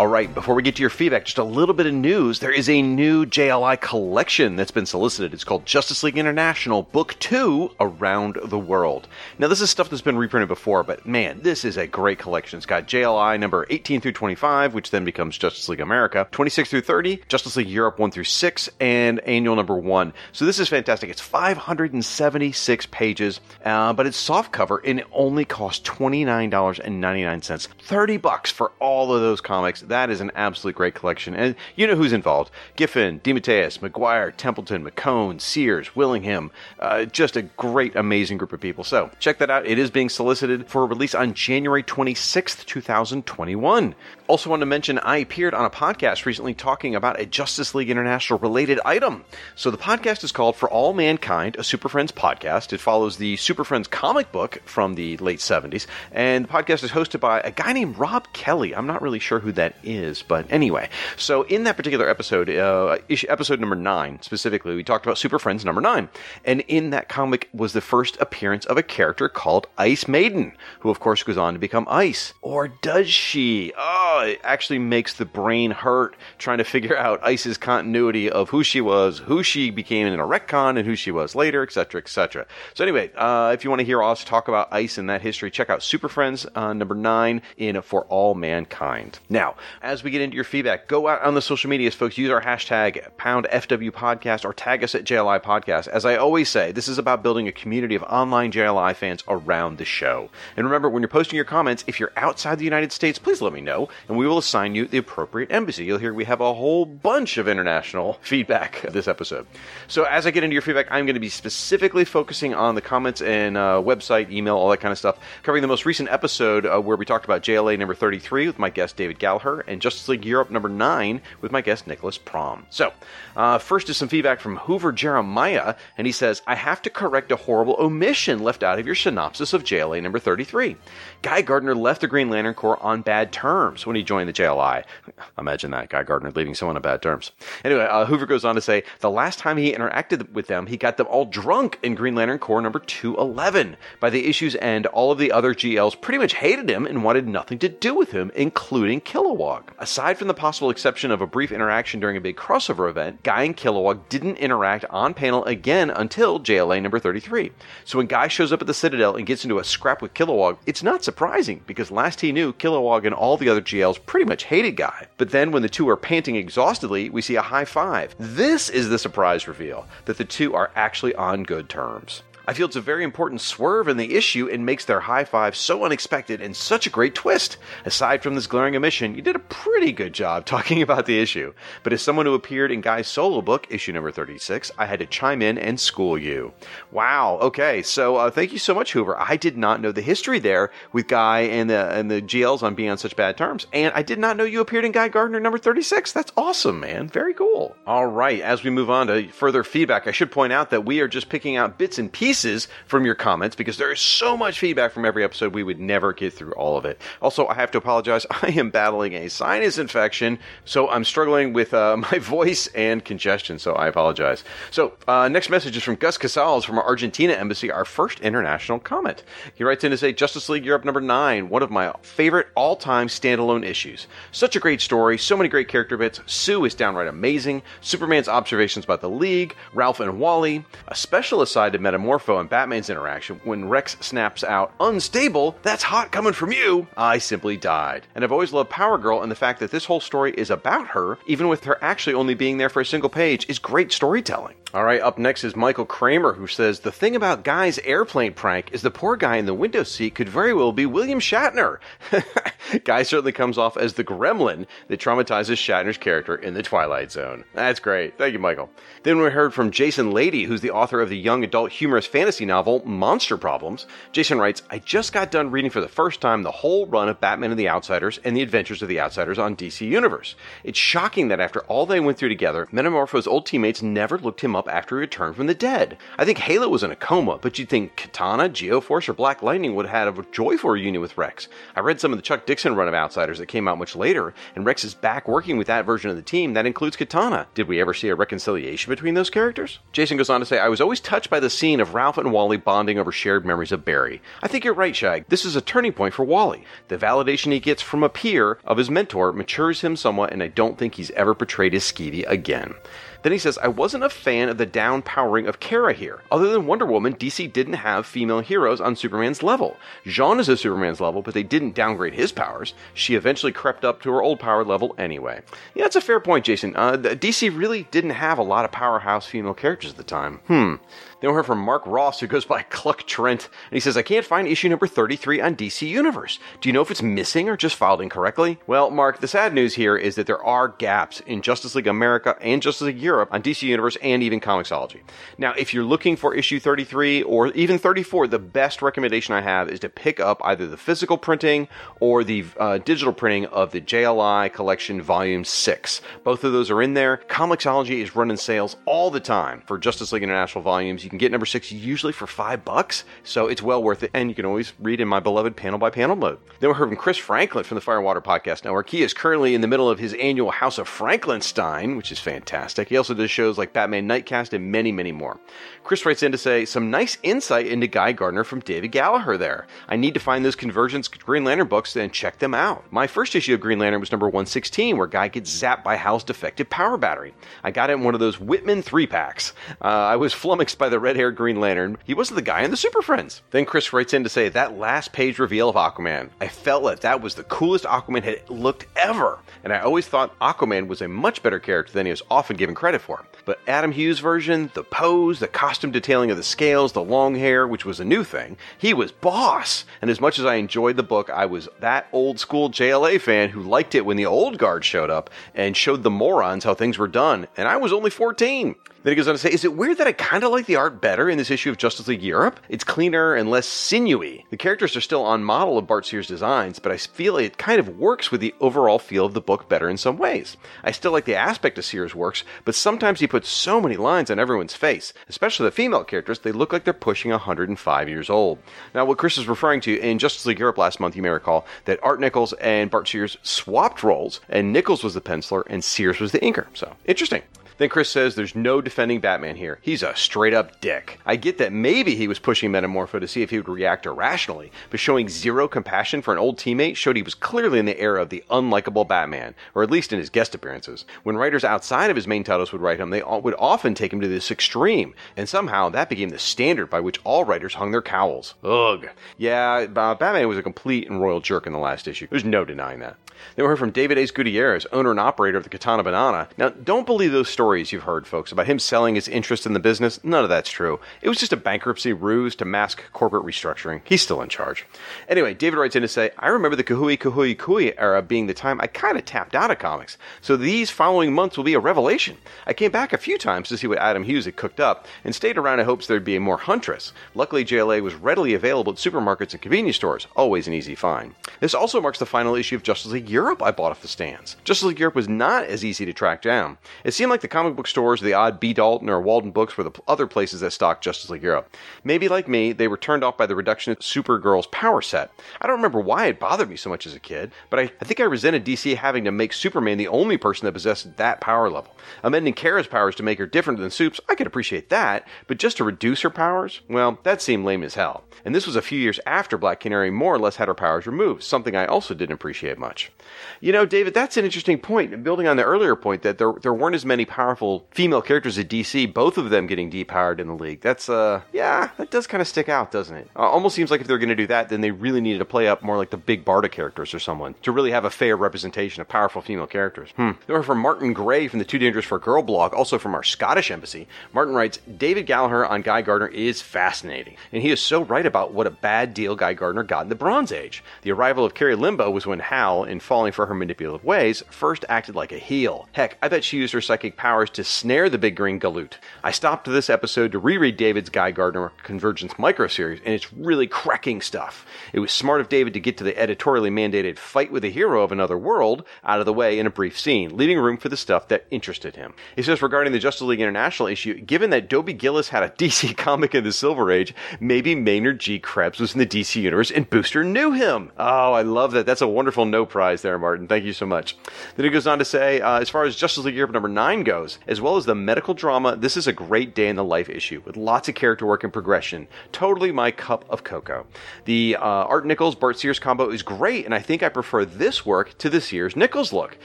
All right, before we get to your feedback, just a little bit of news. There is a new JLI collection that's been solicited. It's called Justice League International Book 2 Around the World. Now, this is stuff that's been reprinted before, but man, this is a great collection. It's got JLI number 18 through 25, which then becomes Justice League America, 26 through 30, Justice League Europe 1 through 6, and annual number 1. So this is fantastic. It's 576 pages, uh, but it's soft cover and it only costs $29.99. 30 bucks for all of those comics. That is an absolute great collection. And you know who's involved Giffen, DeMatteis, Maguire, Templeton, McKone, Sears, Willingham. Uh, just a great, amazing group of people. So check that out. It is being solicited for release on January 26th, 2021. Also, want to mention I appeared on a podcast recently talking about a Justice League International related item. So the podcast is called For All Mankind, a Super Friends podcast. It follows the Super Friends comic book from the late 70s, and the podcast is hosted by a guy named Rob Kelly. I'm not really sure who that is, but anyway. So in that particular episode, uh, episode number nine specifically, we talked about Super Friends number nine, and in that comic was the first appearance of a character called Ice Maiden, who of course goes on to become Ice. Or does she? Oh, it actually makes the brain hurt trying to figure out Ice's continuity of who she was, who she became in a retcon, and who she was later, etc., etc. So anyway, uh, if you want to hear us talk about Ice and that history, check out Super Friends uh, number nine in For All Mankind. Now, as we get into your feedback, go out on the social medias, folks. Use our hashtag Pound FW Podcast or tag us at JLI Podcast. As I always say, this is about building a community of online JLI fans around the show. And remember, when you're posting your comments, if you're outside the United States, please let me know, and we will assign you the appropriate embassy. You'll hear we have a whole bunch of international <laughs> feedback this episode. So as I get into your feedback, I'm going to be specifically focusing on the comments and uh, website, email, all that kind of stuff, covering the most recent episode uh, where we talked about JLA number 33 with my guest David Gallagher and Justice League Europe number 9 with my guest Nicholas Prom. So uh, first is some feedback from Hoover Jeremiah, and he says, I have to correct a horrible omission left out of your synopsis of JLA number 33. Guy Gardner left the Green Lantern Corps on bad terms when he joined the JLI. <laughs> Imagine that, Guy Gardner leaving someone on bad terms. Anyway, uh, Hoover goes on to say, the last time he interacted with them, he got them all drunk in Green Lantern Corps number 211. By the issue's end, all of the other GLs pretty much hated him and wanted nothing to do with him, including Kilowog. Aside from the possible exception of a brief interaction during a big crossover event, Guy and Kilowog didn't interact on panel again until JLA number 33. So when Guy shows up at the Citadel and gets into a scrap with Kilowog, it's not surprising because last he knew, Kilowog and all the other GLs pretty much hated Guy. But then when the two are panting exhaustedly, we see a high five. This is the surprise reveal that the two are actually on good terms. I feel it's a very important swerve in the issue and makes their high five so unexpected and such a great twist. Aside from this glaring omission, you did a pretty good job <laughs> talking about the issue. But as someone who appeared in Guy's solo book, issue number 36, I had to chime in and school you. Wow, okay, so uh, thank you so much, Hoover. I did not know the history there with Guy and the, and the GLs on being on such bad terms. And I did not know you appeared in Guy Gardner number 36. That's awesome, man. Very cool. All right, as we move on to further feedback, I should point out that we are just picking out bits and pieces from your comments because there is so much feedback from every episode we would never get through all of it. Also, I have to apologize. <laughs> I am battling a sinus infection, so I'm struggling with uh, <laughs> my voice and congestion, so I apologize. So, uh, next message is from Gus Casals from our Argentina embassy, our first international comment. He writes in to say Justice League Europe number 9, one of my favorite all time standalone issues. Such a great story, so many great character bits. Sue is downright amazing. Superman's observations about the League, Ralph and Wally, a special aside to Metamorpho and Batman's interaction when Rex snaps out, Unstable, that's hot coming from you. I simply died. And I've always loved Power Girl, and the fact that this whole story is about her, even with her actually only being there for a single page, is great storytelling. All right, up next is Michael Kramer, who says the thing about Guy's airplane prank is the poor guy in the window seat could very well be William Shatner. <laughs> Guy certainly comes off as the gremlin that traumatizes Shatner's character in The Twilight Zone. That's great. Thank you, Michael. Then we heard from Jason Lady, who's the author of the young adult humorous fantasy novel Monster Problems. Jason writes, I just got done reading for the first time the whole run of Batman and the Outsiders and the Adventures of the Outsiders on DC Universe. It's shocking that after all they went through together, Metamorpho's old teammates never looked him up after he returned from the dead. I think Halo was in a coma, but you'd think Katana, Geoforce, or Black Lightning would have had a joyful reunion with Rex. I read some of the Chuck Dixon run of Outsiders that came out much later, and Rex is back working with that version of the team that includes Katana. Did we ever see a reconciliation between those characters? Jason goes on to say, I was always touched by the scene of Ralph and Wally bonding over shared memories of Barry. I think you're right, Shag. This is a turning point for Wally. The validation he gets from a peer of his mentor matures him somewhat, and I don't think he's ever portrayed as skeevy again. Then he says, I wasn't a fan of the downpowering of Kara here. Other than Wonder Woman, DC didn't have female heroes on Superman's level. Jean is at Superman's level, but they didn't downgrade his powers. She eventually crept up to her old power level anyway. Yeah, that's a fair point, Jason. Uh, DC really didn't have a lot of powerhouse female characters at the time. Hmm. Then we heard from Mark Ross, who goes by <laughs> Cluck Trent, and he says, I can't find issue number 33 on DC Universe. Do you know if it's missing or just filed incorrectly? Well, Mark, the sad news here is that there are gaps in Justice League America and Justice League Europe on DC Universe and even Comixology. Now, if you're looking for issue 33 or even 34, the best recommendation I have is to pick up either the physical printing or the uh, digital printing of the JLI Collection Volume 6. Both of those are in there. Comixology is running sales all the time for Justice League International volumes. Can get number six usually for five bucks, so it's well worth it. And you can always read in my beloved panel by panel mode. Then we heard from Chris Franklin from the Fire and Water Podcast Network. He is currently in the middle of his annual House of Franklinstein, which is fantastic. He also does shows like Batman Nightcast and many, many more. Chris writes in to say, some nice insight into Guy Gardner from David Gallagher there. I need to find those Convergence Green Lantern books and check them out. My first issue of Green Lantern was number 116, where Guy gets zapped by Hal's defective power battery. I got it in one of those Whitman three packs. Uh, I was flummoxed by the red haired Green Lantern. He wasn't the guy in the Super Friends. Then Chris writes in to say, that last page reveal of Aquaman, I felt that that was the coolest Aquaman had looked ever. And I always thought Aquaman was a much better character than he was often given credit for. But Adam Hughes' version, the pose, the costume detailing of the scales, the long hair, which was a new thing, he was boss. And as much as I enjoyed the book, I was that old school JLA fan who liked it when the old guard showed up and showed the morons how things were done. And I was only 14. Then he goes on to say, Is it weird that I kind of like the art better in this issue of Justice League Europe? It's cleaner and less sinewy. The characters are still on model of Bart Sears' designs, but I feel it kind of works with the overall feel of the book better in some ways. I still like the aspect of Sears' works, but sometimes he puts so many lines on everyone's face, especially the female characters, they look like they're pushing 105 years old. Now, what Chris is referring to in Justice League Europe last month, you may recall that Art Nichols and Bart Sears swapped roles, and Nichols was the penciler and Sears was the inker. So, interesting. Then Chris says there's no defending Batman here. He's a straight up dick. I get that maybe he was pushing Metamorpho to see if he would react irrationally, but showing zero compassion for an old teammate showed he was clearly in the era of the unlikable Batman, or at least in his guest appearances. When writers outside of his main titles would write him, they would often take him to this extreme, and somehow that became the standard by which all writers hung their cowls. Ugh. Yeah, uh, Batman was a complete and royal jerk in the last issue. There's no denying that. Then we heard from David Ace Gutierrez, owner and operator of the Katana Banana. Now, don't believe those stories you've heard, folks, about him selling his interest in the business. None of that's true. It was just a bankruptcy ruse to mask corporate restructuring. He's still in charge. Anyway, David writes in to say, I remember the Kooey Kooey Kooey era being the time I kind of tapped out of comics, so these following months will be a revelation. I came back a few times to see what Adam Hughes had cooked up and stayed around in hopes there'd be a more Huntress. Luckily, JLA was readily available at supermarkets and convenience stores, always an easy find. This also marks the final issue of Justice League Europe I bought off the stands. Justice League Europe was not as easy to track down. It seemed like the comic book stores, the odd B. Dalton or Walden Books were the other places that stocked Justice League Europe. Maybe like me, they were turned off by the reduction of Supergirl's power set. I don't remember why it bothered me so much as a kid, but I, I think I resented DC having to make Superman the only person that possessed that power level. Amending Kara's powers to make her different than Soup's, I could appreciate that, but just to reduce her powers? Well, that seemed lame as hell. And this was a few years after Black Canary more or less had her powers removed, something I also didn't appreciate much. You know, David, that's an interesting point. Building on the earlier point that there there weren't as many powerful female characters at DC, both of them getting depowered in the league. That's uh, yeah, that does kind of stick out, doesn't it? Uh, almost seems like if they're going to do that, then they really needed to play up more like the big Barda characters or someone to really have a fair representation of powerful female characters. Hmm. Or from Martin Gray from the Too Dangerous for a Girl blog, also from our Scottish embassy. Martin writes, David Gallagher on Guy Gardner is fascinating, and he is so right about what a bad deal Guy Gardner got in the Bronze Age. The arrival of Kari Limbo was when Hal, in falling for her manipulative ways, first acted like a heel. Heck, I bet she used her psychic powers to snare the big green galoot. I stopped this episode to reread David's Guy Gardner Convergence micro series, and it's really cracking stuff. It was smart of David to get to the editorially mandated fight with a hero of another world out of the way in a brief scene, leaving room for the stuff that interested him. He says regarding the Justice League International issue, given that Dobie Gillis had a <laughs> DC comic in the Silver Age, maybe Maynard G. Krebs was in the DC universe and Booster knew him. Oh, I love that. That's a wonderful no prize there, Martin. Thank you so much. Then he goes on to say, uh, as far as Justice League Europe number nine goes, heroes. As well as the medical drama, this is a great day in the life issue with lots of character work and progression. Totally my cup of cocoa. The uh, Art Nichols Bart Sears combo is great, and I think I prefer this work to this year's Nichols look.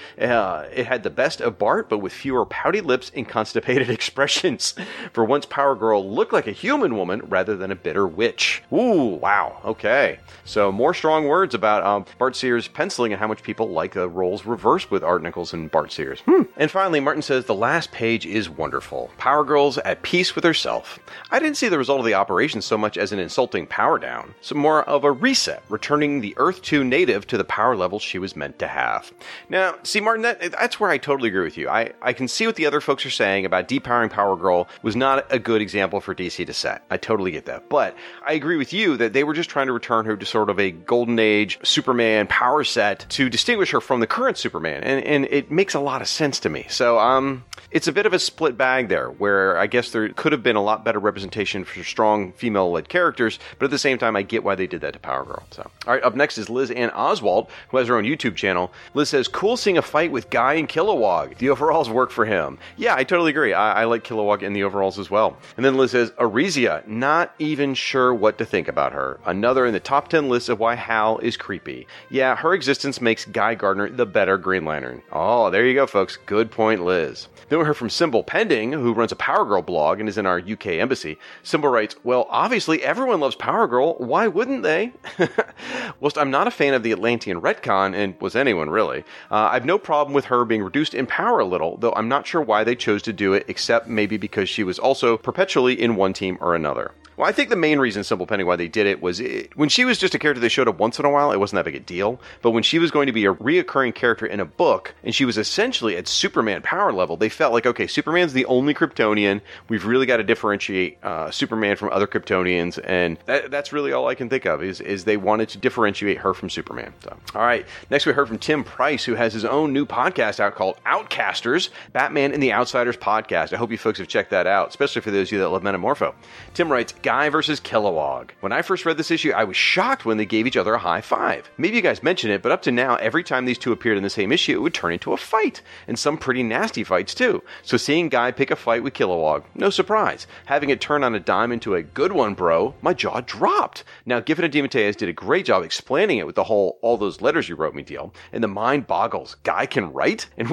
Uh, it had the best of Bart, but with fewer pouty lips and constipated <laughs> expressions. For once, Power Girl looked like a human woman rather than a bitter witch. Ooh, wow. Okay. So more strong words about um, Bart Sears penciling and how much people like the roles reversed with Art Nichols and Bart Sears. Hmm. And finally, Martin says the last page is wonderful. Power Girl's at peace with herself. I didn't see the result of the operation so much as an insulting power down, so more of a reset, returning the Earth 2 native to the power level she was meant to have. Now, see, Martin, that, that's where I totally agree with you. I, I can see what the other folks are saying about depowering Power Girl was not a good example for DC to set. I totally get that. But I agree with you that they were just trying to return her to sort of a golden age Superman power set to distinguish her from the current Superman. And, and it makes a lot of sense to me. So, um, it's a bit of a split bag there, where I guess there could have been a lot better representation for strong female led characters, but at the same time, I get why they did that to Power Girl. So, all right, up next is Liz Ann Oswald, who has her own YouTube channel. Liz says, "Cool seeing a fight with Guy and Kilowog. The overalls work for him." Yeah, I totally agree. I, I like Kilowog in the overalls as well. And then Liz says, "Arisia, not even sure what to think about her. Another in the top ten list of why Hal is creepy. Yeah, her existence makes Guy Gardner the better Green Lantern. Oh, there you go, folks. Good point, Liz." Then we heard from Symbol Pending, who runs a Power Girl blog and is in our UK embassy. Symbol writes, Well, obviously everyone loves Power Girl. Why wouldn't they? <laughs> Whilst I'm not a fan of the Atlantean retcon, and was anyone really, uh, I've no problem with her being reduced in power a little, though I'm not sure why they chose to do it, except maybe because she was also perpetually in one team or another. Well, I think the main reason, Simple Penny, why they did it was it, when she was just a character that showed up once in a while, it wasn't that big a deal. But when she was going to be a reoccurring character in a book, and she was essentially at Superman power level, they felt like, okay, Superman's the only Kryptonian. We've really got to differentiate uh, Superman from other Kryptonians, and that, that's really all I can think of is is they wanted to differentiate her from Superman. So, all right, next we heard from Tim Price, who has his own new podcast out called Outcasters, Batman and the Outsiders podcast. I hope you folks have checked that out, especially for those of you that love Metamorpho. Tim writes, Guy versus Kilowog. When I first read this issue, I was shocked when they gave each other a high five. Maybe you guys mentioned it, but up to now, every time these two appeared in the same issue, it would turn into a fight, and some pretty nasty fights too. So seeing Guy pick a fight with Kilowog, no surprise. Having it turn on a dime into a good one, bro, my jaw dropped. Now, Giffen and DeMatteis did a great job explaining it with the whole all those letters you wrote me deal, and the mind boggles. Guy can write, <laughs> and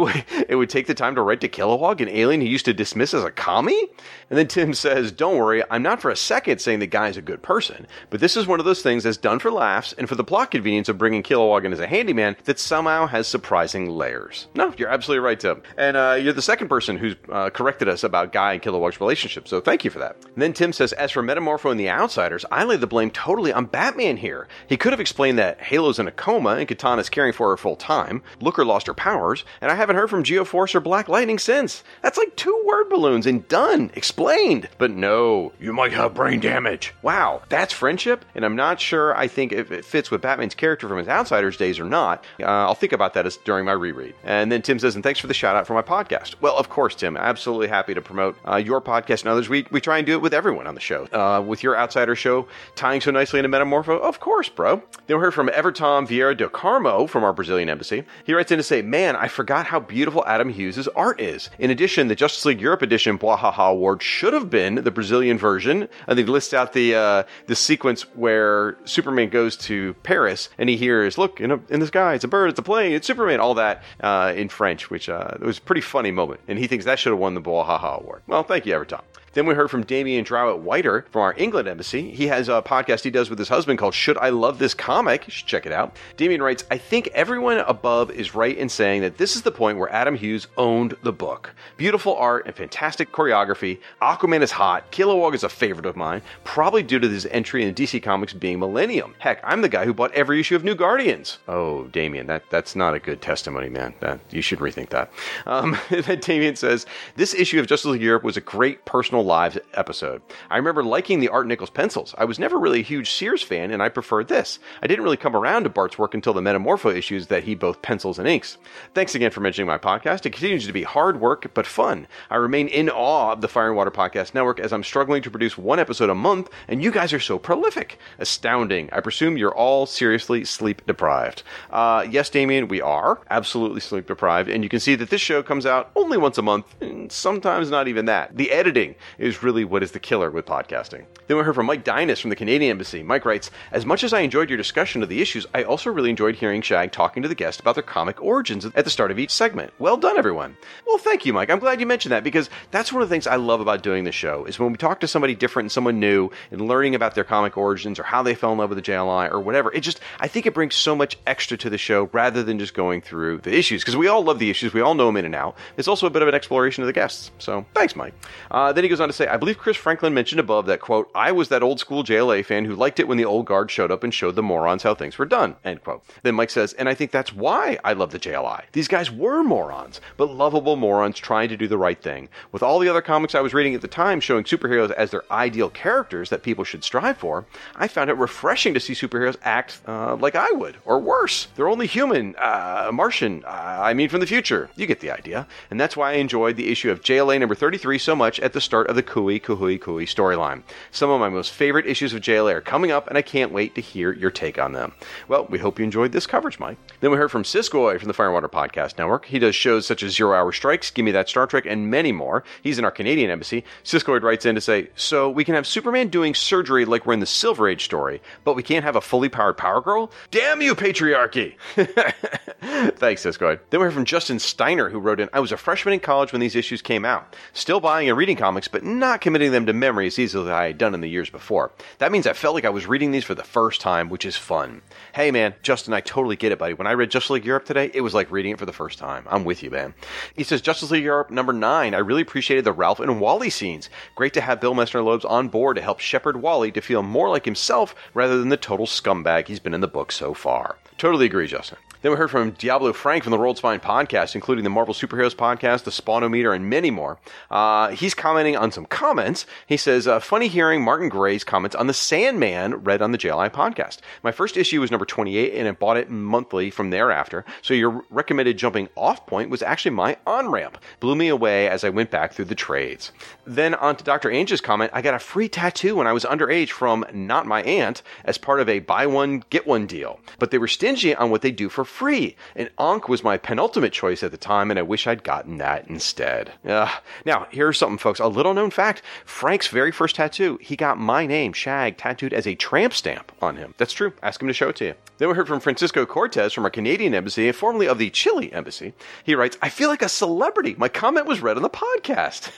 it would take the time to write to Kilowog, an alien he used to dismiss as a commie. And then Tim says, "Don't worry, I'm not for a second saying the guy's a good person, but this is one of those things that's done for laughs and for the plot convenience of bringing Kilowog in as a handyman that somehow has surprising layers." No, you're absolutely right, Tim. And uh, you're the second person who's uh, corrected us about Guy and Kilowog's relationship, so thank you for that. And then Tim says, "As for Metamorpho and the Outsiders, I lay the blame totally on Batman here. He could have explained that Halo's in a coma and Katana's caring for her full time. Looker lost her powers, and I haven't heard from Geoforce or Black Lightning since. That's like two word balloons and done, explained. But no, you might have brain damage. Wow, that's friendship? And I'm not sure I think if it fits with Batman's character from his Outsiders days or not. Uh, I'll think about that as, during my reread. And then Tim says, and thanks for the shout out for my podcast. Well, of course, Tim, absolutely happy to promote uh, your podcast and others. We, we try and do it with everyone on the show. Uh, with your Outsider show tying so nicely into Metamorpho, of course, bro. Then we heard from Everton Vieira do Carmo from our Brazilian embassy. He writes in to say, Man, I forgot how beautiful Adam Hughes' art is. In addition, the Justice League Europe edition Bwahaha Award should have been the Brazilian version. And they list out the uh, the sequence where Superman goes to Paris and he hears, Look, in, a, in the sky, it's a bird, it's a plane, it's Superman, all that uh, in French, which uh, was a pretty funny moment. And he thinks that should have won the Bwahaha Award. Well, thank you, Everton. Then we heard from Damian Drowett Whiter from our England embassy. He has a podcast he does with his husband called Should I Love This Comic? You should check it out. Damian writes, I think everyone above is right in saying that this is the point where Adam Hughes owned the book. Beautiful art and fantastic choreography. Aquaman is hot. Kilowog is a favorite of mine, probably due to his entry in DC Comics being Millennium. Heck, I'm the guy who bought every issue of New Guardians. Oh, Damian, that, that's not a good testimony, man. That, you should rethink that. Um, <laughs> then Damian says, This issue of Justice League Europe was a great personal Lives episode. I remember liking the Art Nichols pencils. I was never really a huge Sears fan, and I preferred this. I didn't really come around to Bart's work until the Metamorpho issues that he both pencils and inks. Thanks again for mentioning my podcast. It continues to be hard work, but fun. I remain in awe of the Fire and Water Podcast Network as I'm struggling to produce one episode a month, and you guys are so prolific. Astounding. I presume you're all seriously sleep deprived. Uh, yes, Damien, we are absolutely sleep deprived, and you can see that this show comes out only once a month, and sometimes not even that. The editing is really what is the killer with podcasting. Then we heard from Mike Dinas from the Canadian Embassy. Mike writes, As much as I enjoyed your discussion of the issues, I also really enjoyed hearing Shag talking to the guest about their comic origins at the start of each segment. Well done, everyone. Well, thank you, Mike. I'm glad you mentioned that because that's one of the things I love about doing the show is when we talk to somebody different and someone new and learning about their comic origins or how they fell in love with the JLI or whatever. It just, I think it brings so much extra to the show rather than just going through the issues because we all love the issues. We all know them in and out. It's also a bit of an exploration of the guests. So thanks, Mike. Uh, then he goes on to say, I believe Chris Franklin mentioned above that, quote, I was that old school JLA fan who liked it when the old guard showed up and showed the morons how things were done, end quote. Then Mike says, and I think that's why I love the JLI. These guys were morons, but lovable morons trying to do the right thing. With all the other comics I was reading at the time showing superheroes as their ideal characters that people should strive for, I found it refreshing to see superheroes act uh, like I would, or worse. They're only human, uh, Martian, uh, I mean from the future. You get the idea. And that's why I enjoyed the issue of JLA number 33 so much at the start of the Kooey Kooey Kooey storyline. Some of my most favorite issues of JLA are coming up, and I can't wait to hear your take on them. Well, we hope you enjoyed this coverage, Mike. Then we heard from Siskoid from the Fire and Water Podcast Network. He does shows such as Zero Hour Strikes, Give Me That Star Trek, and many more. He's in our Canadian embassy. Siskoid writes in to say, So we can have Superman doing surgery like we're in the Silver Age story, but we can't have a fully powered Power Girl? Damn you, patriarchy! <laughs> Thanks, Siskoid. Then we heard from Justin Steiner, who wrote in, I was a freshman in college when these issues came out. Still buying and reading comics, but not committing them to memory as easily as I had done in the years before. That means I felt like I was reading these for the first time, which is fun. Hey man, Justin, I totally get it, buddy. When I read Justice League Europe today, it was like reading it for the first time. I'm with you, man. He says, Justice League Europe number nine. I really appreciated the Ralph and Wally scenes. Great to have Bill Messner-Loebs on board to help shepherd Wally to feel more like himself rather than the total scumbag he's been in the book so far. Totally agree, Justin. Then we heard from Diablo Frank from the Rolled Spine podcast, including the Marvel Superheroes podcast, the Spawnometer, and many more. Uh, he's commenting on some comments. He says, uh, funny hearing Martin Gray's comments on the Sandman read on the JLI podcast. My first issue was number 28, and I bought it monthly from thereafter. So your recommended jumping off point was actually my on ramp. Blew me away as I went back through the trades. Then on to Dr. Ange's comment, I got a free tattoo when I was underage from Not My Aunt as part of a buy one, get one deal. But they were stingy on what they do for free. And Ankh was my penultimate choice at the time, and I wish I'd gotten that instead. Now, here's something, folks. A little known fact Frank's very first tattoo, he got my name, Shag, tattooed as a tramp stamp on him. That's true. Ask him to show it to you. Then we heard from Francisco Cortez from our Canadian embassy, formerly of the Chile embassy. He writes, I feel like a celebrity. My comment was read on the podcast.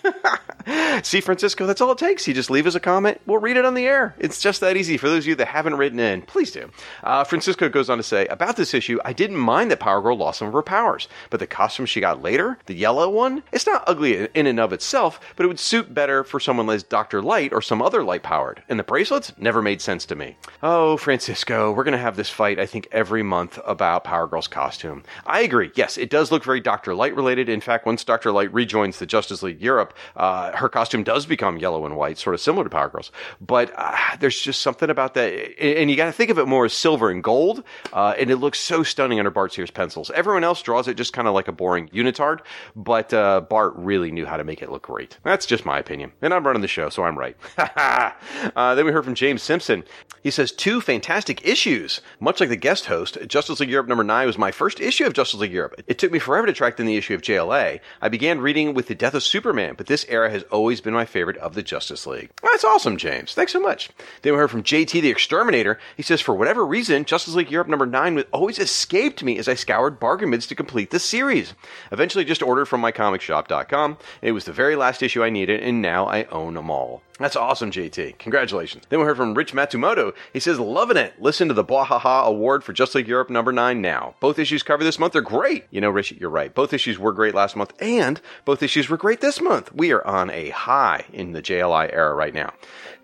<laughs> See, Francisco, that's all it takes. You just leave us a comment, we'll read it on the air. It's just that easy. For those of you that haven't written in, please do. Uh, Francisco goes on to say, About this issue, I didn't mind that Power Girl lost some of her powers, but the costume she got later, the yellow one, it's not ugly in and of itself, but it would suit better for someone like Dr. Light or some other light powered. And the bracelets never made sense to me. Oh, Francisco, we're going to have this fight, I think, every month about Power Girl's costume. I agree. Yes, it does look very Dr. Light related. In fact, once Dr. Light rejoins the Justice League Europe, uh, her costume does become yellow and white, sort of similar to Power Girl's. But uh, there's just something about that. And you got to think of it more as silver and gold. Uh, and it looks so stunning under Bart Sears pencils. Everyone else draws it just kind of like a boring unitard, but uh, Bart really knew how to make it look great. That's just my opinion. And I'm running the show, so I'm right. <laughs> uh, then we heard from James Simpson. He says, two fantastic issues. Much like the guest host, Justice League Europe number nine was my first issue of Justice League Europe. It took me forever to track down the issue of JLA. I began reading with the death of Superman, but this era has always been my favorite of the Justice League. That's awesome, James. Thanks so much. Then we heard from JT the Exterminator. He says, for whatever reason, Justice League Europe number nine always escaped me as I scoured bargain bids to complete the series. Eventually just ordered from mycomicshop.com. It was the very last issue I needed, and now I own them all. That's awesome, JT. Congratulations. Then we heard from Rich Matsumoto. He says, loving it. Listen to the Bwahaha Award for Just League Europe number nine now. Both issues covered this month are great. You know, Rich, you're right. Both issues were great last month, and both issues were great this month. We are on a high in the JLI era right now.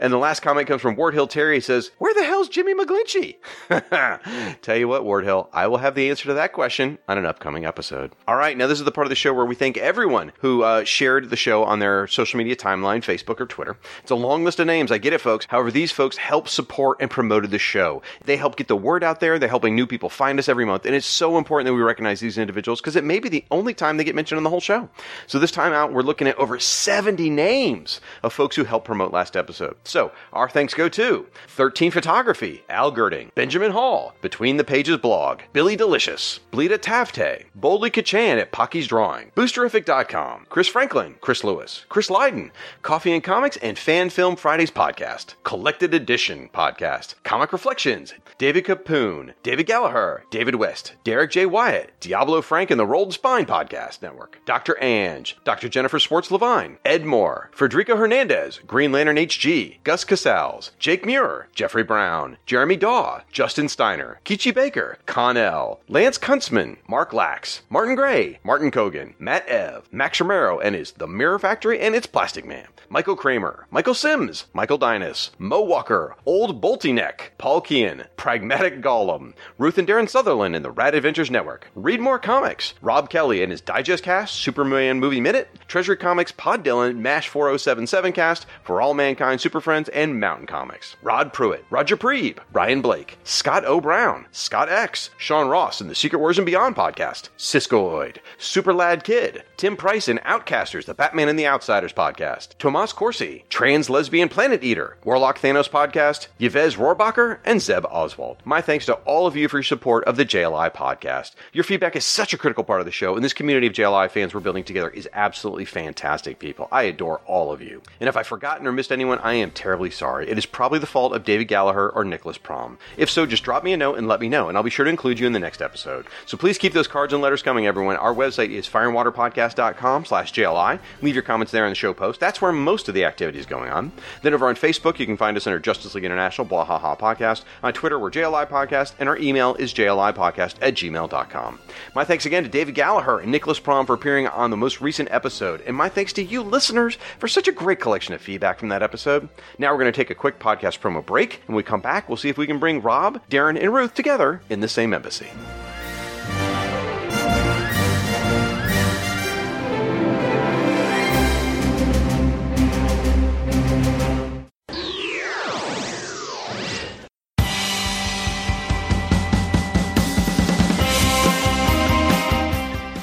And the last comment comes from Ward Hill Terry. He says, Where the hell's Jimmy McGlinchey? <laughs> Tell you what, Ward Hill, I will have the answer to that question on an upcoming episode. All right, now this is the part of the show where we thank everyone who uh, shared the show on their social media timeline, Facebook or Twitter. It's a long list of names. I get it, folks. However, these folks help support and promoted the show. They help get the word out there. They're helping new people find us every month, and it's so important that we recognize these individuals because it may be the only time they get mentioned on the whole show. So this time out, we're looking at over 70 names of folks who helped promote last episode. So our thanks go to 13 Photography, Al Girding, Benjamin Hall, Between the Pages blog, Billy Delicious, Bleeda Tavte, Boldly Kachan at Pocky's Drawing, boosterrific.com, Chris Franklin, Chris Lewis, Chris Leiden, Coffee and Comics, and Fan Film Fridays podcast, Collected Edition podcast, Comic Reflections, David Capoon, David Gallagher, David West, Derek J. Wyatt, Diablo Frank and the Rolled Spine Podcast Network, Dr. Ange, Dr. Jennifer Sports Levine, Ed Moore, Federico Hernandez, Green Lantern HG, Gus Casals, Jake Muir, Jeffrey Brown, Jeremy Daw, Justin Steiner, Kichi Baker, Connell, Lance Kuntzman, Mark Lax, Martin Gray, Martin Kogan, Matt Ev, Max Romero and his The Mirror Factory and its Plastic Man, Michael Kramer, Michael Sims, Michael Dinas, Mo Walker, Old Bolty Neck, Paul Kean, Pragmatic Golem, Ruth and Darren Sutherland in the Rad Adventures Network, Read More Comics, Rob Kelly and his Digest Cast, Superman Movie Minute, Treasury Comics, Pod Dylan, MASH 4077 Cast, For All Mankind Super Friends, and Mountain Comics, Rod Pruitt, Roger Preeb, Ryan Blake, Scott O. Brown, Scott X, Sean Ross and the Secret Wars and Beyond podcast, Siskoid, Super Lad Kid, Tim Price and Outcasters, the Batman and the Outsiders podcast, Tomas Corsi, Trans Trans lesbian Planet Eater, Warlock Thanos podcast, Yves Rohrbacher, and Zeb Oswald. My thanks to all of you for your support of the JLI podcast. Your feedback is such a critical part of the show, and this community of JLI fans we're building together is absolutely fantastic people. I adore all of you. And if I've forgotten or missed anyone, I am terribly sorry. It is probably the fault of David Gallagher or Nicholas Prom. If so, just drop me a note and let me know, and I'll be sure to include you in the next episode. So please keep those cards and letters coming, everyone. Our website is fireandwaterpodcast.com slash JLI. Leave your comments there in the show post. That's where most of the activity is going on. Then over on Facebook, you can find us under Justice League International, Bwahaha podcast. On Twitter, we're JLI Podcast, and our email is JLIPodcast at gmail.com. My thanks again to David Gallagher and Nicholas Prom for appearing on the most recent episode, and my thanks to you listeners for such a great collection of feedback from that episode. Now we're going to take a quick podcast promo break, and when we come back, we'll see if we can bring Rob, Darren, and Ruth together in the same embassy.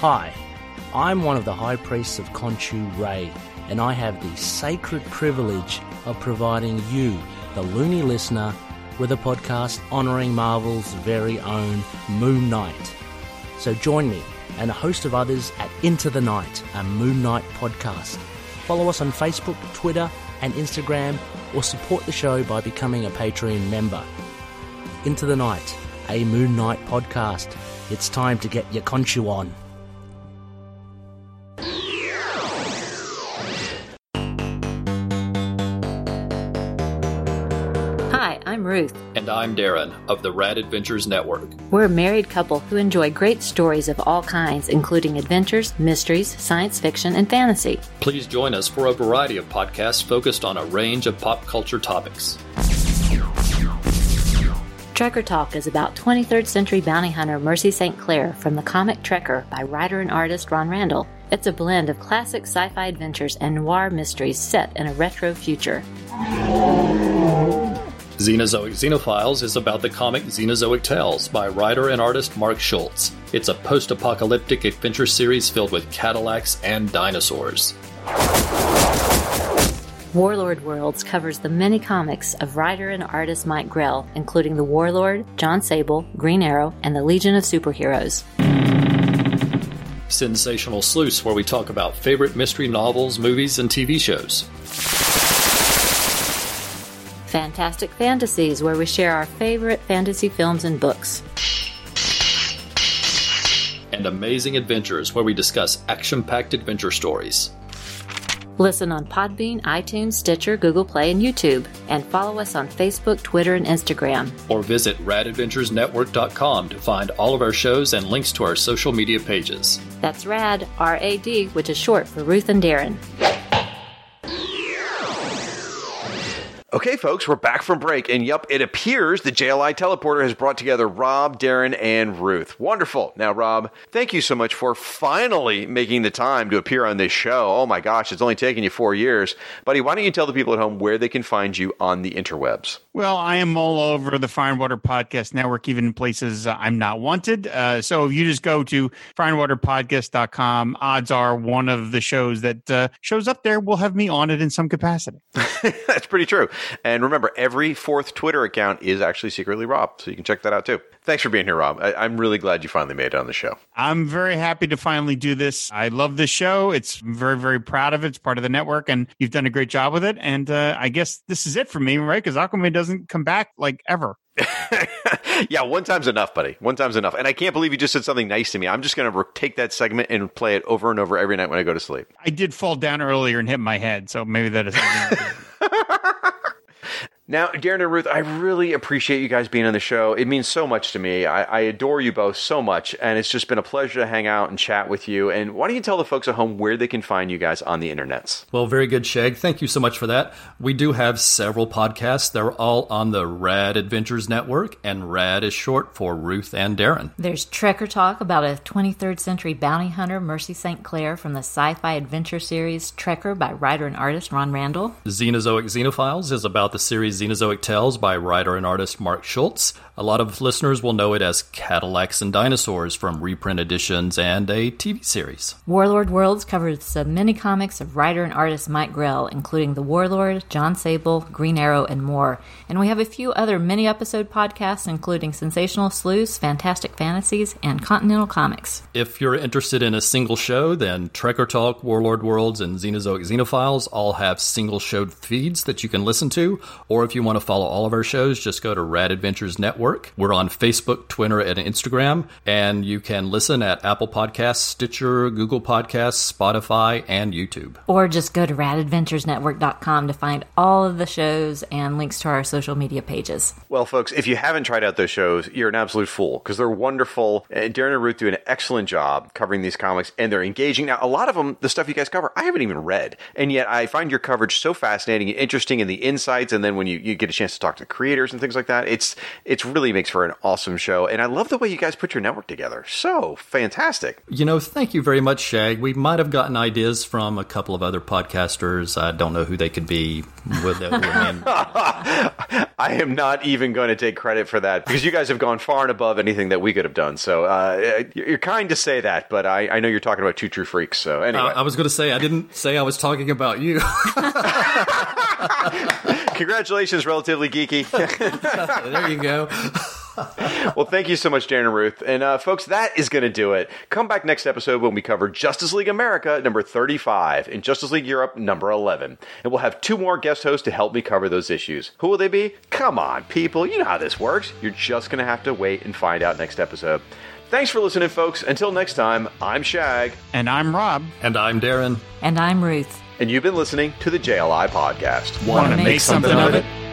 Hi, I'm one of the High Priests of Khonshu Ray, and I have the sacred privilege of providing you, the loony listener, with a podcast honouring Marvel's very own Moon Knight. So join me and a host of others at Into the Night, a Moon Knight podcast. Follow us on Facebook, Twitter, and Instagram, or support the show by becoming a Patreon member. Into the Night, a Moon Knight podcast. It's time to get your Khonshu on. I'm Ruth. And I'm Darren of the Rad Adventures Network. We're a married couple who enjoy great stories of all kinds, including adventures, mysteries, science fiction, and fantasy. Please join us for a variety of podcasts focused on a range of pop culture topics. Trekker Talk is about 23rd century bounty hunter Mercy St. Clair from the comic Trekker by writer and artist Ron Randall. It's a blend of classic sci fi adventures and noir mysteries set in a retro future. Xenozoic Xenophiles is about the comic Xenozoic Tales by writer and artist Mark Schultz. It's a post apocalyptic adventure series filled with Cadillacs and dinosaurs. Warlord Worlds covers the many comics of writer and artist Mike Grell, including The Warlord, John Sable, Green Arrow, and the Legion of Superheroes. Sensational Sleuths, where we talk about favorite mystery novels, movies, and TV shows. Fantastic Fantasies, where we share our favorite fantasy films and books. And Amazing Adventures, where we discuss action packed adventure stories. Listen on Podbean, iTunes, Stitcher, Google Play, and YouTube. And follow us on Facebook, Twitter, and Instagram. Or visit radadventuresnetwork.com to find all of our shows and links to our social media pages. That's RAD, R A D, which is short for Ruth and Darren. Okay, folks, we're back from break, and yep, it appears the JLI teleporter has brought together Rob, Darren, and Ruth. Wonderful. Now, Rob, thank you so much for finally making the time to appear on this show. Oh my gosh, it's only taken you four years. Buddy, why don't you tell the people at home where they can find you on the interwebs? Well, I am all over the Fire and Water Podcast Network, even in places uh, I'm not wanted. Uh, so if you just go to fireandwaterpodcast.com, odds are one of the shows that uh, shows up there will have me on it in some capacity. <laughs> That's pretty true. And remember, every fourth Twitter account is actually secretly Rob, so you can check that out too. Thanks for being here, Rob. I- I'm really glad you finally made it on the show. I'm very happy to finally do this. I love this show. It's I'm very, very proud of it. It's part of the network, and you've done a great job with it. And uh, I guess this is it for me, right? Because Aquaman doesn't come back like ever. <laughs> yeah, one time's enough, buddy. One time's enough. And I can't believe you just said something nice to me. I'm just going to take that segment and play it over and over every night when I go to sleep. I did fall down earlier and hit my head, so maybe that is. <laughs> Now, Darren and Ruth, I really appreciate you guys being on the show. It means so much to me. I, I, adore you both so much, and it's just been a pleasure to hang out and chat with you. And why don't you tell the folks at home where they can find you guys on the internets? Well, very good, Shag. Thank you so much for that. We do have several podcasts. They're all on the Rad Adventures Network, and Rad is short for Ruth and Darren. There's Trekker Talk about a 23rd century bounty hunter, Mercy St. Clair, from the sci fi adventure series Trekker by writer and artist Ron Randall. Xenozoic Xenophiles is about the series Xenozoic Tales by writer and artist Mark Schultz. A lot of listeners will know it as Cadillacs and Dinosaurs from reprint editions and a TV series. Warlord Worlds covers the mini comics of writer and artist Mike Grell, including The Warlord, John Sable, Green Arrow, and more. And we have a few other mini episode podcasts, including Sensational Sleuths, Fantastic Fantasies, and Continental Comics. If you're interested in a single show, then Trekker Talk, Warlord Worlds, and Xenozoic Xenophiles all have single show feeds that you can listen to. Or if you want to follow all of our shows, just go to Rad Adventures Network. We're on Facebook, Twitter, and Instagram, and you can listen at Apple Podcasts, Stitcher, Google Podcasts, Spotify, and YouTube. Or just go to radadventuresnetwork.com to find all of the shows and links to our social media pages. Well, folks, if you haven't tried out those shows, you're an absolute fool because they're wonderful. And Darren and Ruth do an excellent job covering these comics, and they're engaging. Now, a lot of them, the stuff you guys cover, I haven't even read, and yet I find your coverage so fascinating and interesting, and the insights. And then when you, you get a chance to talk to creators and things like that, it's it's really makes for an awesome show. And I love the way you guys put your network together. So fantastic. You know, thank you very much, Shag. We might have gotten ideas from a couple of other podcasters. I don't know who they could be. <laughs> I am not even going to take credit for that because you guys have gone far and above anything that we could have done. So uh, you're kind to say that, but I, I, know you're talking about two true freaks. So anyway, uh, I was going to say I didn't say I was talking about you. <laughs> Congratulations, relatively geeky. <laughs> there you go. <laughs> well, thank you so much, Darren and Ruth. And uh, folks, that is going to do it. Come back next episode when we cover Justice League America number 35 and Justice League Europe number 11. And we'll have two more guest hosts to help me cover those issues. Who will they be? Come on, people. You know how this works. You're just going to have to wait and find out next episode. Thanks for listening, folks. Until next time, I'm Shag. And I'm Rob. And I'm Darren. And I'm Ruth. And you've been listening to the JLI Podcast. Want to make, something, something of it? it?